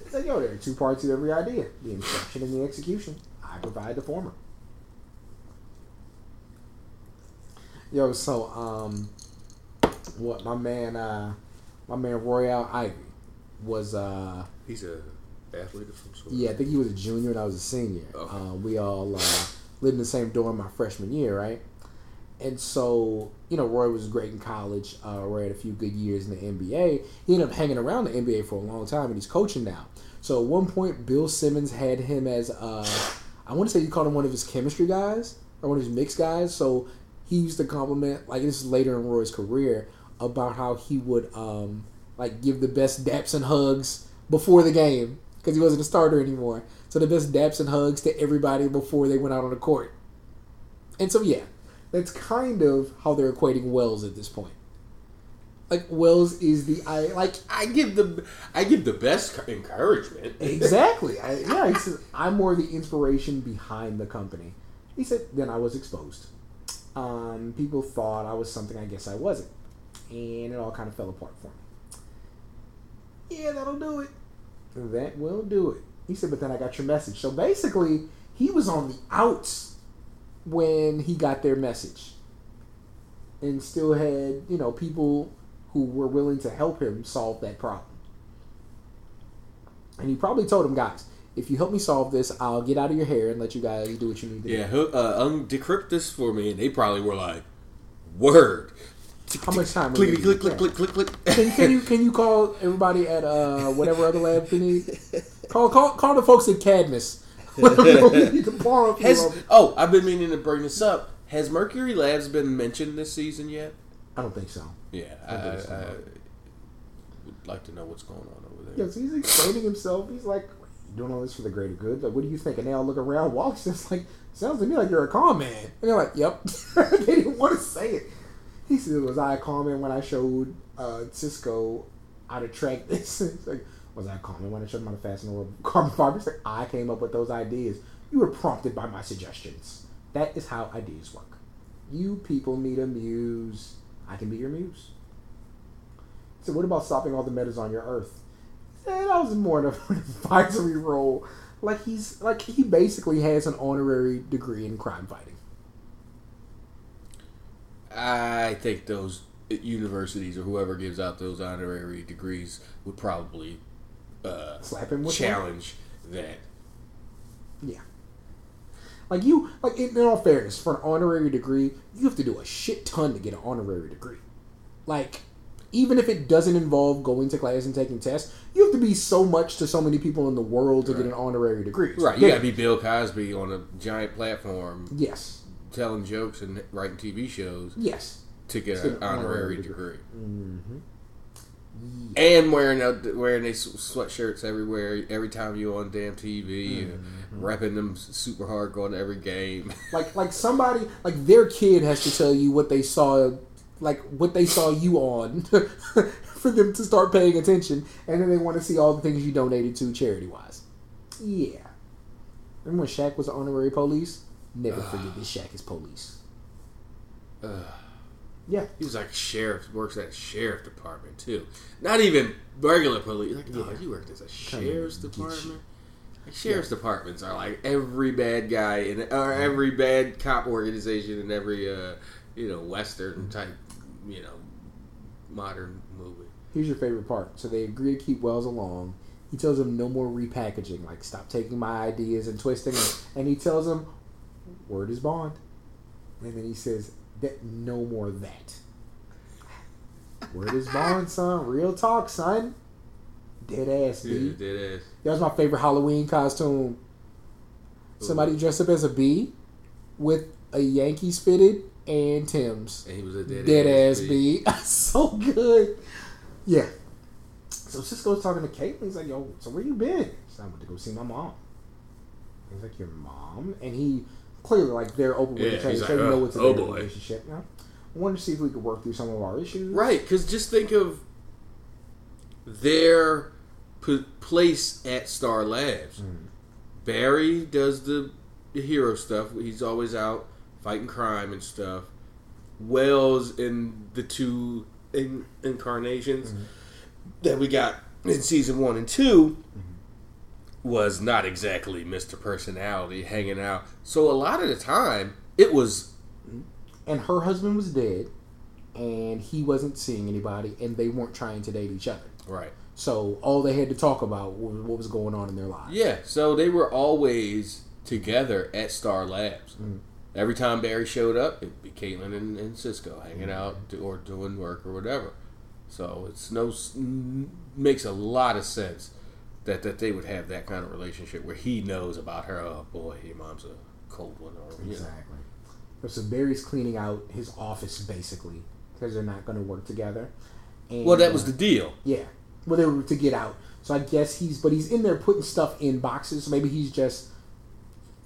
It's like, yo, there are two parts of every idea: the inception and the execution. I provide the former. Yo, so um, what my man, uh, my man Royal Ivey was uh, He's a athlete of some sort. yeah, I think he was a junior and I was a senior. Okay. Uh, we all uh, lived in the same dorm my freshman year, right? And so, you know, Roy was great in college. Uh, Roy had a few good years in the NBA. He ended up hanging around the NBA for a long time, and he's coaching now. So at one point, Bill Simmons had him as, uh, I want to say he called him one of his chemistry guys or one of his mix guys. So he used to compliment, like this is later in Roy's career, about how he would um, like give the best daps and hugs before the game because he wasn't a starter anymore. So the best daps and hugs to everybody before they went out on the court. And so yeah, that's kind of how they're equating Wells at this point. Like Wells is the I like I give the I give the best encouragement. exactly. I, yeah, he says I'm more the inspiration behind the company. He said then I was exposed. Um, people thought I was something I guess I wasn't, and it all kind of fell apart for me. Yeah, that'll do it. That will do it. He said, but then I got your message. So basically, he was on the outs when he got their message, and still had you know people who were willing to help him solve that problem. And he probably told them, guys, if you help me solve this, I'll get out of your hair and let you guys do what you need to Yeah, do. who- uh, um, decrypt this for me, and they probably were like, "Word." How much time? Click, we click, click, click, click, Can, click. can you can you call everybody at uh whatever other lab you need? Call call call the folks at Cadmus. Let them know we need to borrow a few Has oh, I've been meaning to bring this up. Has Mercury Labs been mentioned this season yet? I don't think so. Yeah, I, I I, so. I would like to know what's going on over there. Yes, he's explaining himself. He's like, doing all this for the greater good? Like, what do you think?" And they all look around. Wally's just like, "Sounds to me like you're a calm man." And they're like, "Yep." they didn't want to say it. He said, "Was I a calm man when I showed uh, Cisco how to track this?" It's like, "Was I a calm man when I showed him how to fasten over carbon fiber?" It's like, "I came up with those ideas. You were prompted by my suggestions. That is how ideas work. You people need a muse. I can be your muse." So what about stopping all the metas on your Earth? Eh, that was more of an advisory role. Like he's like he basically has an honorary degree in crime fighting. I think those universities or whoever gives out those honorary degrees would probably uh, Slap him with challenge that. Yeah. Like you, like in, in all fairness, for an honorary degree, you have to do a shit ton to get an honorary degree. Like, even if it doesn't involve going to class and taking tests, you have to be so much to so many people in the world to get an honorary degree. It's Right, you ridiculous. gotta be Bill Cosby on a giant platform Yes. telling jokes and writing TV shows Yes. to get To an get an honorary honorary degree. Mm-hmm. And wearing a, wearing they sweatshirts everywhere, every time you on damn TV, and Mm-hmm. repping them super hard, going to every game. Like like somebody like their kid has to tell you what they saw like what they saw you on for them to start paying attention and then they want to see all the things you donated to charity wise. Yeah. Remember when Shaq was honorary police? Never forget that Shaq is police. Ugh. Yeah. He was like sheriff, works at sheriff department too. Not even regular police. Like, no, you worked as a sheriff's get department. Like, sheriff's departments are like every bad guy in or every bad cop organization in every uh, you know western type you know modern movie. Here's your favorite part. So they agree to keep Wells along. He tells them no more repackaging, like stop taking my ideas and twisting them. And he tells them, word is bond. And then he says, that no more that. Word is bond, son. Real talk, son. Dead ass, Yeah, dude. dead ass. That was my favorite Halloween costume. Somebody dressed up as a bee with a Yankees fitted and Timbs. And he was a dead, Dead ass, ass beat. B. so good. Yeah. So Cisco's talking to Caitlin. He's like, yo, so where you been? So I went to go see my mom. He's like, your mom? And he clearly, like, they're open with Yeah, each other. like, know oh, it's a oh, their boy. relationship. You know? I wanted to see if we could work through some of our issues. Right, because just think of their p- place at Star Labs. Mm. Barry does the, the hero stuff. He's always out fighting crime and stuff. Wells in the two in, incarnations Mm-hmm. that we got in season one and 2 was not exactly Mr. Personality hanging out. So a lot of the time, it was And her husband was dead, and he wasn't seeing anybody, and they weren't trying to date each other. right. So all they had to talk about was what was going on in their lives. Yeah, so they were always together at Star Labs. Mm-hmm. Every time Barry showed up, it'd be Caitlin and, and Cisco hanging out mm-hmm. do- or doing work or whatever. So it's no makes a lot of sense that that they would have that kind of relationship where he knows about her. Oh boy, your mom's a cold one, or you know. Exactly. So Barry's cleaning out his office basically because they're not going to work together. And, Well, that was uh, the deal. yeah. Well, they were to get out. So I guess he's, but he's in there putting stuff in boxes. So maybe he's just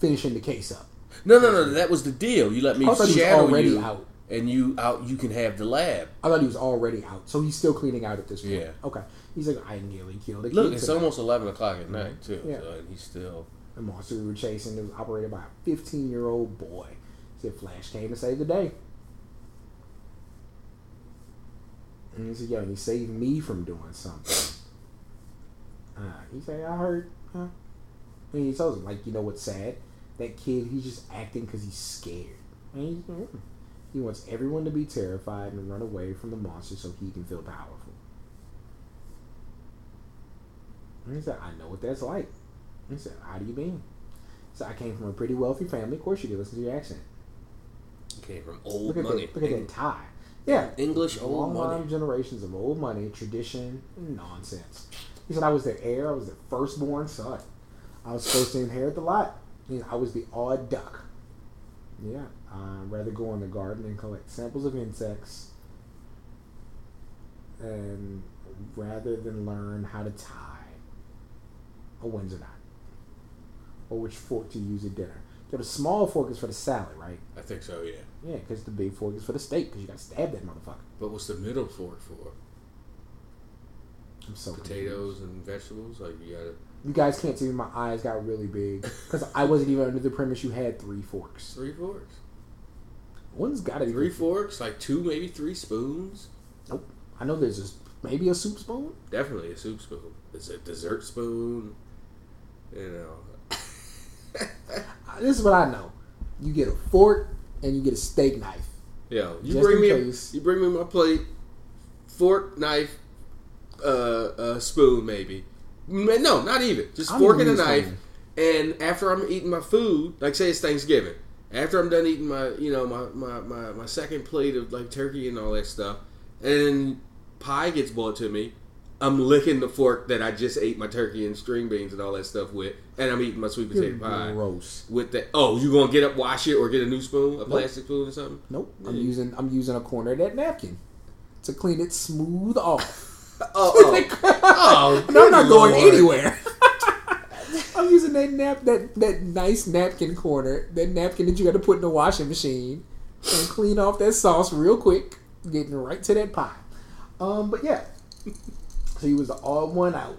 finishing the case up. No, no, no. That was the deal. You let me I thought he was shadow already you, out. And you out. You can have the lab. I thought he was already out. So he's still cleaning out at this point. Yeah. Okay. He's like, I nearly killed a Look, it's today." almost eleven o'clock at night too. Yeah. So, and he's still. The monster we were chasing was operated by a 15 year old boy. He said Flash came to save the day. And he said, Yo, he saved me from doing something. Uh, he said, I heard. Huh? And he tells him, like, you know what's sad? That kid, he's just acting because he's scared. And he's, mm. He wants everyone to be terrified and run away from the monster so he can feel powerful. And he said, I know what that's like. He said, How do you mean? He said, I came from a pretty wealthy family. Of course you did. Listen to your accent. Came from old Look at money. that. Look at that tie. Yeah. English old Long line money. of generations of old money, tradition, nonsense. He said, I was their heir. I was their firstborn son. I was supposed to inherit the lot. I was the odd duck. Yeah. I'd rather go in the garden and collect samples of insects and rather than learn how to tie a Windsor knot or which fork to use at dinner. So the small fork is for the salad, right? I think so. Yeah. Yeah, because the big fork is for the steak because you got to stab that motherfucker. But what's the middle fork for? I'm so confused. Potatoes and vegetables. Like you gotta You guys can't see me. My eyes got really big because I wasn't even under the premise you had three forks. three forks. One's got to be Three forks, like two, maybe three spoons. Nope. I know there's just maybe a soup spoon. Definitely a soup spoon. It's a dessert spoon. You know. This is what I know. You get a fork and you get a steak knife. Yo, you Just bring in me a, case. you bring me my plate, fork, knife, uh, uh, spoon, maybe. No, not even. Just I'm fork and a knife. them. And after I'm eating my food, like say it's Thanksgiving, after I'm done eating my, you know, my, my, my, my second plate of like turkey and all that stuff, and pie gets brought to me, I'm licking the fork that I just ate my turkey and string beans and all that stuff with, and I'm eating my sweet You're potato pie gross. with that. Oh, you gonna get up, wash it, or get a new spoon, a plastic spoon or something? Nope. I'm using I'm using a corner of that napkin to clean it smooth off. Oh, oh. oh And I'm not going Lord. anywhere. I'm using that nap that that nice napkin corner, that napkin that you got to put in the washing machine, and clean off that sauce real quick, getting right to that pie. Um, but yeah, so he was the odd one out.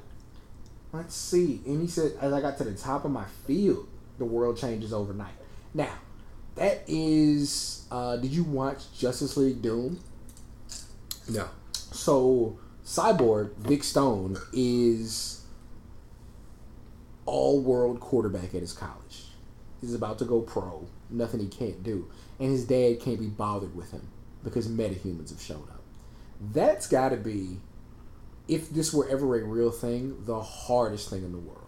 Let's see, and he said as I got to the top of my field, the world changes overnight. Now, that is. Uh, did you watch Justice League Doom? No. So Cyborg Vic Stone is all world quarterback at his college. He's about to go pro. Nothing he can't do. And his dad can't be bothered with him because metahumans have shown up. That's got to be, if this were ever a real thing, the hardest thing in the world.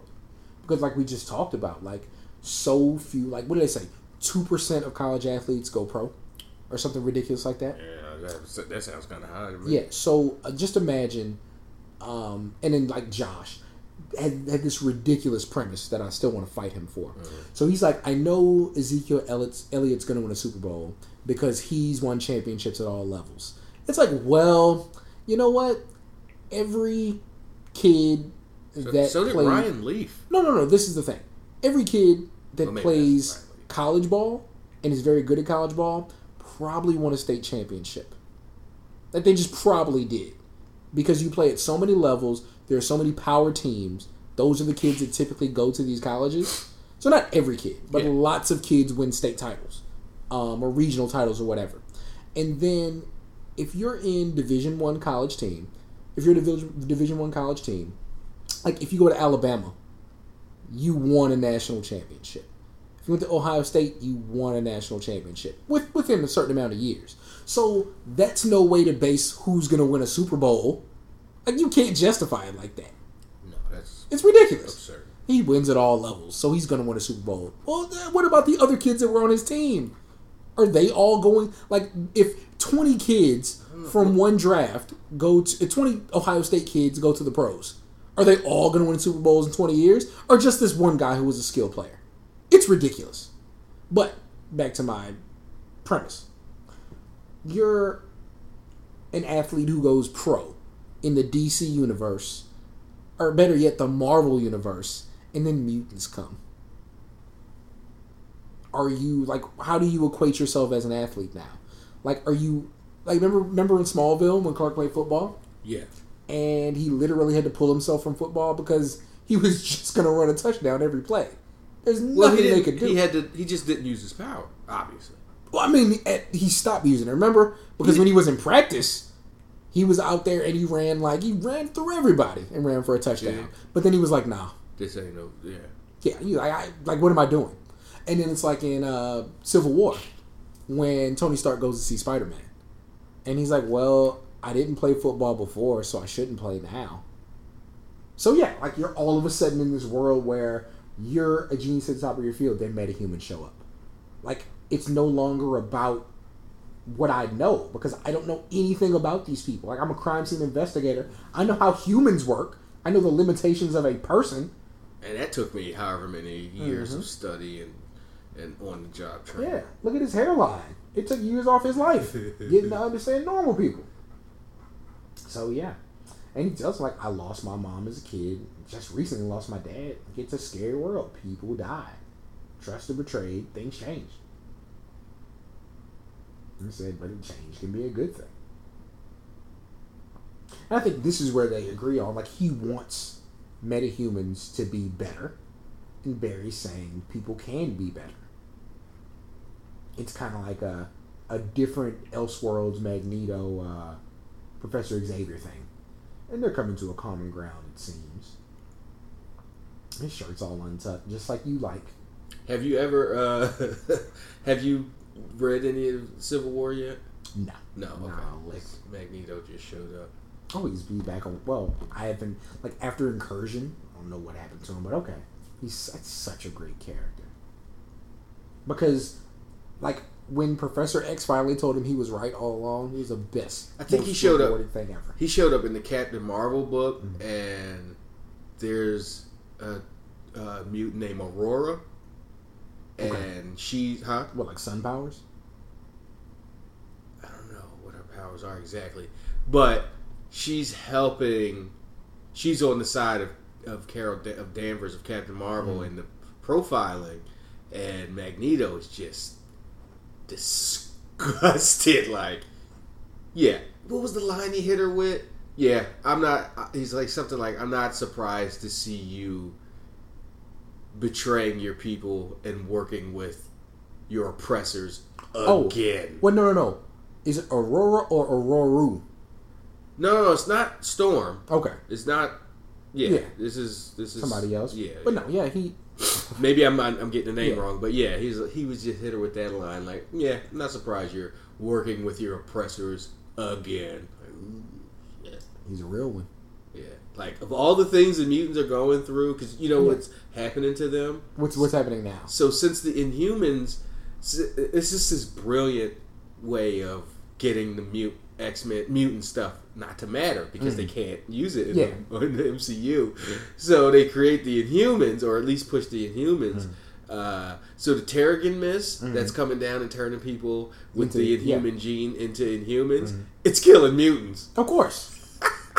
Because, like we just talked about, like so few, like what did they say? 2% of college athletes go pro? Or something ridiculous like that? Yeah, that, that sounds kind of high. Yeah, so uh, just imagine, um, and then like Josh had, had this ridiculous premise that I still want to fight him for. Mm-hmm. So he's like, I know Ezekiel Elliott's, Elliott's going to win a Super Bowl because he's won championships at all levels. It's like, well, you know what? Every kid So, that so did played, Ryan Leaf. no, no, no. This is the thing. Every kid that Well, plays college ball and is very good at college ball probably won a state championship. Like they just probably did. Because you play at so many levels, there are so many power teams. Those are the kids that typically go to these colleges. So not every kid, but Yeah. lots of kids win state titles. um, or regional titles or whatever. And then if you're in Division One college team, if you're a Division Division One college team, like if you go to Alabama, you won a national championship. If you went to Ohio State, you won a national championship with, within a certain amount of years. So that's no way to base who's going to win a Super Bowl. Like you can't justify it like that. No, that's It's ridiculous. absurd. He wins at all levels, so he's going to win a Super Bowl. Well, what about the other kids that were on his team? Are they all going? Like, if twenty kids from one draft go to twenty Ohio State kids go to the pros, are they all going to win Super Bowls in twenty years, or just this one guy who was a skill player? It's ridiculous. But back to my premise: you're an athlete who goes pro in the DC universe, or better yet, the Marvel universe, and then mutants come. Are you like? How do you equate yourself as an athlete now? Like, are you like remember remember in Smallville when Clark played football Yeah. and he literally had to pull himself from football because he was just gonna run a touchdown every play. There's Well, nothing he, they could do. he had to. He just didn't use his power, obviously. Well, I mean, he stopped using it. Remember, because when he was in practice, he was out there and he ran like he ran through everybody and ran for a touchdown. Yeah. But then he was like, "Nah, This ain't no. Yeah. yeah, you, I, I, like what am I doing?" And then it's like in uh, Civil War when Tony Stark goes to see Spider Man, and he's like, "Well, I didn't play football before, so I shouldn't play now." So yeah, like you're all of a sudden in this world where you're a genius at the top of your field, then metahumans show up. Like it's no longer about what I know because I don't know anything about these people. Like I'm a crime scene investigator. I know how humans work. I know the limitations of a person. And that took me however many years of mm-hmm. study and and on the job training. Yeah, look at his hairline. It took years off his life getting to understand normal people. So yeah, and he tells like, I lost my mom as a kid. Just recently lost my dad. It's a scary world. People die. Trust are betrayed. Things change. And said, but change can be a good thing. And I think this is where they agree on. Like he wants metahumans to be better, and Barry's saying people can be better it's kind of like a a different Elseworlds Magneto uh, Professor Xavier thing, and they're coming to a common ground. It seems. His shirt's all untucked, just like you like. Have you ever? uh Have you read any of Civil War yet? No, No. No, Okay. lick. Magneto just showed up. Oh, he's be back on. Well, I haven't like after Incursion. I don't know what happened to him, but okay, he's such a great character. Because, like when Professor X finally told him he was right all along, he was the best. I think he showed up- Thing ever. He showed up in the Captain Marvel book, Mm-hmm. and there's a, a mutant named Aurora, and Okay. she, huh? What like sun powers? I don't know what her powers are exactly, but she's helping. She's on the side of of Carol Da- of Danvers of Captain Marvel mm-hmm. in the profiling, and Magneto is just disgusted. Like, yeah, what was the line he hit her with? Yeah, I'm not. He's like something like, "I'm not surprised to see you betraying your people and working with your oppressors Oh. again." Well, no, no, no. Is it Aurora or Auroru? No, no, no, it's not Storm. Okay, It's not. Yeah, Yeah. this is this is somebody else. Yeah, but no, yeah, he. maybe I'm I'm getting the name Yeah. wrong, but yeah, he's he was just hit her with that line like, yeah, I'm not surprised you're working with your oppressors again. Like, yeah, He's a real one. yeah. Like of all the things the mutants are going through, because you know Yeah. what's happening to them. What's what's happening now? So since the Inhumans, it's just this brilliant way of getting the mute X Men mutant stuff not to matter because they mm. can't use it in, Yeah. the, in the MCU. So they create the Inhumans, or at least push the Inhumans. Mm. Uh, so the Terrigen Mist mm-hmm. that's coming down and turning people with Into- the yeah. Inhuman gene into Inhumans, mm-hmm. it's killing mutants. Of course,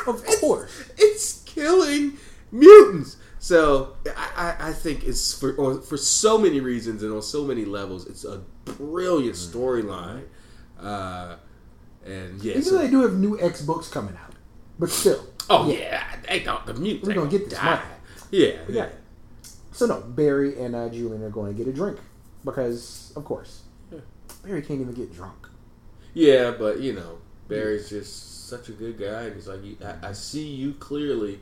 of course. It's killing mutants. So I, I, I think it's for for so many reasons and on so many levels, it's a brilliant storyline. Uh, and yeah, Even so- though they do have new X books coming out, but still. oh yeah, they don't the mutants. We're gonna get this money. Yeah, Yeah. yeah. So no, Barry and uh, Julian are going to get a drink because, of course. Barry can't even get drunk. Yeah, but you know, Barry's just such a good guy, and he's like, I, I see you clearly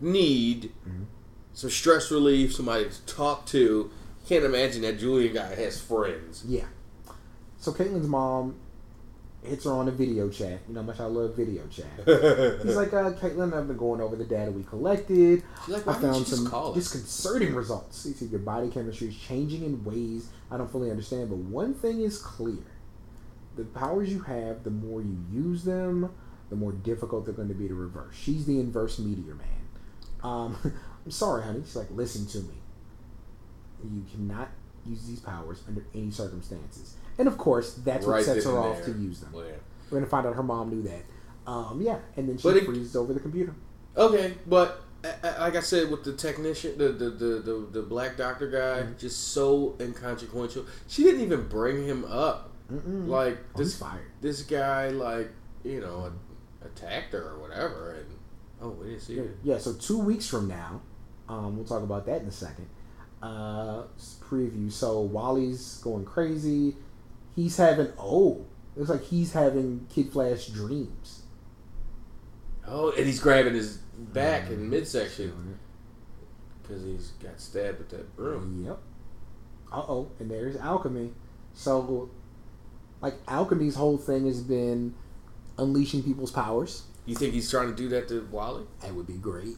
need Mm-hmm. some stress relief, somebody to talk to. Can't imagine that Julian guy has friends. Yeah. So Caitlin's mom hits her on a video chat. You know how much I love video chat. He's like, uh, Caitlin, I've been going over the data we collected. She's like, I found some disconcerting results. He said your body chemistry is changing in ways I don't fully understand, but one thing is clear. The powers you have, the more you use them, the more difficult they're going to be to reverse. She's the inverse meteor man. Um, I'm sorry, honey. She's like, listen to me. You cannot use these powers under any circumstances. And of course, that's what Right sets her off there. to use them. Yeah. We're gonna find out her mom knew that. Um, yeah, and then she But it- freezes over the computer. Okay, but like I said, with the technician, the the the, the, the black doctor guy, Mm-hmm. just so inconsequential. She didn't even bring him up. Mm-mm. Like Oh, this fired. this guy, like you know, attacked her or whatever, and oh, we didn't see Yeah, it. yeah, so two weeks from now, um, we'll talk about that in a second. Uh, preview. So Wally's going crazy. He's having oh, looks like he's having Kid Flash dreams. Oh, and he's grabbing his back Mm-hmm. in midsection because he's got stabbed with that broom. Yep. Uh oh, and there's alchemy. So, like alchemy's whole thing has been unleashing people's powers. You think he's trying to do that to Wally? That would be great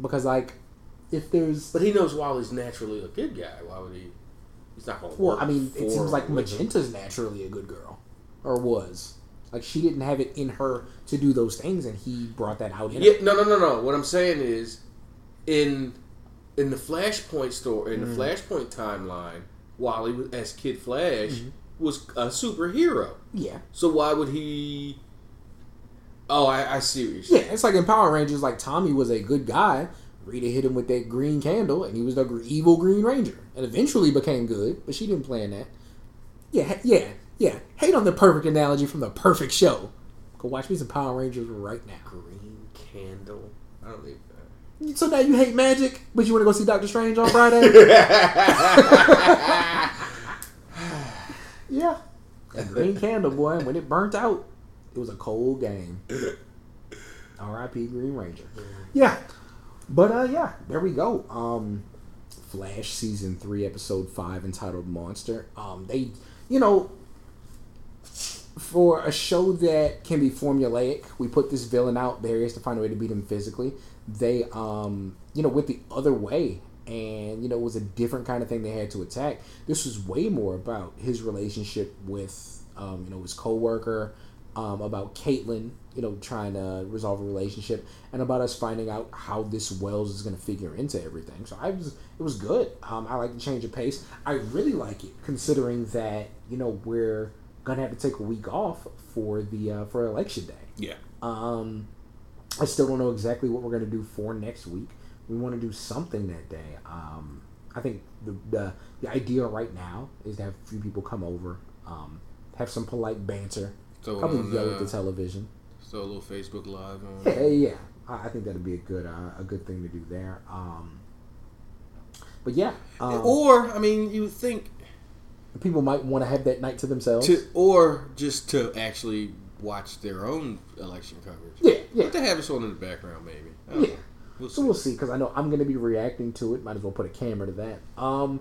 because, like, if there's But he knows Wally's naturally a good guy. Why would he? He's not going to Well. I mean, it seems like with him. Magenta's naturally a good girl, or was. Like she didn't have it in her to do those things, and he brought that out in Yeah, her. no, no, no, no. What I'm saying is, in in the Flashpoint story, in the Flashpoint timeline, Wally as Kid Flash Mm-hmm. was a superhero. Yeah, So why would he? Oh, I, I see what you're yeah. It's like in Power Rangers. Like Tommy was a good guy. Rita hit him with that green candle, and he was the evil Green Ranger, and eventually became good. But she didn't plan that. Yeah, yeah, yeah. Hate on the perfect analogy from the perfect show. Go watch me some Power Rangers right now. Green candle. I don't need So now you hate magic, but you want to go see Doctor Strange on Friday? yeah. That green candle, boy, when it burnt out, it was a cold game. R.I.P. Green Ranger. Yeah. But uh yeah, there we go. Um Flash season three, episode five, entitled Monster. Um they you know for a show that can be formulaic, we put this villain out. Barry has to find a way to beat him physically. They, um, you know, went the other way, and you know, it was a different kind of thing they had to attack. This was way more about his relationship with, um, you know, his coworker, um, about Caitlin, you know, trying to resolve a relationship, and about us finding out how this Wells is going to figure into everything. So I was, it was good. Um, I like the change of pace. I really like it, considering that you know we're gonna have to take a week off for the uh, for election day. Yeah. Um, I still don't know exactly what we're gonna do for next week. We want to do something that day. Um, I think the, the the idea right now is to have a few people come over, um, have some polite banter, So probably on, yell at the television. So a little Facebook Live on. Yeah, yeah. I, I think that'd be a good uh, a good thing to do there. Um, but yeah, um, Or I mean, you would think people might want to have that night to themselves. to, or just to actually watch their own election coverage. yeah, yeah. But to have us on in the background, maybe. Yeah. We'll So we'll see because I know I'm going to be reacting to it. Might as well put a camera to that. Um,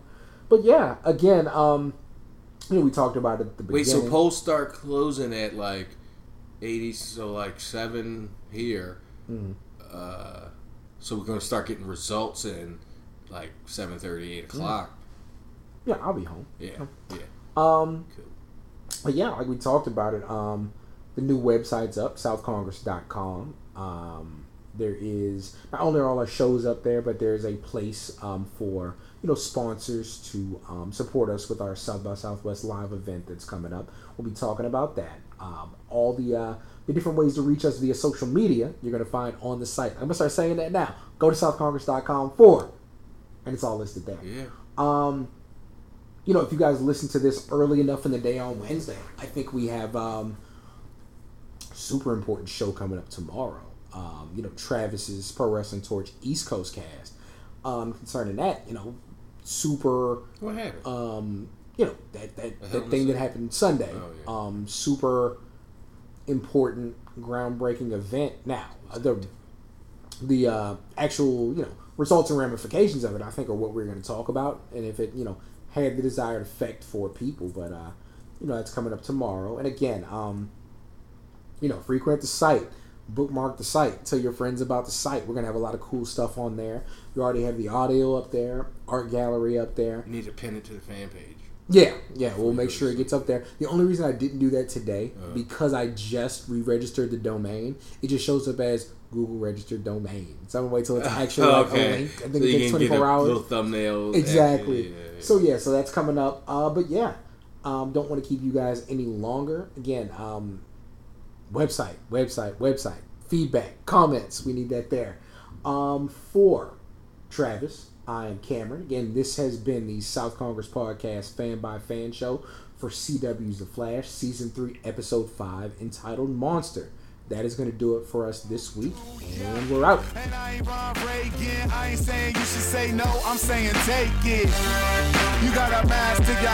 but yeah, again, um, you know, we talked about it at the Wait, beginning. so polls start closing at like eighty, so like seven here. Mhm. Uh, so we're gonna start getting results in like 7.30, 8 o'clock. yeah, I'll be home. Yeah, yeah. Um, Cool. but yeah, like we talked about it. Um, the new website's up, southcongress.com. Um, there is not only are all our shows up there, but there is a place um, for you know sponsors to um, support us with our South by Southwest live event that's coming up. We'll be talking about that. Um, all the uh, the different ways to reach us via social media you're going to find on the site. I'm going to start saying that now. Go to southcongress.com for, and it's all listed there. Yeah. Um, you know, if you guys listen to this early enough in the day on Wednesday, I think we have um, super important show coming up tomorrow. Um, you know, Travis's Pro Wrestling Torch East Coast cast. Um, concerning that, you know, super What happened? um, you know that that, that thing that happened Sunday. Oh, yeah. Um, super important, groundbreaking event. Now the the uh, actual you know results and ramifications of it, I think, are what we're going to talk about, and if it you know had the desired effect for people. But uh, you know that's coming up tomorrow, and again, um, you know, frequent the site. Bookmark the site. Tell your friends about the site. We're gonna have a lot of cool stuff on there. We already have the audio up there, art gallery up there. You need to pin it to the fan page. Yeah, yeah, we'll make sure it gets up there. The only reason I didn't do that today because I just re-registered the domain. It just shows up as Google registered domain. So I'm gonna wait till it's actually like a link. I think So it takes 24 hours. Little thumbnails. Exactly. Yeah, yeah, yeah. So yeah, so that's coming up. Uh, but yeah, um, don't want to keep you guys any longer. Again, um, website, website, website, feedback, comments. We need that there. Um, for Travis, I am Cameron. Again, this has been the South Congress Podcast Fan by Fan Show for CW's The Flash, Season 3, Episode 5, entitled Monster. That is going to do it for us this week, and we're out. And I ain't Ron Reagan. I ain't saying you should say no. I'm saying take it. You got a mask to your.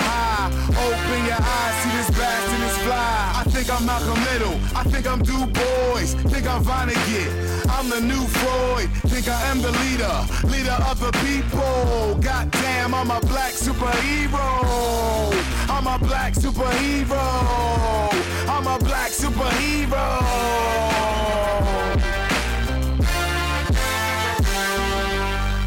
Open your eyes, see this fly. I think I'm Malcolm Little. I think I'm Du Bois. Think I'm Vonnegut. I'm the new Freud. Think I am the leader. Leader of the people. Goddamn, I'm a black superhero. I'm a black superhero. Gol!